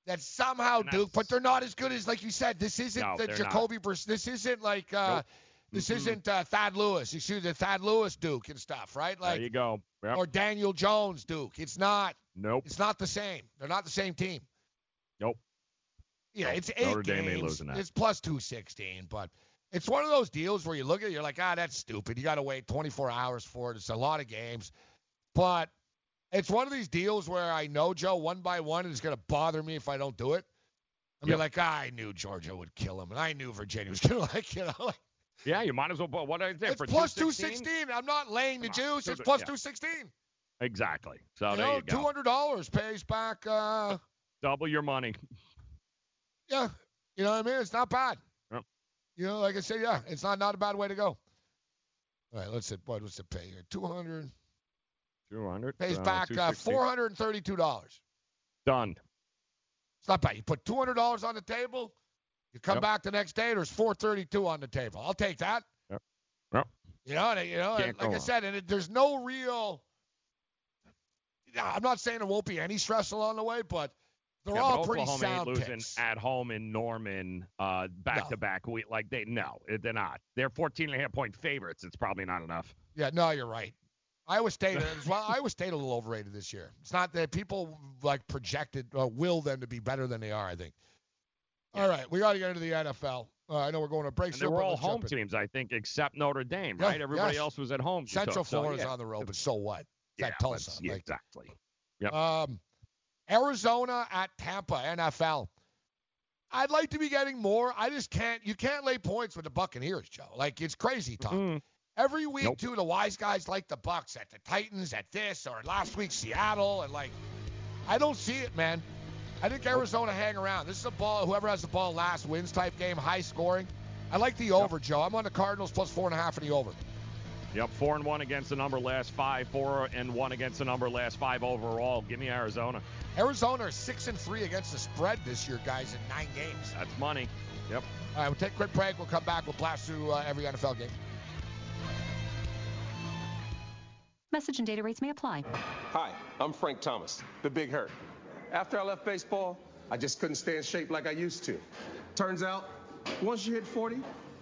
That somehow Duke, but they're not as good as like you said. This isn't No, the. Jacoby. This isn't like uh, Nope. this Mm-mm. isn't uh, Thad Lewis. Excuse me, the Thad Lewis Duke and stuff, right? There Like you go. Yep. or Daniel Jones Duke. It's not. nope. It's not the same. They're not the same team. Nope. Yeah, it's eight Notre Dame ain't games. losing that. It's plus two sixteen, but it's one of those deals where you look at it, you're like, ah, that's stupid. You got to wait 24 hours for it. It's a lot of games, but it's one of these deals where I know Joe one by one it's going to bother me if I don't do it. I mean, Yep. like ah, I knew Georgia would kill him, and I knew Virginia was going to like, you know, like, Yeah, you might as well. put What I it's for plus 216? 216. I'm not laying the juice. It's plus yeah. 216. Exactly. So you there know, you go. $200 pays back. Uh, Double your money. yeah, you know what I mean? It's not bad. You know, like I said, yeah, it's not not a bad way to go. All right, let's see. What was the pay here? 200 Two hundred. pays back uh, $432. Done. It's not bad. You put $200 on the table, you come Yep. back the next day, there's 432 on the table. I'll take that. Yep. Yep. You know, and, you know, and like I said, and it, there's no real. I'm not saying there won't be any stress along the way, but they're yeah, all but pretty Oklahoma ain't losing picks. at home in Norman, uh, back to back week. Like they no, they're not. They're 14 and a half point favorites. It's probably not enough. Yeah, no, you're right. Iowa State as well. Iowa State a little overrated this year. It's not that people like projected uh, will them to be better than they are. I think. All right, we got to get into the NFL. Uh, I know we're going to break. And they were all home teams, I think, except Notre Dame, Yeah, right? Everybody yes. else was at home. Central so, Florida's yeah. on the road, but so what? It's Yeah, Tulsa. yeah, like, exactly. Yep. Um, Arizona at Tampa, NFL. I'd like to be getting more. I just can't. You can't lay points with the Buccaneers, Joe. Like it's crazy talk. Mm. Every week, Nope. too, the wise guys like the Bucks at the Titans, at this, or last week Seattle, and like, I don't see it, man. I think Arizona hang around. This is a ball. Whoever has the ball last wins type game, high scoring. I like the over, Joe. I'm on the Cardinals plus four and a half in the over. Yep, four and one against the number last five, four and one against the number last five overall. Give me Arizona. Arizona is six and three against the spread this year, guys, in nine games. That's money. Yep. All right, we'll take a quick break. We'll come back. We'll blast through uh, every NFL game. Message and data rates may apply. Hi, I'm Frank Thomas, the Big Hurt. After I left baseball, I just couldn't stay in shape like I used to. Turns out, once you hit 40,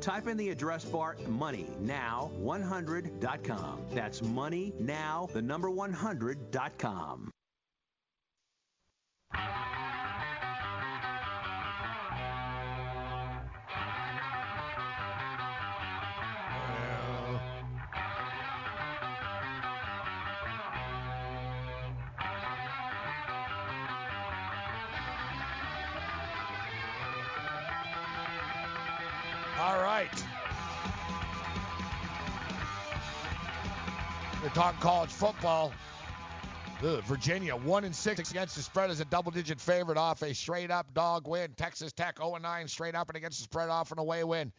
Type in the address bar MoneyNow100.com. That's MoneyNow, the number 100.com. We're college football. Ugh, Virginia one and six against the spread as a double-digit favorite off a straight-up dog win. Texas Tech 0 and 9 straight up and against the spread off an away win.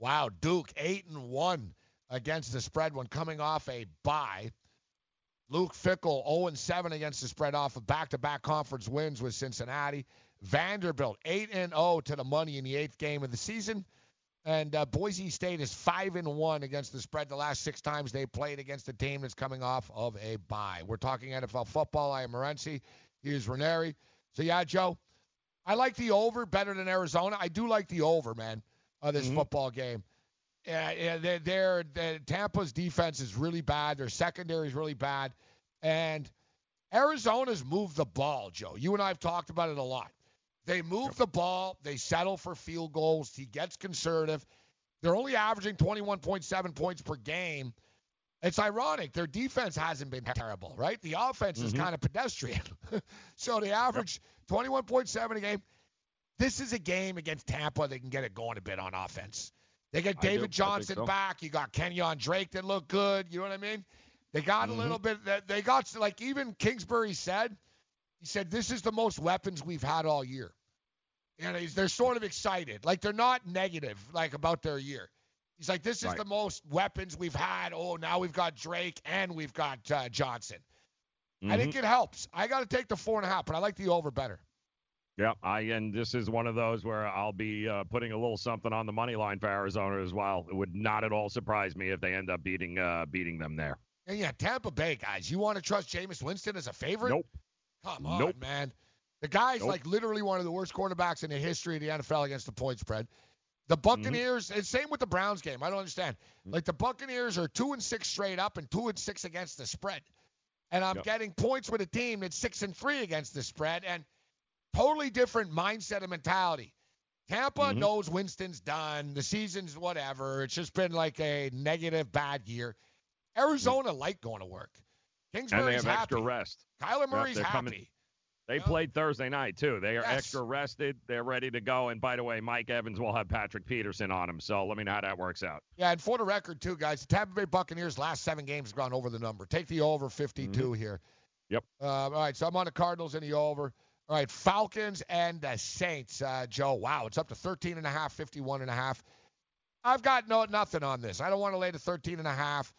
Wow, Duke eight and one against the spread when coming off a bye. Luke Fickell 0 and 7 against the spread off of back-to-back conference wins with Cincinnati. Vanderbilt 8 and 0 to the money in the eighth game of the season. And uh, Boise State is five and one against the spread the last six times they played against a team that's coming off of a bye. We're talking NFL football. I am Morency. Here's Ranieri. So yeah, Joe, I like the over better than Arizona. I do like the over, man, of this football game. Yeah, yeah, they're, they're, they're- Tampa's defense is really bad. Their secondary is really bad, and Arizona's moved the ball, Joe. You and I have talked about it a lot. They move the ball. They settle for field goals. He gets conservative. They're only averaging 21.7 points per game. It's ironic. Their defense hasn't been terrible, right? The offense is Mhm. kind of pedestrian. so they average 21.7 a game. This is a game against Tampa. They can get it going a bit on offense. They get I do. I David Johnson so. back. You got Kenyon Drake that looked good. You know what I mean? They got Mhm. a little bit. They got like even Kingsbury said. He said this is the most weapons we've had all year, and he's, they're sort of excited. Like they're not negative like about their year. He's like, this is Right. the most weapons we've had. Oh, now we've got Drake and we've got uh, Johnson. I think Mhm. it helps. I got to take the four and a half, but I like the over better. Yeah, I and this is one of those where I'll be uh, putting a little something on the money line for Arizona as well. It would not at all surprise me if they end up beating uh, beating them there. And yeah, Tampa Bay guys, you want to trust Jameis Winston as a favorite? Nope. Come on, Nope. man. The guy's Nope. like literally one of the worst quarterbacks in the history of the NFL against the point spread. The Mm-hmm. Buccaneers, and same with the Browns game. I don't understand. Like the Buccaneers are two and six straight up and two and six against the spread. And I'm Yep. getting points with a team that's six and three against the spread and totally different mindset and mentality. Tampa Mhm. knows Winston's done. The season's whatever. It's just been like a negative bad year. Arizona like going to work. Kingsbury's and they have happy. extra rest. Kyler Yep, Murray's they're happy. coming- They played Thursday night too. They are Yes. extra rested. They're ready to go. And by the way, Mike Evans will have Patrick Peterson on him. So let me know how that works out. Yeah, and for the record, too, guys, the Tampa Bay Buccaneers last seven games have gone over the number. Take the over 52 here. Yep. Uh, all right, so I'm on the Cardinals and the over. All right, Falcons and the Saints, uh, Joe. Wow, it's up to 13 and a half, 51 and a half. I've got no nothing on this. I don't want to lay the 13 and a half.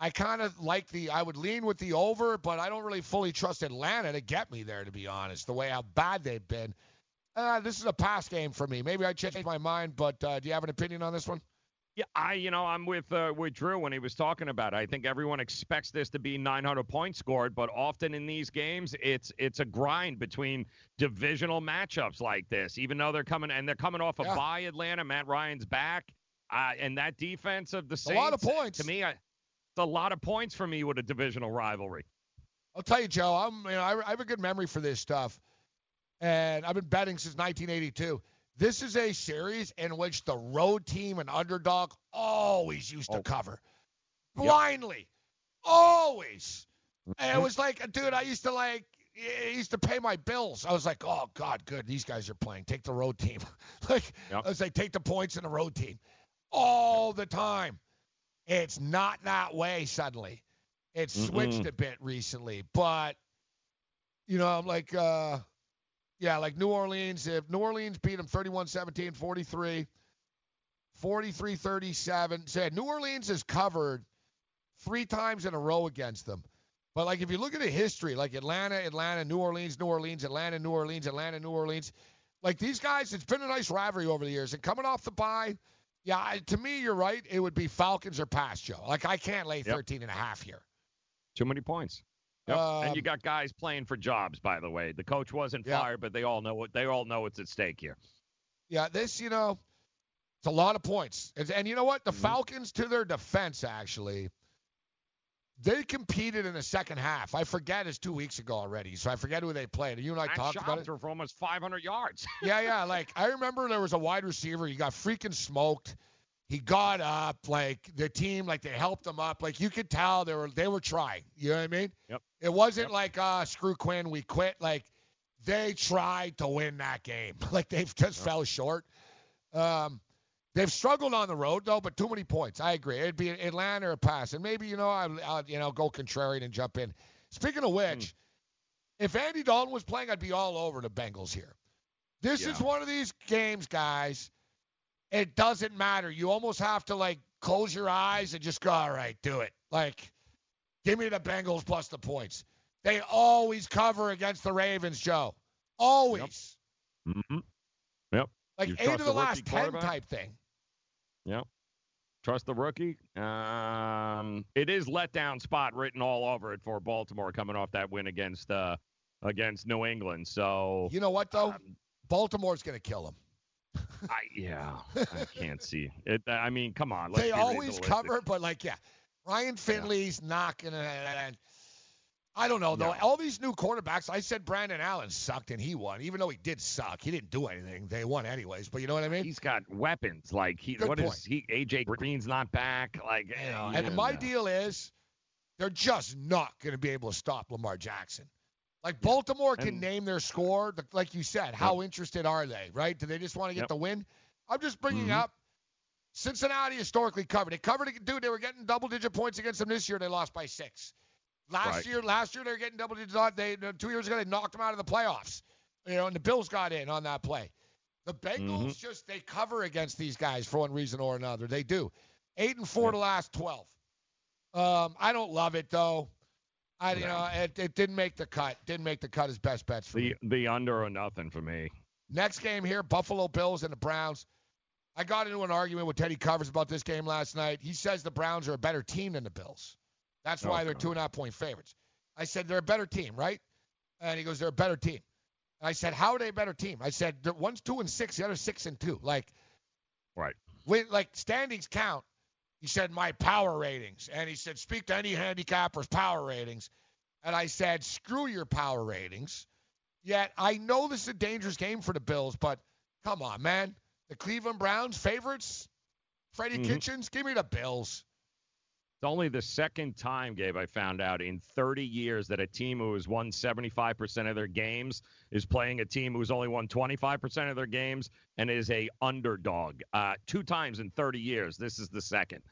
I kind of like the. I would lean with the over, but I don't really fully trust Atlanta to get me there, to be honest. The way how bad they've been. Uh, this is a pass game for me. Maybe I changed my mind, but uh, do you have an opinion on this one? Yeah, I you know I'm with uh, with Drew when he was talking about it. I think everyone expects this to be 900 points scored, but often in these games it's it's a grind between divisional matchups like this. Even though they're coming and they're coming off a Yeah. bye, Atlanta, Matt Ryan's back, uh, and that defense of the Saints. A lot of points. to me. I, a lot of points for me with a divisional rivalry. I'll tell you, Joe. I'm, you know, I, I have a good memory for this stuff, and I've been betting since 1982. This is a series in which the road team and underdog always used to Oh. cover blindly, always. And Mm-hmm. it was like, dude, I used to like, I used to pay my bills. I was like, oh God, good, these guys are playing. Take the road team. like, Yep. I was like, take the points in the road team all the time. It's not that way suddenly. It's switched Mm-mm. a bit recently, but you know, I'm like, uh, yeah, like New Orleans. If New Orleans beat them 31-17, 43, 43-37. Said New Orleans has covered three times in a row against them. But like if you look at the history, like Atlanta, Atlanta, New Orleans, New Orleans, Atlanta, New Orleans, Atlanta, New Orleans, like these guys, it's been a nice rivalry over the years. And coming off the bye, yeah, I- to me, you're right. It would be Falcons or pass, Joe. Like I can't lay Yep. 13 and a half here. Too many points. Yep. and you Um, got guys playing for jobs, by the way. The coach wasn't Yeah. fired, but they all know what they all know what's at stake here. Yeah, this, you know, it's a lot of points. And, and you know what? The Mm-hmm. Falcons, to their defense, actually, they competed in the second half. I forget it's two weeks ago already, so I forget who they played. You and I Matt talked about it. for almost 500 yards. yeah, yeah. Like I remember there was a wide receiver. He got freaking smoked. He got up. Like the team, like they helped him up. Like you could tell they were they were trying. You know what I mean? Yep. It wasn't like uh screw Quinn, we quit. Like they tried to win that game. like they've just fell short. Um, they've struggled on the road though, but too many points. I agree. It'd be Atlanta or a pass, and maybe you know I'll, I'll you know go contrarian and jump in. Speaking of which, if Andy Dalton was playing, I'd be all over the Bengals here. This is one of these games, guys. It doesn't matter. You almost have to like close your eyes and just go, all right, do it. Like, give me the Bengals plus the points. They always cover against the Ravens, Joe. Always. Mm-hmm. Yep. Like You eight of the last ten type thing. Yep. Trust the rookie. Um, it is letdown spot written all over it for Baltimore coming off that win against uh against New England. So You know what though? Baltimore's gonna kill them. I, yeah, I can't see it. I mean, come on. Let's They always realistic. cover, but like yeah, Ryan Finley's not gonna. I don't know though. No. All these new quarterbacks. I said Brandon Allen sucked and he won, even though he did suck. He didn't do anything. They won anyways. But you know what I mean? He's got weapons. Like he, Good what is point. he? AJ Green's not back. Like, eh, And my no. deal is, they're just not going to be able to stop Lamar Jackson. Like Baltimore can And- name their score, like you said. How interested are they? Right? Do they just want to get Yep. the win? I'm just bringing Mhm. up Cincinnati historically covered. They covered it, dude. They were getting double-digit points against them this year. They lost by six. Last Right. year, last year they were getting double digits. They two years ago they knocked them out of the playoffs. You know, and the Bills got in on that play. The Bengals Mhm. just they cover against these guys for one reason or another. They do. Eight and four to last twelve. Um, I don't love it though. I you know it, it didn't make the cut. Didn't make the cut as best bets for The me. the under or nothing for me. Next game here, Buffalo Bills and the Browns. I got into an argument with Teddy Covers about this game last night. He says the Browns are a better team than the Bills. That's why they're two and a half point favorites. I said they're a better team, right? And he goes, they're a better team. And I said, how are they a better team? I said, "They're- one's two and six, the other six and two. Like, Right. when, like standings count. He said my power ratings, and he said speak to any handicapper's power ratings, and I said screw your power ratings. Yet I know this is a dangerous game for the Bills, but come on, man, the Cleveland Browns favorites, Freddie Mhm. Kitchens, give me the Bills. It's only the second time, Gabe, I found out in 30 years that a team who has won 75% of their games is playing a team who's only won 25% of their games and is a underdog. Uh, two times in 30 years. This is the second.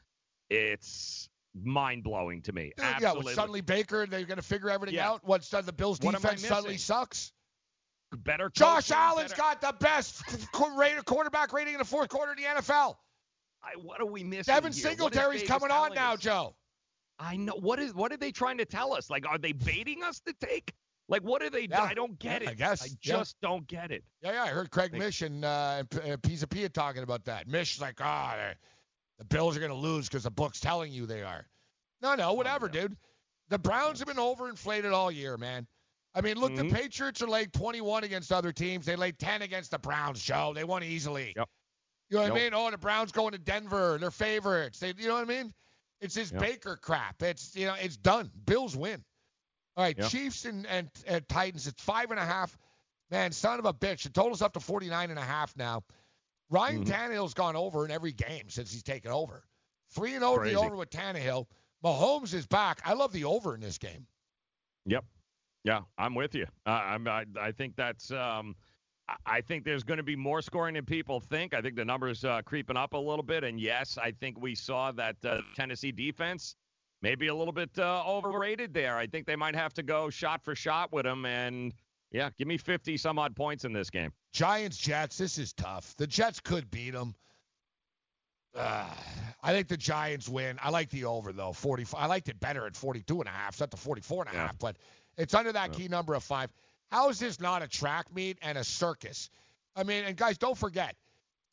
It's mind blowing to me. Yeah, Absolutely. with suddenly Baker, they're going to figure everything Yeah. out. Done? The Bills defense suddenly sucks. better. Josh Allen's better- got the best qu- quarterback rating in the fourth quarter in the NFL. I, what are we missing? Devin here? Singletary's coming on now, us? Joe. I know. What is? What are they trying to tell us? Like, are they baiting us to take? Like, what are they? Yeah. I don't get Yeah, it. I guess. I Yeah. just don't get it. Yeah, yeah, I heard Craig Thank- Mish and uh, Pisa Pia talking about that. Mish is like, ah, they're- the Bills are going to lose because the book's telling you they are. No, no, whatever, dude. The Browns have been overinflated all year, man. I mean, look, Mhm. the Patriots are laid 21 against other teams. They laid 10 against the Browns, Joe. They won easily. Yep. You know what I mean? Oh, the Browns going to Denver. They're favorites. They, you know what I mean? It's this Yep. Baker crap. It's you know, it's done. Bills win. All right, Yep. Chiefs and, and, and Titans. It's five and a half. Man, son of a bitch. The total's up to 49 and a half now. Ryan Mhm. Tannehill's gone over in every game since he's taken over. Three and over the over with Tannehill. Mahomes is back. I love the over in this game. Yep. Yeah, I'm with you. Uh, I'm, I, I think that's. Um, I- think there's going to be more scoring than people think. I think the numbers uh, creeping up a little bit, and yes, I think we saw that uh, Tennessee defense maybe a little bit uh, overrated there. I think they might have to go shot for shot with them, and yeah, give me 50 some odd points in this game. Giants Jets. This is tough. The Jets could beat them. Uh, I think the Giants win. I like the over though. 40. I liked it better at 42 and a half. It's up to 44 and a half, Yeah. but it's under that Yeah. key number of five. How is this not a track meet and a circus? I mean, and guys, don't forget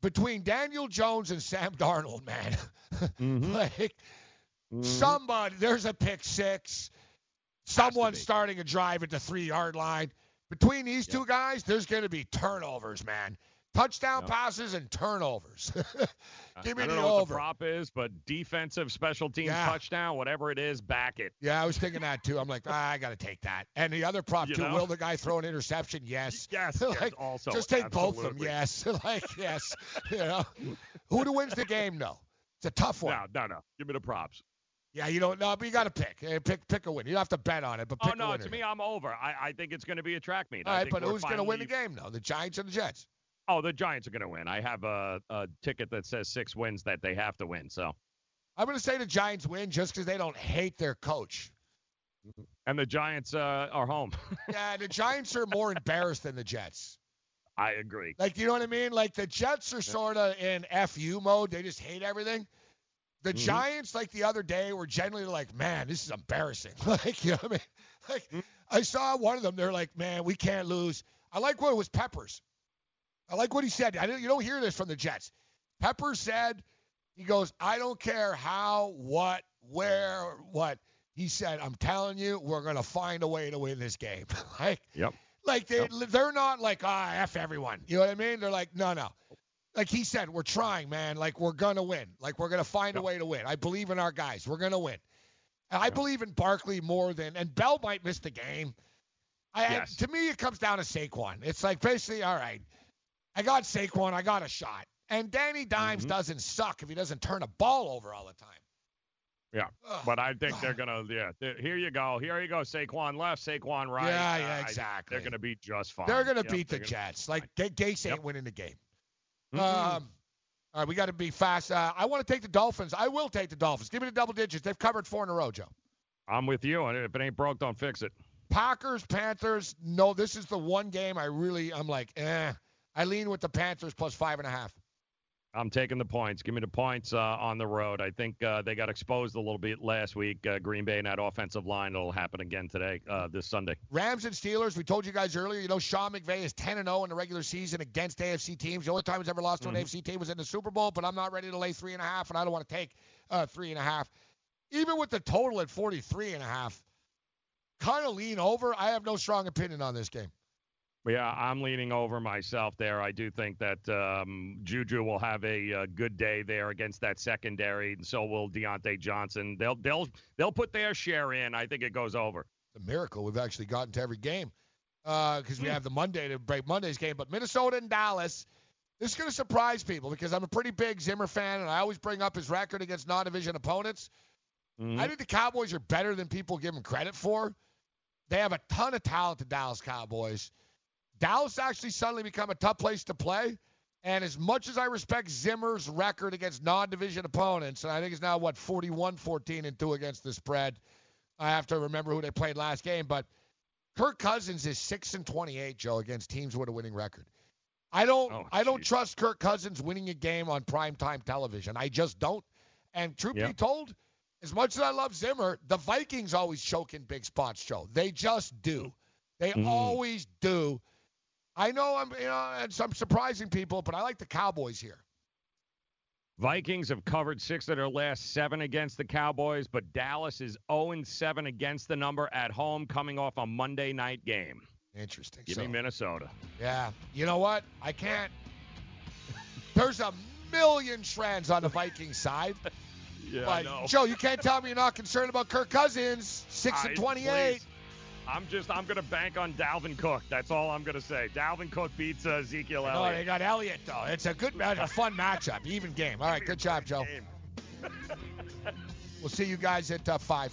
between Daniel Jones and Sam Darnold, man, Mm-hmm. like somebody, there's a pick six. Someone's starting a drive at the three yard line. Between these two guys, there's going to be turnovers, man. Touchdown Yep. passes and turnovers. Give me I don't the know what the prop is, but defensive special teams Yeah. touchdown, whatever it is, back it. Yeah, I was thinking that too. I'm like, ah, I got to take that. And the other prop You too. know? Will the guy throw an interception? Yes. Yes, like, yes, also, just take both of them. Yes. like, yes. You know, who wins the game? No, it's a tough one. No, no, no. Give me the props. Yeah, you don't know, but you got to pick. Eh, Pick, pick a win. You don't have to bet on it, but pick Oh a no, winner. to me, I'm over. I, I think it's going to be a track meet. All right, but who's going to win the game though? The Giants or the Jets? Oh, the Giants are going to win. I have a, a ticket that says six wins that they have to win. So, I'm going to say the Giants win just because they don't hate their coach. and the Giants uh, are home. Yeah, the Giants are more embarrassed than the Jets. I agree. Like, you know what I mean? Like the Jets are sort of in FU mode. They just hate everything. The Mhm. Giants, like the other day, were generally like, man, this is embarrassing. like, you know what I mean? Like, I saw one of them. They're like, man, we can't lose. I like what it was Peppers. I like what he said. I don't, you don't hear this from the Jets. Pepper said, he goes, I don't care how, what, where, what. He said, I'm telling you, we're going to find a way to win this game. like, Yep. like they they're not like ah f everyone. You know what I mean? They're like no no. Like he said, we're trying, man. Like we're gonna win. Like we're gonna find a way to win. I believe in our guys. We're gonna win. I believe in Barkley more than, and Bell might miss the game. I, Yes. to me, it comes down to Saquon. It's like basically, all right, I got Saquon, I got a shot, and Danny Dimes Mm-hmm. doesn't suck if he doesn't turn a ball over all the time. Yeah, but I think they're gonna. Yeah, here you go. Here you go. Saquon left, Saquon right. Yeah, yeah, Uh, I- exactly. they're gonna be just fine. They're going to Yep, beat the they're gonna- Jets. Like Ga- Gase ain't winning the game. Mhm. Um, all right, we got to be fast. Uh, I want to take the Dolphins. I will take the Dolphins. Give me the double digits. They've covered four in a row, Joe. I'm with you. And if it ain't broke, don't fix it. Packers, Panthers. No, this is the one game I really. I'm like, eh. I lean with the Panthers plus five and a half. I'm taking the points. Give me the points uh, on the road. I think uh, they got exposed a little bit last week. Uh, Green Bay and that offensive line. It'll happen again today, uh, this Sunday. Rams and Steelers. We told you guys earlier. You know, Sean McVay is 10 and 0 in the regular season against AFC teams. The only time he's ever lost to an Mhm. AFC team was in the Super Bowl. But I'm not ready to lay three and a half, and I don't want to take uh, three and a half. Even with the total at 43 and a half, kind of lean over. I have no strong opinion on this game. Yeah, I'm leaning over myself there. I do think that um, Juju will have a, uh good day there against that secondary, and so will Diontae Johnson. They'll they'll they'll put their share in. I think it goes over. It's a miracle we've actually gotten to every game because we have the Monday to break Monday's game. But Minnesota and Dallas, this is going to surprise people because I'm a pretty big Zimmer fan, and I always bring up his record against non-division opponents. Mhm. I think the Cowboys are better than people give them credit for. They have a ton of talent, the Dallas Cowboys. Dallas actually suddenly become a tough place to play. And as much as I respect Zimmer's record against non-division opponents, and I think it's now what 41, 14 and two against the spread. I have to remember who they played last game, but Kirk Cousins is six and 28, Joe, against teams with a winning record. I don't, Oh, I don't trust Kirk Cousins winning a game on primetime television. I just don't. And truth be told, as much as I love Zimmer, the Vikings always choke in big spots, Joe. They just do. They Mhm. always do. I know I'm, you know, and some surprising people, but I like the Cowboys here. Vikings have covered six of their last seven against the Cowboys, but Dallas is 0 7 against the number at home, coming off a Monday night game. Interesting. Give So- me Minnesota. Yeah. You know what? I can't. There's a million trends on the Vikings side. Yeah, know. Joe, you can't tell me you're not concerned about Kirk Cousins, six I- and 28. please. I'm just I'm gonna bank on Dalvin Cook. That's all I'm gonna say. Dalvin Cook beats uh, Ezekiel No, Elliott. they got Elliott though. It's a good, match, a fun matchup, even game. All right, good job, Joe. We'll see you guys at uh, five.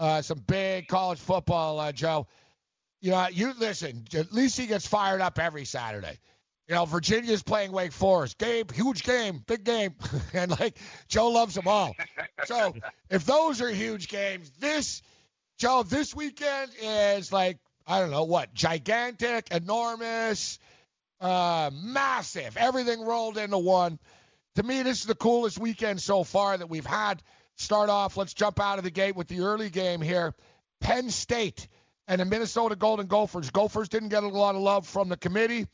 Uh, some big college football, uh, Joe. You know, you listen. At least he gets fired up every Saturday. You know, Virginia's playing Wake Forest. Game, huge game, big game, and like Joe loves them all. So if those are huge games, this Joe, this weekend is like I don't know what, gigantic, enormous, uh, massive, everything rolled into one. To me, this is the coolest weekend so far that we've had start off. Let's jump out of the gate with the early game here. Penn State and the Minnesota Golden Gophers. Gophers didn't get a lot of love from the committee.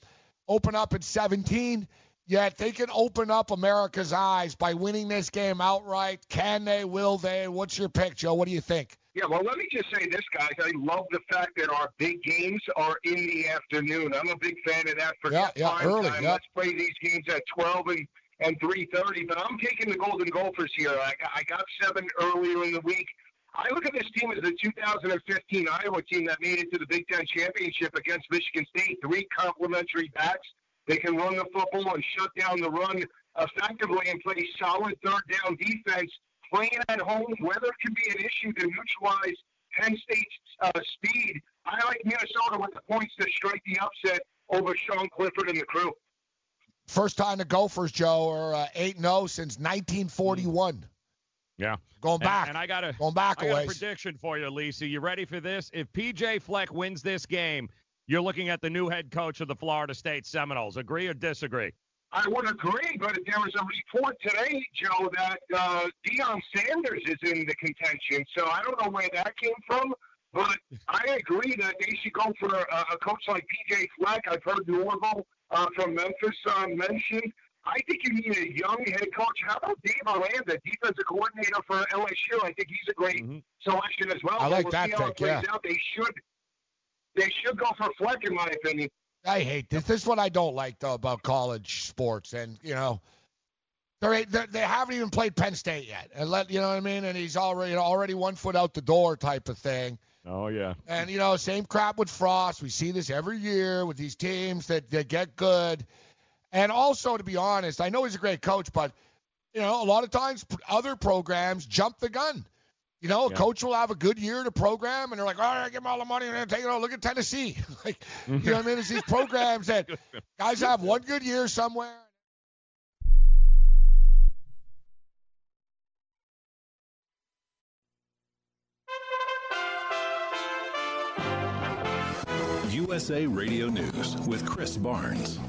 Open up at 17. Yet they can open up America's eyes by winning this game outright. Can they? Will they? What's your pick, Joe? What do you think? Yeah, well, let me just say this, guys. I love the fact that our big games are in the afternoon. I'm a big fan of that. Forget yeah, yeah, prime early, time. yeah. Let's play these games at 12 and and 3:30. But I'm taking the Golden Gophers here. I got, I got seven earlier in the week. I look at this team as the 2015 Iowa team that made it to the Big Ten championship against Michigan State. Three complementary backs. They can run the football and shut down the run effectively and play solid third down defense. Playing at home, weather can be an issue to neutralize Penn State's uh, speed. I like Minnesota with the points to strike the upset over Sean Clifford and the crew. First time the Gophers, Joe, are uh, 8 0 since 1941. Yeah. Going back. And, I got a Going back I a got a prediction for you, Lisa. You ready for this? If PJ Fleck wins this game, you're looking at the new head coach of the Florida State Seminoles. Agree or disagree? I would agree, but there was a report today, Joe, that uh, Deion Sanders is in the contention. So I don't know where that came from, but I agree that they should go for a, a coach like PJ Fleck. I've heard Norvell uh, from Memphis uh, mentioned. I think you need a young head coach. How about Dave Aranda, defensive coordinator for LSU? I think he's a great selection as well. I like we'll that pick, yeah. out. They should, they should go for Fleck, in my opinion. I hate this. This is what I don't like though about college sports, and you know, they're, they're they haven't even played Penn State yet, and let you know what I mean. And he's already you know, already one foot out the door type of thing. Oh yeah. And you know, same crap with Frost. We see this every year with these teams that that get good. And also, to be honest, I know he's a great coach, but you know, a lot of times other programs jump the gun. You know, a Yeah. coach will have a good year to program, and they're like, "All right, give him all the money, and then take it all. Look at Tennessee. like, you know what I mean? It's these programs that guys have one good year somewhere. USA Radio News with Chris Barnes.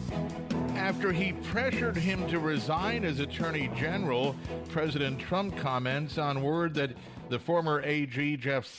After he pressured him to resign as Attorney General, President Trump comments on word that the former AG Jeff Sessions